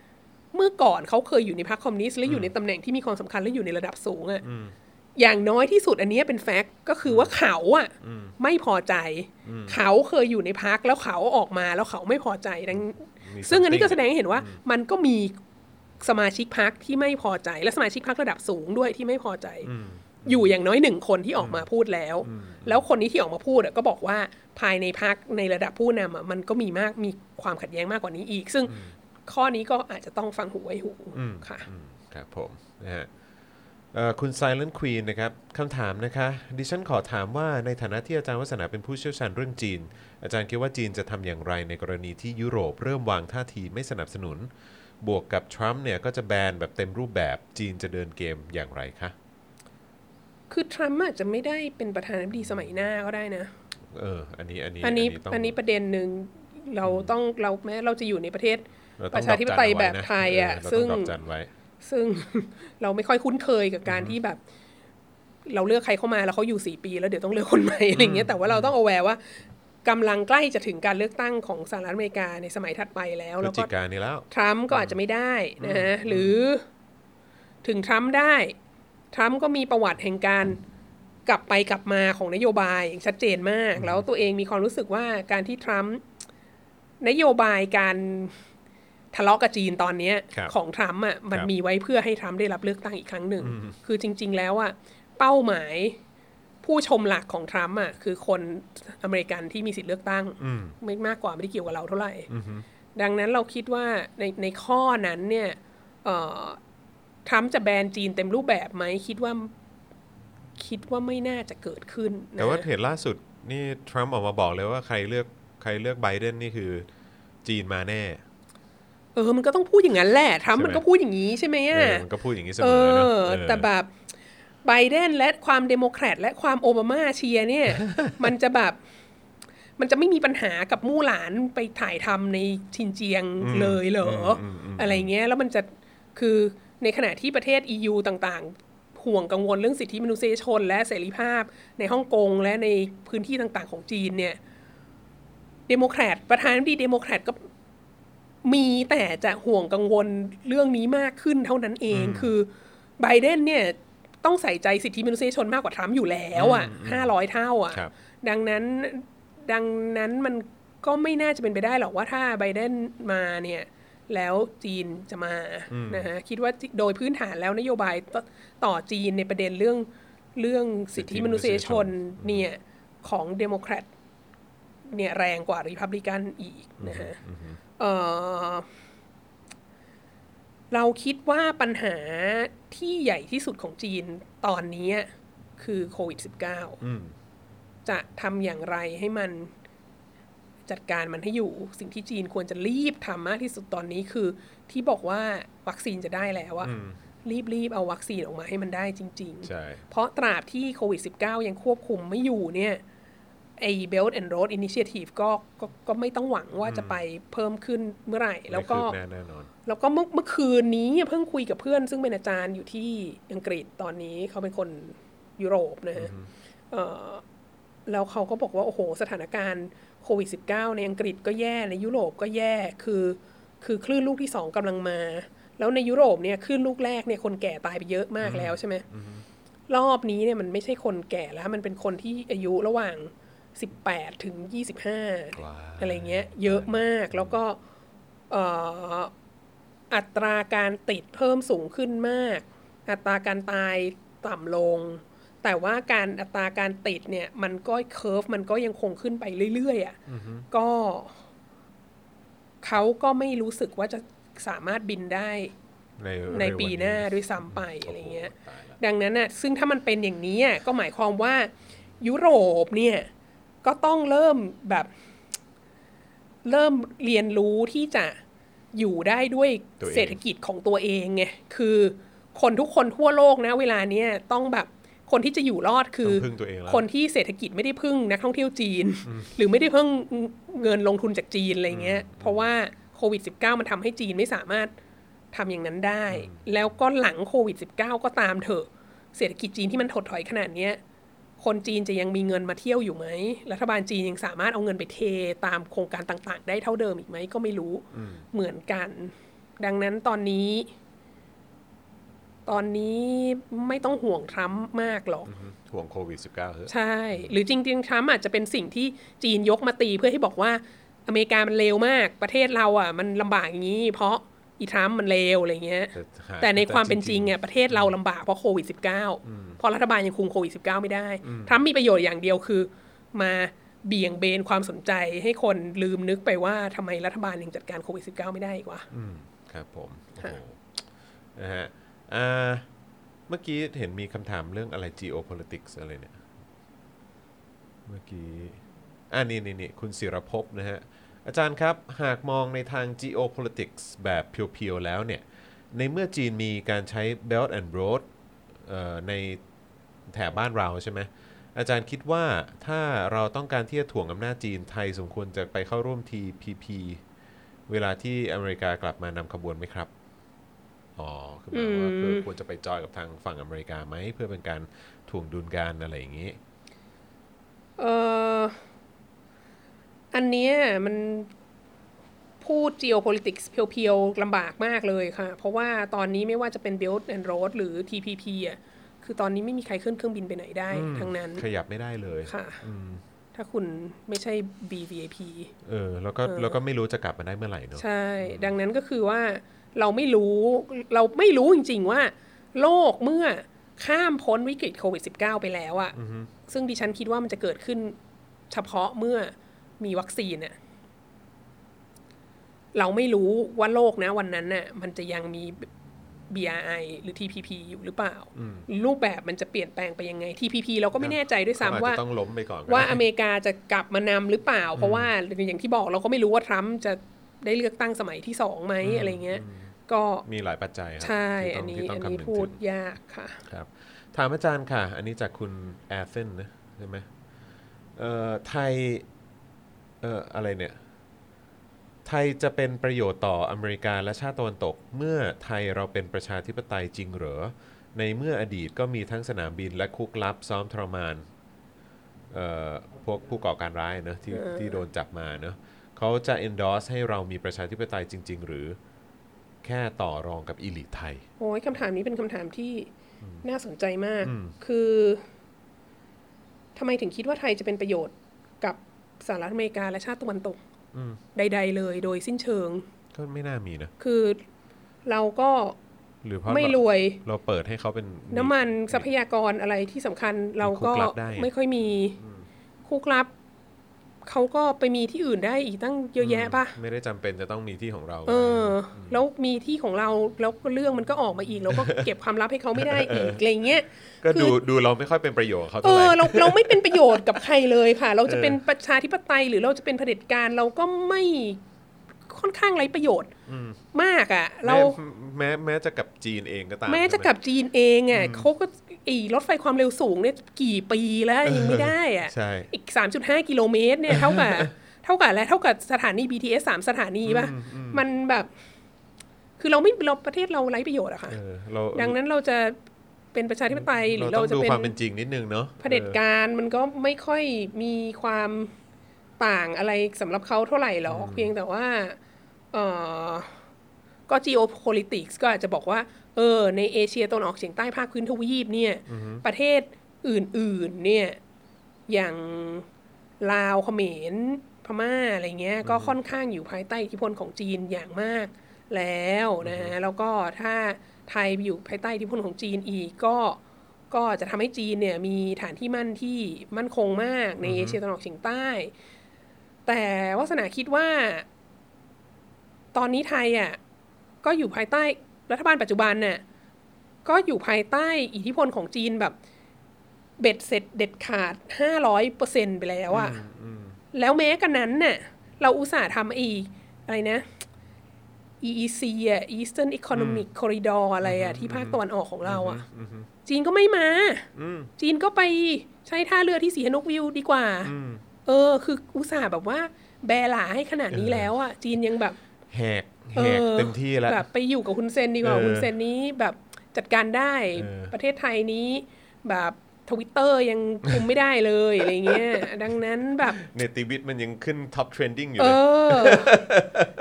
เมื่อก่อนเขาเคยอยู่ในพรรคคอมมิวนิสต์และอยู่ในตำแหน่งที่มีความสำคัญและอยู่ในระดับสูงอะ่ะอย่างน้อยที่สุดอันเนี้ยเป็นแฟกต์ก็คือว่าเขาอะไม่พอใจ เขาเคยอยู่ในพรรคแล้วเขาออกมาแล้วเขาไม่พอใจดังมี ซึ่งอันนี้ก็ something แสดงให้เห็นว่ามันก็มีสมาชิกพรรคที่ไม่พอใจ และสมาชิกพรรคระดับสูงด้วยที่ไม่พอใจ อยู่อย่างน้อยหนึ่งคนที่ออกมาพูดแล้ว แล้วคนนี้ที่ออกมาพูดอะก็บอกว่าภายในพักในระดับผู้นำอะมันก็มีมากมีความขัดแย้งมากกว่านี้อีก ซึ่งข้อนี้ก็อาจจะต้องฟังหูไว้หูค่ะอืมครับผมนะฮะเอ่อ คุณ Silent Queen นะครับคำถามนะคะ ดิฉันขอถามว่าในฐานะที่อาจารย์วัฒนาเป็นผู้เชี่ยวชาญเรื่องจีน อาจารย์คิดว่าจีนจะทำอย่างไรในกรณีที่ยุโรปเริ่มวางท่าทีไม่สนับสนุน บวกกับทรัมป์เนี่ยก็จะแบนแบบเต็มรูปแบบจีนจะเดินเกมอย่างไรคะ คือทรัมป์อาจจะไม่ได้เป็นประธานาธิบดีสมัยหน้าก็ได้นะ เออ อันนี้ อันนี้ อันนี้ต้องอันนี้ประเด็นหนึ่งเราต้องเราแม้เราจะอยู่ในประเทศเต้ปองระชาธิปไตยดอกจันแบบไทยอะเเราซึ่ง ต้องดอกจันไว้ซึ่งเราไม่ค่อยคุ้นเคยกับการที่แบบ เราเลือกใครเข้ามาแล้วเขาอยู่สี่ปี แล้วเดี๋ยวต้องเลือกคนใหม่อะไรเงี้ยแต่ว่าเราต้องเอาแวร์ว่ากำลังใกล้จะถึงการเลือกตั้งของสหรัฐอเมริกาในสมัยถัดไปแล้วพฤแล้ศวจิก็กายนนี้แล้วทรัมป์ก็อาจจะไม่ได้นะฮะหรือถึงทรัมป์ได้ ทรัมป์ก็มีประวัติแห่งการกลับไปกลับมาของนโยบายอย่างชัดเจนมาก แล้วตัวเองมีความรู้สึกว่าการที่ทรัมป์นโยบายการ ทะเลาะกับจีนตอนเนี้ยครับของทรัมป์อะมันครับมีไว้เพื่อให้ทรัมป์ได้รับเลือกตั้งอีกครั้งหนึ่ง คือจริง ๆ แล้วอะเป้าหมายผู้ชมหลักของทรัมป์อะคือคนอเมริกันที่มีสิทธิ์เลือกตั้งอืมไม่มากกว่าไม่ได้เกี่ยวกับเราเท่าไหร่ดังนั้นเราคิดว่าในในข้อนั้นเนี่ยเอ่อทรัมป์จะแบนจีนเต็มรูปแบบไหมคิดว่าคิดว่าไม่น่าจะเกิดขึ้นนะแต่ว่าเเหตุล่าสุดนี่ทรัมป์ออกมาบอกเลยว่าใครเลือกใครเลือกไบเดนนี่คือจีนมาแน่ เออมันก็ต้องพูดอย่างนั้นแหละทรัมป์ใช่ไหมมันก็พูดอย่างนี้ใช่ไหมเออะอมันก็พูดอย่างนี้เสมเออนะอเออแต่แบบไบเดนและความเดโมแครตและความโอบามาเชียร์เนี่ย มันจะแบบมันจะไม่มีปัญหากับมู่หลานไปถ่ายทำในชินเจียงเลยเหรออะไรเงี้ยแล้วมันจะคือในขณะที่ประเทศ EU ต่างๆ ห่วงกังวลเรื่องสิทธิมนุษยชน และเสรีภาพในฮ่องกงและในพื้นที่ต่างๆ ของจีนเนี่ยเดโมแครตประธานาธิบดีเดโมแครตก็ มีแต่จะห่วงกังวลเรื่องนี้มากขึ้นเท่านั้นเองคือไบเดนเนี่ยต้องใส่ใจสิทธิมนุษยชนมากกว่าทรัมป์อยู่แล้วอะห้าร้อยเท่าอะครับดังนั้นดังนั้นมันก็ไม่น่าจะเป็นไปได้หรอกว่าถ้าไบเดนมาเนี่ย แล้วจีนจะมานะฮะคิดว่าโดยพื้นฐานแล้วนโยบายต่อจีนในประเด็นเรื่องเรื่องสิทธิมนุษยชนเนี่ยของเดโมแครตเนี่ยแรงกว่าริพับลิกันอีกนะฮะ เอ่อเราคิดว่าปัญหาที่ใหญ่ที่สุดของจีนตอนนี้คือโควิด -19 อืมจะทำอย่างไรให้มันจัดการมันให้อยู่ สิ่งที่จีนควรจะรีบทำมากที่สุดตอนนี้คือ ที่บอกว่าวัคซีนจะได้แล้วอะรีบรีบเอาวัคซีนออกมาให้มันได้จริงใช่ๆเพราะตราบที่โควิด -19 ยังควบคุมไม่อยู่เนี่ย ไอ้ Belt and Road Initiative ก็ก็ก็ไม่ต้องหวังว่าจะไปเพิ่มขึ้นเมื่อไหร่ แล้วก็ไม่คืบหน้าแน่นอนแล้วก็เมื่อเมื่อคืนนี้เพิ่งคุยกับเพื่อน ซึ่งเป็นอาจารย์อยู่ที่อังกฤษตอนนี้เขาเป็นคนยุโรปนะฮะเอ่อแล้วเขาก็บอกว่า โอ้โห สถานการณ์โควิด -19 ในอังกฤษก็แย่ ในยุโรปก็แย่คือคือคลื่นลูกที่สองกำลังมา แล้วในยุโรปเนี่ยคลื่นลูกแรกเนี่ยคนแก่ตายไปเยอะมากแล้วใช่ไหมรอบนี้เนี่ยมันไม่ใช่คนแก่แล้ว มันเป็นคนที่อายุระหว่าง 18 ถึง 25ว้าวอะไรเงี้ย เยอะมากแล้วก็เอ่ออัตราการติดเพิ่มสูงขึ้นมาก อัตราการตายต่ำลง แต่ว่าการอัตราการติดเนี่ย มันก็เคอร์ฟมันก็ยังคงขึ้นไปเรื่อยๆอะ่ะก็เขาก็ไม่รู้สึกว่าจะสามารถบินได้ในในเร็วปีวัหน้าด้วยซ้ำไปอะไรเงี้ยโโหตาละดังนั้นน่ะ ซึ่งถ้ามันเป็นอย่างนี้อะก็หมายความว่ายุโรปเนี่ย ก็ต้องเริ่มแบบ เริ่มเรียนรู้ที่จะอยู่ได้ด้วยตัวเองเศรษฐกิจของตัวเองไงคือคนทุกคนทั่วโลกนะ เวลาเนี้ยต้องแบบคนที่จะอยู่รอดคือต้องพึ่งตัวเองแล้วคนที่เศรษฐกิจไม่ได้พึ่งนักท่องเที่ยวจีน หรือไม่ได้พึ่งเงินลงทุนจากจีนอะไรเงี้ย เพราะว่าโควิด -19 มันทำให้จีนไม่สามารถทำอย่างนั้นได้ แล้วก็หลังโควิด -19 ก็ตามเถอะ เศรษฐกิจจีนที่มันถดถอยขนาดเนี้ย คนจีนจะยังมีเงินมาเที่ยวอยู่ไหม รัฐบาลจีนยังสามารถเอาเงินไปเทตามโครงการต่างๆ ได้เท่าเดิมอีกไหมก็ไม่รู้เหมือนกัน ดังนั้นตอนนี้ ตอนนี้ไม่ต้องห่วงทรัมป์มากหรอก ห่วงโควิด -19 เถอะใช่ หรือจริงๆทรัมป์อาจจะเป็นสิ่งที่จีนยกมาตีเพื่อให้บอกว่าอเมริกามันเลวมาก ประเทศเราอะ มันลำบากอย่างนี้ เพราะอีทรัมป์มันเลวอะไรเงี้ย แต่หาแต่ในความเป็นจริงแต่อะประเทศเราลำบากเพราะโควิด -19 เพ ราะรัฐบาลยังคุมโควิด -19 ไม่ได้ทรัมป์มีประโยชน์อย่างเดียวคือ มาเบี่ยงเบนความสนใจให้คนลืมนึกไปว่าทำไมรัฐบาลยังจัดการโควิด -19 ไม่ได้อีกวะอืมครับผมโอ้ค่ะโหนะฮะอ่าเมื่อกี้เห็นมีคำถามเรื่องอะไร geopolitics อะไรเนี่ย เมื่อกี้อ่านี่นี่นี่คุณศิรภพนะฮะ อาจารย์ครับ หากมองในทาง geopolitics แบบเพียวๆ แล้วเนี่ย ในเมื่อจีนมีการใช้ Belt and Road เอ่อใน แถบบ้านเราใช่ไหมอาจารย์คิดว่าถ้าเราต้องการที่จะถ่วงอำนาจจีนไทยสมควรจะไปเข้าร่วม TPP เวลาที่อเมริกากลับมานำขบวนไหมครับอ๋อคือหมายว่าเพื่อควรจะไปจอยกับทางฝั่งอเมริกาไหมเพื่อเป็นการถ่วงดุลการอะไรอย่างนี้เอออันเนี้ยมันพูด geopolitics เพียวๆลำบากมากเลยค่ะ เพราะว่าตอนนี้ไม่ว่าจะเป็น Belt and Road หรือ TPP อะ คือตอนนี้ไม่มีใครขึ้นเครื่องบินไปไหนได้ ทั้งนั้น ขยับไม่ได้เลยค่ะถ้าคุณไม่ใช่ BVIP เออแล้วก็แล้วก็ไม่รู้จะกลับมาได้เมื่อไหร่เนอะใช่ ดังนั้นก็คือว่าเราไม่รู้เราไม่รู้จริง ๆ ว่า โลกเมื่อข้ามพ้นวิกฤตโควิด -19 ไปแล้วอะซึ่งดิฉันคิดว่ามันจะเกิดขึ้นเฉพาะเมื่อมีวัคซีนอะเราไม่รู้ว่าโลกนะวันนั้นน่ะมันจะยังมี BRI หรือ TPP อยู่หรือเปล่า รูปแบบมันจะเปลี่ยนแปลงไปยังไง TPP เราก็ไม่แน่ใจด้วยเขาอาจซ้ำว่าจะต้องล้มไปก่อนก็ว่าได้อเมริกาจะกลับมานำหรือเปล่า เพราะว่าอย่างที่บอกเราก็ไม่รู้ว่าทรัมป์จะได้เลือกตั้งสมัยที่สองไหมอะไรเงี้ย ก็มีหลายปัจจัยครัใช่ที่อัต้นงนี้ที่ต้อังนนี้คำงพูดถึงยากค่ะครับถามอาจารย์ค่ะ อันนี้จากคุณแอเธนนะใช่ไหมเอ่อไทยเอ่ออะไรเนี่ยไทยจะเป็นประโยชน์ต่ออเมริกาและชาติตะวันตก เมื่อไทยเราเป็นประชาธิปไตยจริงเหรอ ในเมื่ออดีตก็มีทั้งสนามบินและคุกลับซ้อมทรมานเอ่อพวกผู้ก่อการร้ายเนอะที่ที่โดนจับมาเนอะเขาจะ endorse ให้เรามีประชาธิปไตยจริง ๆ หรือแค่ต่อรองกับอีลิทไทย โอ้ยคำถามนี้เป็นคำถามที่น่าสนใจมากอืมคือทำไมถึงคิดว่าไทยจะเป็นประโยชน์กับสหรัฐอเมริกาและชาติตะวันตกอืม ใด ๆ เลยโดยสิ้นเชิง ก็ไม่น่ามีนะ คือเราก็หรือเพราะไม่รเราวยเราเปิดให้เขาเป็นน้ำมันทรัพยากรอะไรที่สำคัญ เราก็คุกลับได้ไม่ค่อยมีคุกลับ เขาก็ไปมีที่อื่นได้อีกตั้งเยอะแยะป่ะ ไม่ได้จำเป็นจะต้องมีที่ของเรา เออ แล้วมีที่ของเราแล้วก็เรื่องมันก็ออกมาอีกเราก็เก็บความลับให้เขาไม่ได้อีกอะไรเงี้ยก็ดูคือดูเราไม่ค่อยเป็นประโยชน์กับเขาเอเท่าไหร่อเราเราไม่เป็นประโยชน์กับใครเลยค่ะ เราจะเออเป็นประชาธิปไตยหรือเราจะเป็นเผด็จการเราก็ไม่ค่อนข้างไร้ประโยชน์มากอะ่ะ เราแม้แม้แม้จะกับจีนเองก็ตาม แม้จะใช่ไหกับจีนเองอะ่ะเขาก็ อีรถไฟความเร็วสูงเนี่ยกี่ปีแล้วยังไม่ได้อะ่ะใช่อีก 3.5 กิโลเมตรเนี่ยเท่ากับเท่ากับและเท่ากับสถานี BTS สามสถานีป่ะ มันแบบ คือเราไม่เราประเทศเราไร้ประโยชน์อะค่ะเออเราดังนั้นเราจะเป็นประชาธิปไตยหรือเราเราต้องจะดูเป็นความเป็นจริงนิดนึงเนาะเผด็จการมันก็ไม่ค่อยมีความต่างอะไรสำหรับเขาเท่าไหร่หรอกเพียงแต่ว่าเออก็ geopolitics ก็อาจจะบอกว่า เออในเอเชียตะวันออกเฉียงใต้ภาคพื้นทวีปเนี่ย ประเทศอื่นๆเนี่ยอย่างลาวเขมรพม่าอะไรเงี้ย ก็ค่อนข้างอยู่ภายใต้อิทธิพลของจีนอย่างมากแล้วนะฮะแล้วก็ถ้าไทยไปอยู่ภายใต้อิทธิพลของจีนอีกก็ก็จะทำให้จีนเนี่ยมีฐานที่มั่นที่มั่นคงมากในเอเชียตะวันออกเฉียงใต้ แต่วัสนาคิดว่า ตอนนี้ไทยอะก็อยู่ภายใต้ รัฐบาลปัจจุบันน่ะก็อยู่ภายใต้อิทธิพลของจีนแบบ เบ็ดเสร็จเด็ดขาดห้าร้อยเปอร์เซ็นไปแล้วอะแล้วแม้กันนั้นน่ะเราอุตส่าห์ทำไอีอะไรนะ EEC อะ Eastern Economic Corridor อะไรอะ ที่ภาคตะวันออกของเราอะ จีนก็ไม่มา จีนก็ไปใช้ท่าเรือที่สีหนกวิวดีกว่า เออ คืออุตส่าห์แบบว่า แบหลาให้ขนาดนี้แล้วอะ จีนยังแบบ แหกเอ แหกเต็มที่แล้วแบบไปอยู่กับคุณเซนดีกว่าเออคุณเซนนี้แบบจัดการได้เออประเทศไทยนี้แบบทวิตเตอร์ยังคุมไม่ได้เลยอะไรเงี้ย ดังนั้นแบบเนติวิทย์มันยังขึ้น top trending อยู่เอเลย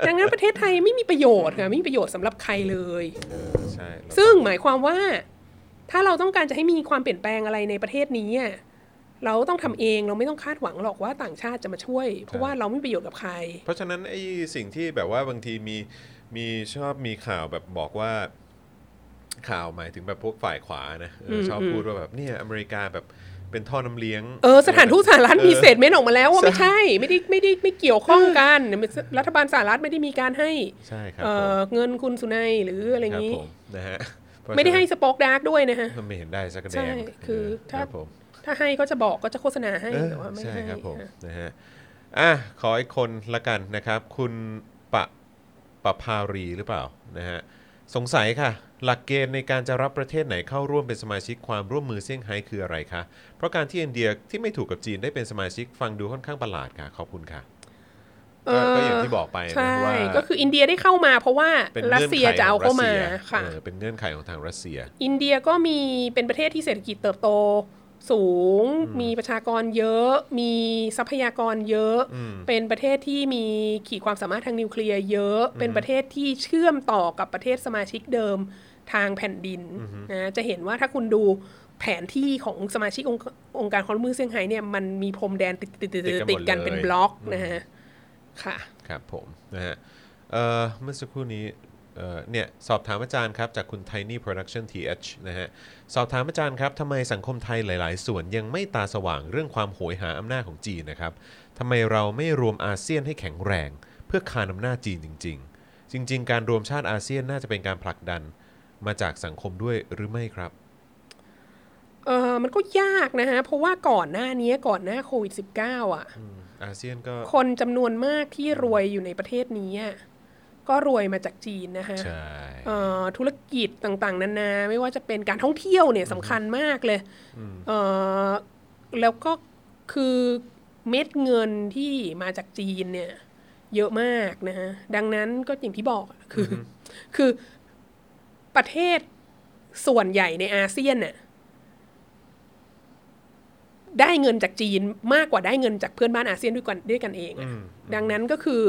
ดังนั้นประเทศไทยไม่มีประโยชน์ค่ะไม่มีประโยชน์สำหรับใครเลยเออใช่เราซึ่งหมายความว่า ถ้าเราต้องการจะให้มีความเปลี่ยนแปลงอะไรในประเทศนี้อะ เราต้องทำเองเราไม่ต้องคาดหวังหรอกว่าต่างชาติจะมาช่วย เพราะว่าเราไม่มีประโยชน์กับใคร เพราะฉะนั้นไอ้สิ่งที่แบบว่าบางทีมีมีชอบมีข่าวแบบบอกว่าข่าวหมายถึงแบบพวกฝ่ายขวานะเอออชอบพูดว่าแบบเนี่ยอเมริกาแบบเป็นท่อน้ำเลี้ยง เออ สถานทูตสหรัฐเออมีเศษเม้นออกมาแล้วว่าไม่ใช่ ไม่ได้ไม่ได้ไม่เกี่ยวข้องกัน รัฐบาลสหรัฐไม่ได้มีการให้ใช่ครับเอ่ผมอเงินคุณสุนัยหรืออะไรครับนี้ผมนะฮะเพราะไม่ได้ให้ฉะสปอกดาร์กด้วยนะฮะนั้นไม่เห็นได้สักกระแดใช่งคือถ้ารับผม ถ้าให้ก็จะบอกก็จะโฆษณาให้เออแต่ว่าไม่ใช่ให้ครับผมอะนะฮะอะขออีกคนละกันนะครับ คุณปะปะพารีหรือเปล่านะฮะสงสัยค่ะ หลักเกณฑ์ในการจะรับประเทศไหนเข้าร่วมเป็นสมาชิกความร่วมมือเซี่ยงไฮ้คืออะไรคะ เพราะการที่อินเดียที่ไม่ถูกกับจีนได้เป็นสมาชิกฟังดูค่อนข้างประหลาดค่ะ ขอบคุณค่ะเอก็อก็อย่างที่บอกไปใช่นะว่าก็คืออินเดียได้เข้ามา เพราะว่าเป็นรัสเงื่อนเซียไขจะเอาของรัเข้าสมาเซียค่ะเออเป็นเงื่อนไขของทางรัสเซีย อินเดียก็มีเป็นประเทศที่เศรษฐกิจเติบโต สูง มีประชากรเยอะ มีทรัพยากรเยอะ เป็นประเทศที่มีขีดความสามารถทางนิวเคลียร์เยอะ เป็นประเทศที่เชื่อมต่อกับประเทศสมาชิกเดิมทางแผ่นดินนะจะเห็นว่าถ้าคุณดูแผนที่ของสมาชิกองค์องค์การความร่วมมือเซี่ยงไฮ้เนี่ยมันมีพรมแดนติดติดติดติดกันหมดติดกันเป็นเลยบล็อกนะฮะค่ะ ครับผมนะฮะเอ่อเมื่อสักครู่นี้ เอ่อเนี่ยสอบถามอาจารย์ครับ จากคุณ Tiny Production TH นะฮะสอบถามอาจารย์ครับทำไมสังคมไทยหลาย ๆ ส่วนยังไม่ตาสว่างเรื่องความโหยหาอำนาจของจีนนะครับทำไมเราไม่รวมอาเซียนให้แข็งแรง เพื่อคานอำนาจจีนจริง ๆ จริง ๆ การรวมชาติอาเซียนน่าจะเป็นการผลักดันมาจากสังคมด้วยหรือไม่ครับเออมันก็ยากนะฮะ เพราะว่าก่อนหน้านี้ก่อนหน้าโควิด -19 อะอาเซียนก็คนจำนวนมากที่รวยอยู่ในประเทศนี้อะ ก็รวยมาจากจีนนะคะใช่เอ่อธุรกิจต่างๆ นานา ไม่ว่าจะเป็นการท่องเที่ยวเนี่ยสำคัญมากเลยเอ่อแล้วก็คือเม็ดเงินที่มาจากจีนเนี่ย เยอะมากนะฮะดังนั้นก็อย่างที่บอกอะคืออคือประเทศส่วนใหญ่ในอาเซียนเนี่ยได้เงินจากจีนมากกว่าได้เงินจากเพื่อนบ้านอาเซียนด้วยกันด้วยกันเองอะดังนั้นก็คือ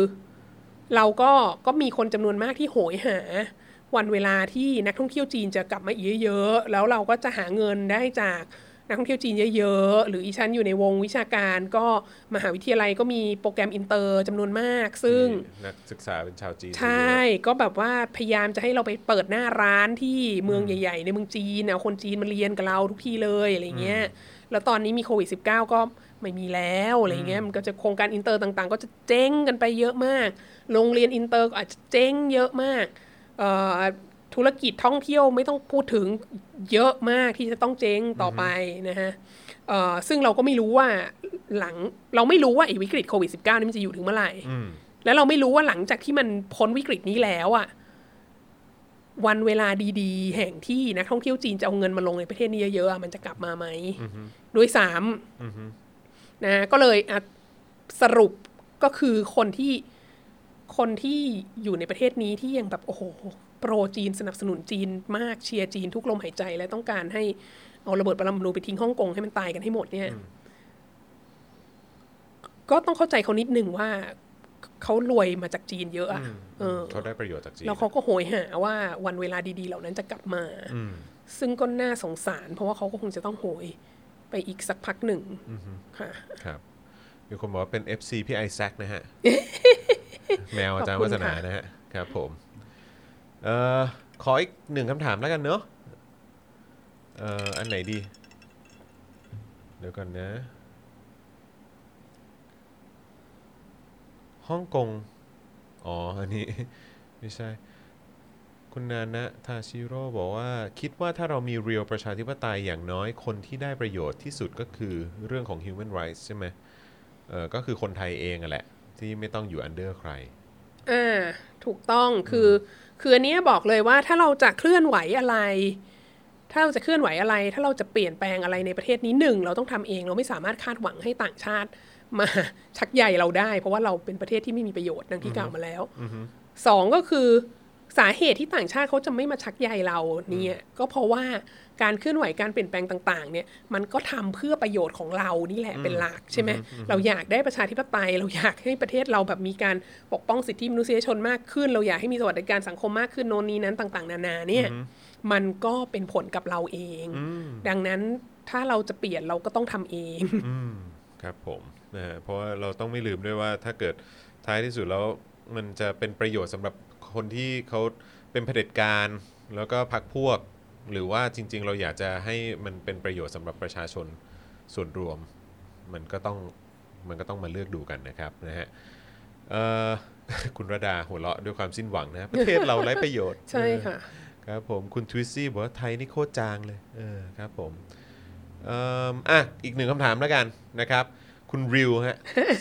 เราก็ก็มีคนจำนวนมากที่โหยหา วันเวลาที่นักท่องเที่ยวจีนจะกลับมาอีกเยอะๆแล้วเราก็จะหาเงินได้จากนักท่องเที่ยวจีนเยอะๆ หรืออีชั้นอยู่ในวงวิชาการก็มหาวิทยาลัยก็มีโปรแกรมอินเตอร์จำนวนมาก ซึ่งนักศึกษาเป็นชาวจีน ใช่ ก็แบบว่าพยายามจะให้เราไปเปิดหน้าร้านที่เมืองใหญ่ ๆ ในเมืองจีนเอาคนจีนมาเรียนกับเราทุกที่เลยอะไรเงี้ย แล้วตอนนี้มีโควิด -19 ก็ ไม่มีแล้วอะไรเงี้ยมันก็จะโครงการอินเตอร์ต่างๆ ก็จะเจ๊งกันไปเยอะมาก โรงเรียนอินเตอร์ก็อาจจะเจ๊งเยอะมากเอ่อธุรกิจท่องเที่ยวไม่ต้องพูดถึงเยอะมากที่จะต้องเจ๊งต่อไปนะฮะเอ่อซึ่งเราก็ไม่รู้ว่าหลังเราไม่รู้ว่าไอ้วิกฤตโควิด -19 นี่มันจะอยู่ถึงเมื่อไหร่อืมแล้วเราไม่รู้ว่าหลังจากที่มันพ้นวิกฤตนี้แล้วอะวันเวลาดีๆ แห่งที่นักท่องเที่ยวจีนจะเอาเงินมาลงในประเทศนี้เยอะๆอะมันจะกลับมาไหมด้วยซ้ำ นะก็เลยอะสรุปก็คือคนที่คนที่อยู่ในประเทศนี้ที่ยังแบบโอ้โหโปรจีนสนับสนุนจีนมากเชียร์จีนทุกลมหายใจและต้องการให้เอาระเบิดปรมาณูไปทิ้งฮ่องกงให้มันตายกันให้หมดเนี่ย ก็ต้องเข้าใจเขานิดนึงว่าเขารวยมาจากจีนเยอะอะเออเขาได้ประโยชน์จากจีนแล้วเขาก็โหยหาว่าวันเวลาดีๆ เหล่านั้นจะกลับมาอืมซึ่งก็น่าสงสาร เพราะว่าเขาก็คงจะต้องโหย ไปอีกสักพักหนึ่งค่ะครับมีคนบอกว่าเป็น FC พี่ไอแซคนะฮะ แมวอาจารย์ขอบคุวัณฒนาค่ะนะฮะ ครับผมเอ่อขออีกหนึ่งคำถามแล้วกันเนอะเอ่ออันไหนดี เดี๋ยวก่อนนะฮ่องกง อ๋อ อันนี้ ไม่ใช่ คุณนานะทาชิโร่บอกว่า คิดว่าถ้าเรามีเรียลประชาธิปไตยอย่างน้อยคนที่ได้ประโยชน์ที่สุดก็คือเรื่องของ human rights ใช่ไหมเออก็คือคนไทยเองอะแหละ ที่ไม่ต้องอยู่ under ใครอ่าถูกต้องคือคืออันเนี้ยบอกเลยว่าถ้าเราจะเคลื่อนไหวอะไร ถ้าเราจะเคลื่อนไหวอะไร ถ้าเราจะเปลี่ยนแปลงอะไรในประเทศนี้หนึ่งเราต้องทำเองเราไม่สามารถคาดหวังให้ต่างชาติมาชักใยเราได้ เพราะว่าเราเป็นประเทศที่ไม่มีประโยชน์ดังที่กล่าวมาแล้วสองก็คือ สาเหตุที่ต่างชาติเขาจะไม่มาชักใยเราเนี่ยก็เพราะว่าการเคลื่อนไหวการเปลี่ยนแปลงต่างๆ เนี่ยมันก็ทำเพื่อประโยชน์ของเรานี่แหละเป็นหลักใช่ไหมเราอยากได้ประชาธิปไตย เราอยากให้ประเทศเราแบบมีการปกป้องสิทธิมนุษยชนมากขึ้น เราอยากให้มีสวัสดิการสังคมมากขึ้นโน่นนี้นั้นต่าง ๆ นานาเนี่ยมันก็เป็นผลกับเราเอง ดังนั้นถ้าเราจะเปลี่ยนเราก็ต้องทำเองอืมครับผมนะฮะเพราะว่าเราต้องไม่ลืมด้วยว่าถ้าเกิดท้ายที่สุดแล้วมันจะเป็นประโยชน์สำหรับ คนที่เขาเป็นเผด็จการแล้วก็พรรคพวก หรือว่าจริง ๆ เราอยากจะให้มันเป็นประโยชน์สำหรับประชาชนส่วนรวม มันก็ต้องมันก็ต้องมาเลือกดูกันนะครับนะฮะเอ่อ คุณระดาหัวเราะด้วยความสิ้นหวังนะ ประเทศเราไร้ประโยชน์ ใช่ค่ะ ครับผมคุณทวิซซี่บอกว่าไทยนี่โคตรจางเลยเออครับผมเอ่ออะอีกหนึ่งคำถามแล้วกันนะครับ คุณริวฮะ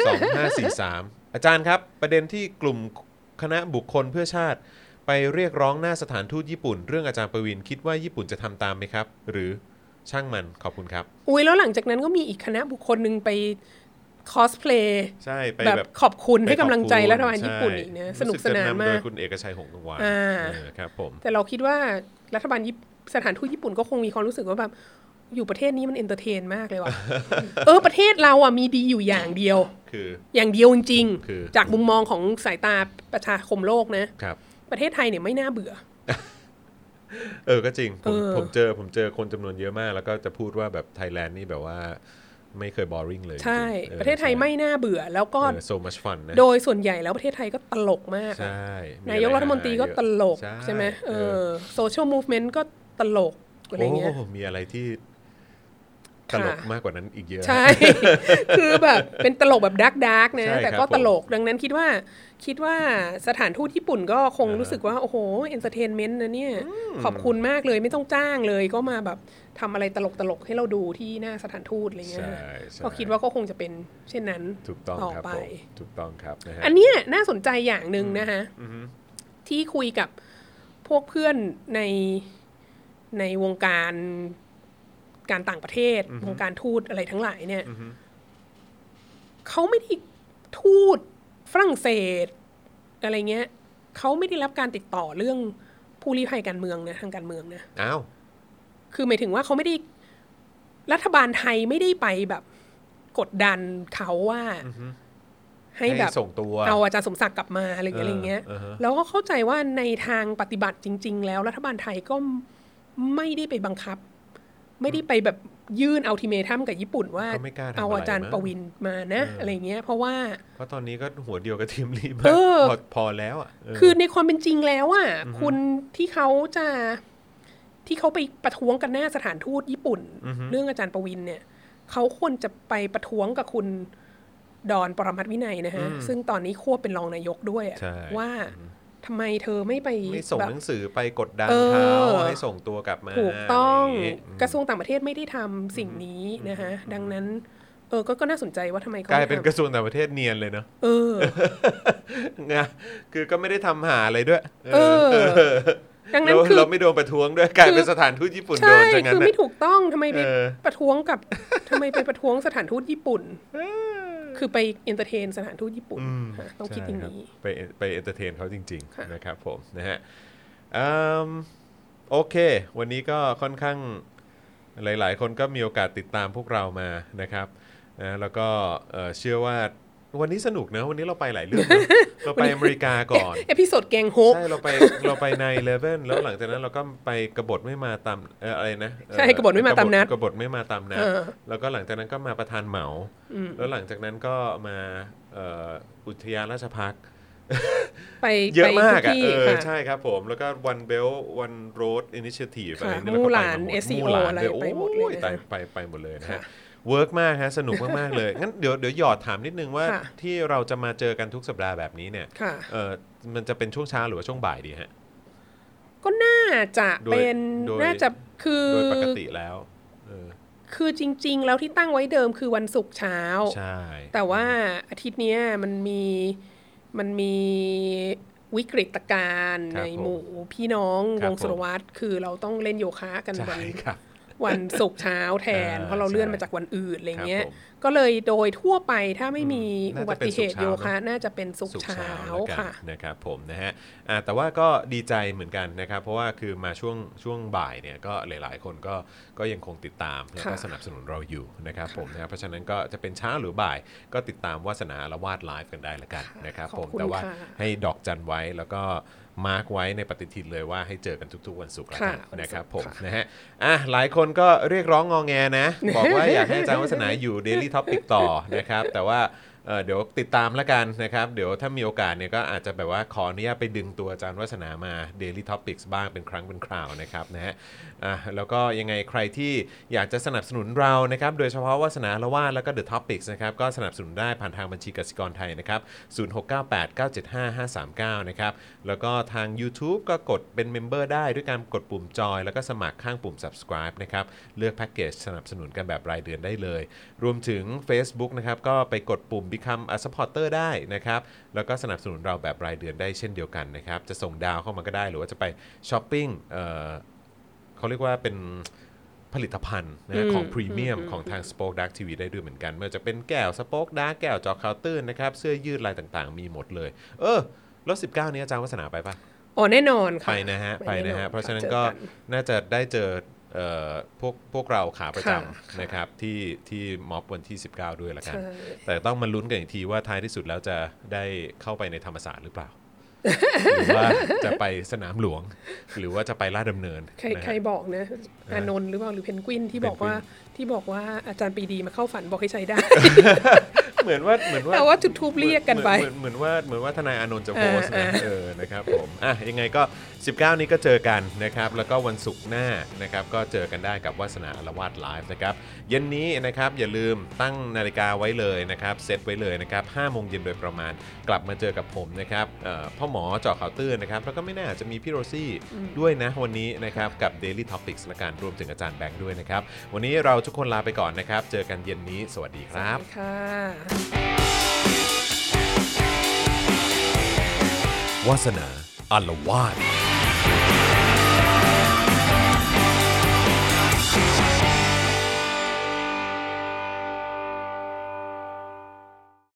สองห้าสี่สามอาจารย์ครับ ประเด็นที่กลุ่ม คณะบุคคลเพื่อชาติ ไปเรียกร้องหน้าสถานทูตญี่ปุ่น เรื่องอาจารย์ประวินคิดว่าญี่ปุ่นจะทำตามไหมครับ หรือช่างมันขอบคุณครับ อุ้ยแล้วหลังจากนั้นก็มีอีกคณะบุคคลหนึ่งไปคอสเพลย์ใช่ไปแบบแบบขอบคุณให้กำลังใจไปขอบคุณรัฐบาลญี่ปุ่นอีกนะใช่สนุกสนานรู้สึมาจะกโดยคุณเอกชัยหงส์กังวานอ่าเออครับผมแต่เราคิดว่ารัฐบาลญี่ปุ่นสถานทูตญี่ปุ่นก็คงมีความรู้สึกว่าแบบ อยู่ประเทศนี้มัน entertain มากเลยว่ะ เออประเทศเราอะมีดีอยู่อย่างเดียว คือ อย่างเดียวจริงคือจากมุมมองของสายตาประชาคมโลกนะครับ ประเทศไทยเนี่ยไม่น่าเบื่อ เออก็จริง ผมเออผมเจอผมเจอคนจำนวนเยอะมาก แล้วก็จะพูดว่าแบบไทยแลนด์นี่แบบว่าไม่เคย boring เลย ใช่จงๆออประเทศไทยไม่น่าเบื่อ แล้วก็เออ so much fun นะโดยส่วนใหญ่แล้วประเทศไทยก็ตลกมาก ใช่มีนายกอะไรัฐมนตรีก็หาๆเยอะตลก ใช่ใช่ไหมเอเออ social movement ก็ตลกอะไรเงี้ยโอ้มีอะไรที่ ตค่ะลกมากกว่านั้นอีกเยอะ ใช่ คือแบบเป็นตลกแบบดักดักนะใช่แต่ครับก็ผมตลกดังนั้นคิดว่าคิดว่าสถานทูตญี่ปุ่นก็คงอ่ารู้รู้สึกว่า โอ้โห entertainment นะเนี่ย ขอบคุณมากเลยไม่ต้องจ้างเลยก็มาแบบทำอะไรตลกตลกๆให้เราดูที่หน้าสถานทูตอะไรเงี้ยใช่ใช่ก็คิดว่าก็คงจะเป็นเช่นนั้นถูกต้องต่อครับไปผมถูกต้องครับนะฮะอันเนี้ยน่าสนใจอย่างหนึ่งนะคะอือฮึที่คุยกับพวกเพื่อนในในวงการ การต่างประเทศวงการทูตอะไรทั้งหลายเนี่ยเขาไม่ได้ทูตฝรั่งเศส อะไรเงี้ยเขาไม่ได้รับการติดต่อเรื่องผู้ลี้ภัยการเมืองนะทางการเมืองนะอ้าวคือหมายถึงว่าเขาไม่ได้รัฐบาลไทยไม่ได้ไปแบบกดดันเขาว่าให้แบบส่งตัวเอาอาจารย์สมศักดิ์กลับมาอะไรอย่างเงี้ยอะไรเงี้ยเออเออฮะแล้วก็เข้าใจว่าในทางปฏิบัติจริง ๆ แล้วรัฐบาลไทยก็ไม่ได้ไปบังคับ ไม่ได้ไปแบบยื่นอัลติเมทัมกับญี่ปุ่นว่าก็ไม่กล้าทำเอาอะไรอาจารย์มั้งประวินมานะอะไรเงี้ยเพราะว่าเพราะตอนนี้ก็หัวเดียวกับทีมลีมาเออพอพอแล้วอะเคือในความเป็นจริงแล้วอะคุณที่เขาจะที่เขาไปประท้วงกันหน้าสถานทูตญี่ปุ่น เรื่องอาจารย์ประวินเนี่ยเขาควรจะไปประท้วงกับคุณดอนปรมัตถ์วินัยนะฮะซึ่งตอนนี้ควบเป็นรองนายกด้วยอะใช่ว่า ทำไมเธอไม่ไปไม่ส่งแบบหนังสือไปกดดันเออเขาให้ส่งตัวกลับมาถูกต้องะไรย่าเยกระทรวงต่างประเทศไม่ได้ทำสิ่งนี้นะฮะดังนั้นเออก็ก็น่าสนใจว่าทำไมเขากลายไม่เป็นทำกระทรวงต่างประเทศเนียนเลยเนาะเออไงคือก็ไม่ได้ทำหาอะไรด้วย เออดังนั้นเราคือเราไม่โดนประท้วงด้วยกลายเป็นสถานทูตญี่ปุ่นโดใช่นจังงั้นคือน่ะไม่ถูกต้องทำไมไปเออประท้วงกับทำไมไปประท้วงสถานทูตญี่ปุ่น คือไป entertain สถานทูตญี่ปุ่นอืมฮะต้องคิดอย่างใช่รับนี้ ไปไป entertain เขาจริงค่ะๆนะครับผมนะฮะอืมโอเค วันนี้ก็ค่อนข้างหลาย ๆ คนก็มีโอกาสติดตามพวกเรามานะครับนะแล้วก็เอ่อเชื่อว่า วันนี้สนุกนะวันนี้เราไปหลายเรื่องนะเราไปอเมริกาก่อน episode แกงโฮะใช่เราไปเราไป nine eleven แล้วหลังจากนั้นเราก็ไปกบฏไม่มาตามเอ่ออะไรนะเอ่อใช่กบฏไม่มาตามนัดกบฏไม่มาตามนัดเออแล้วก็หลังจากนั้นก็มาประธานเหมาแล้วหลังจากนั้นก็มาเอ่ออุทยานราชภักดิ์ไปเยอะไปมากทุอะที่เออค่ะใช่ครับผมแล้วก็ one belt one road initiative อะไรค่ะนี่เราก็ไปมู่หลานมด SEO มู่หลานอะไรเลยไปหมดเลยโอ้ยนะคะตายไปไปหมดเลยนะฮะ work มากฮะสนุกมากๆเลย งั้นเดี๋ยวเดี๋ยวหยอดถามนิดนึงว่าค่ะที่เราจะมาเจอกันทุกสัปดาห์แบบนี้เนี่ยค่ะ เออมันจะเป็นช่วงเช้าหรือว่าช่วงบ่ายดีฮะ ก็น่าจะโดยเป็นโดย น่าจะคือโดยปกติแล้วเออคือจริง ๆ แล้วที่ตั้งไว้เดิมคือวันศุกร์เช้า ใช่แต่ว่าอาทิตย์เนี้ยมันมีมันมีวิกฤตการณ์ครัในบผมหมู่พี่น้องครัวบงสุรวัตรคือเราต้องเล่นโยคะกันใช่วันครับ วันศุกร์เช้าแทนอ่าเพราะเราเลื่อนใช่มาจากวันอื่นอะไรเงี้ยครับผมก็เลยโดยทั่วไปถ้าไม่มีอืมอุบัติเหตุน่าจะเป็นศุกร์โยเช้าคะน่าจะเป็นศุกสุร์กร์เช้าเช้าแล้วกันค่ะนะครับผมนะฮะอ่าแต่ว่าก็ดีใจเหมือนกันนะครับ เพราะว่าคือมาช่วงช่วงบ่ายเนี่ยก็หลาย ๆ คนก็ก็ยังคงติดตามแล้วก็ค่ะสนับสนุนเราอยู่นะครับผมนะครับเพราะฉะนั้นก็จะเป็นเช้าหรือบ่ายก็ติดตามวาสนาละวาดไลฟ์กันได้ละกันนะครับขอบผมคุณแต่ว่าค่ะให้ดอกจันไว้แล้วก็ mark ไว้ในปฏิทินเลยว่าให้เจอกันทุกๆ วันศุกร์ละกันค่ะวันศุกร์นะครับผมค่ะนะฮะอะหลายคนก็เรียกร้องงองแงนะ บอกว่าอยากให้อาจารย์วัฒนาอยู่ Daily Topic ต่อนะครับ แต่ว่าเอ่อเดี๋ยวติดตามแล้วกันนะครับ เดี๋ยวถ้ามีโอกาสเนี่ยก็อาจจะแบบว่าขออนุญาตไปดึงตัวอาจารย์วัฒนามา Daily Topics บ้างเป็นครั้งเป็นคราวนะครับนะฮะอะแล้วก็ยังไงใครที่อยากจะสนับสนุนเรานะครับ โดยเฉพาะวาสนาละว่าดแล้วก็ The Topics นะครับก็สนับสนุนได้ผ่านทางบัญชีกสิกรไทยนะครับ 0698975539 นะครับแล้วก็ทาง YouTube ก็กดเป็น member ได้ด้วยการกดปุ่มจอย แล้วก็สมัครข้างปุ่ม subscribe นะครับ เลือกแพ็กเกจสนับสนุนกันแบบรายเดือนได้เลย รวมถึง Facebook นะครับ ก็ไปกดปุ่ม Become a supporter ได้นะครับ แล้วก็สนับสนุนเราแบบรายเดือนได้เช่นเดียวกันนะครับ จะส่งดาวเข้ามาก็ได้หรือว่าจะไปช้อปปิ้งเอ่อเขาเรียกว่าเป็นผลิตภัณฑ์นะฮะอืมของพรีเมียมของทาง Spoke Dark TV ได้ด้วยเหมือนกันไม่ว่าจะเป็นแก้ว Spoke Dark แก้วจอเคาน์เตอร์นะครับ เสื้อยืดลายต่างๆ มีหมดเลย เออ รถ19 นี้อาจารย์วัฒนาไปปะอ๋อแน่นอนค่ะ ไปนะฮะไปนะฮะแอเพราะฉะนั้นค่ก็จอน่าจะได้เจอเอ่อพวกพวกเราขาประจค่ะำนะครับที่ที่ม็อบวันที่ 19 ด้วยละกันใช่แต่ต้องมาลุ้นกันอีกทีว่าท้ายที่สุดแล้วจะได้เข้าไปในธรรมศาสตร์หรือเปล่า หรือว่าจะไปสนามหลวง หรือว่าจะไปลาดดำเนินใครนะฮะ ใครบอกนะอานนท์หรือเปล่าหรือเพนกวินที่บอกว่าที่บอกว่าอาจารย์ปรีดีมาเข้าฝันบอกให้ใช้ได้ เหมือนว่าเหมือนว่าแต่ว่าจุดทูบเรียกกันไป เหมือนเหมือนเหมือนว่าเหมือนว่าทนายอานนท์จะโพสต์อ่านะอ่าเออนะครับผมอะยังไงก็ 19 นี้ก็เจอกันนะครับ แล้วก็วันศุกร์หน้านะครับ ก็เจอกันได้กับวาสนาอารวาสไลฟ์นะครับ เย็นนี้นะครับอย่าลืมตั้งนาฬิกาไว้เลยนะครับ เซตไว้เลยนะครับ5โมงเย็นโดยประมาณ กลับมาเจอกับผมนะครับเอ่อพ่อหมอเจาะข่าวตื้นนะครับ แล้วก็ไม่แน่อาจจะมีพี่โรซี่ด้วยนะวันนี้นะครับ กับ Daily Topics ละกันรวมถึงอาจารย์แบงค์ด้วยนะครับ วันนี้เราทุกคนลาไปก่อนนะครับ เจอกันเย็นนี้ สวัสดีครับค่ะวาสนาอารวาส Thank you.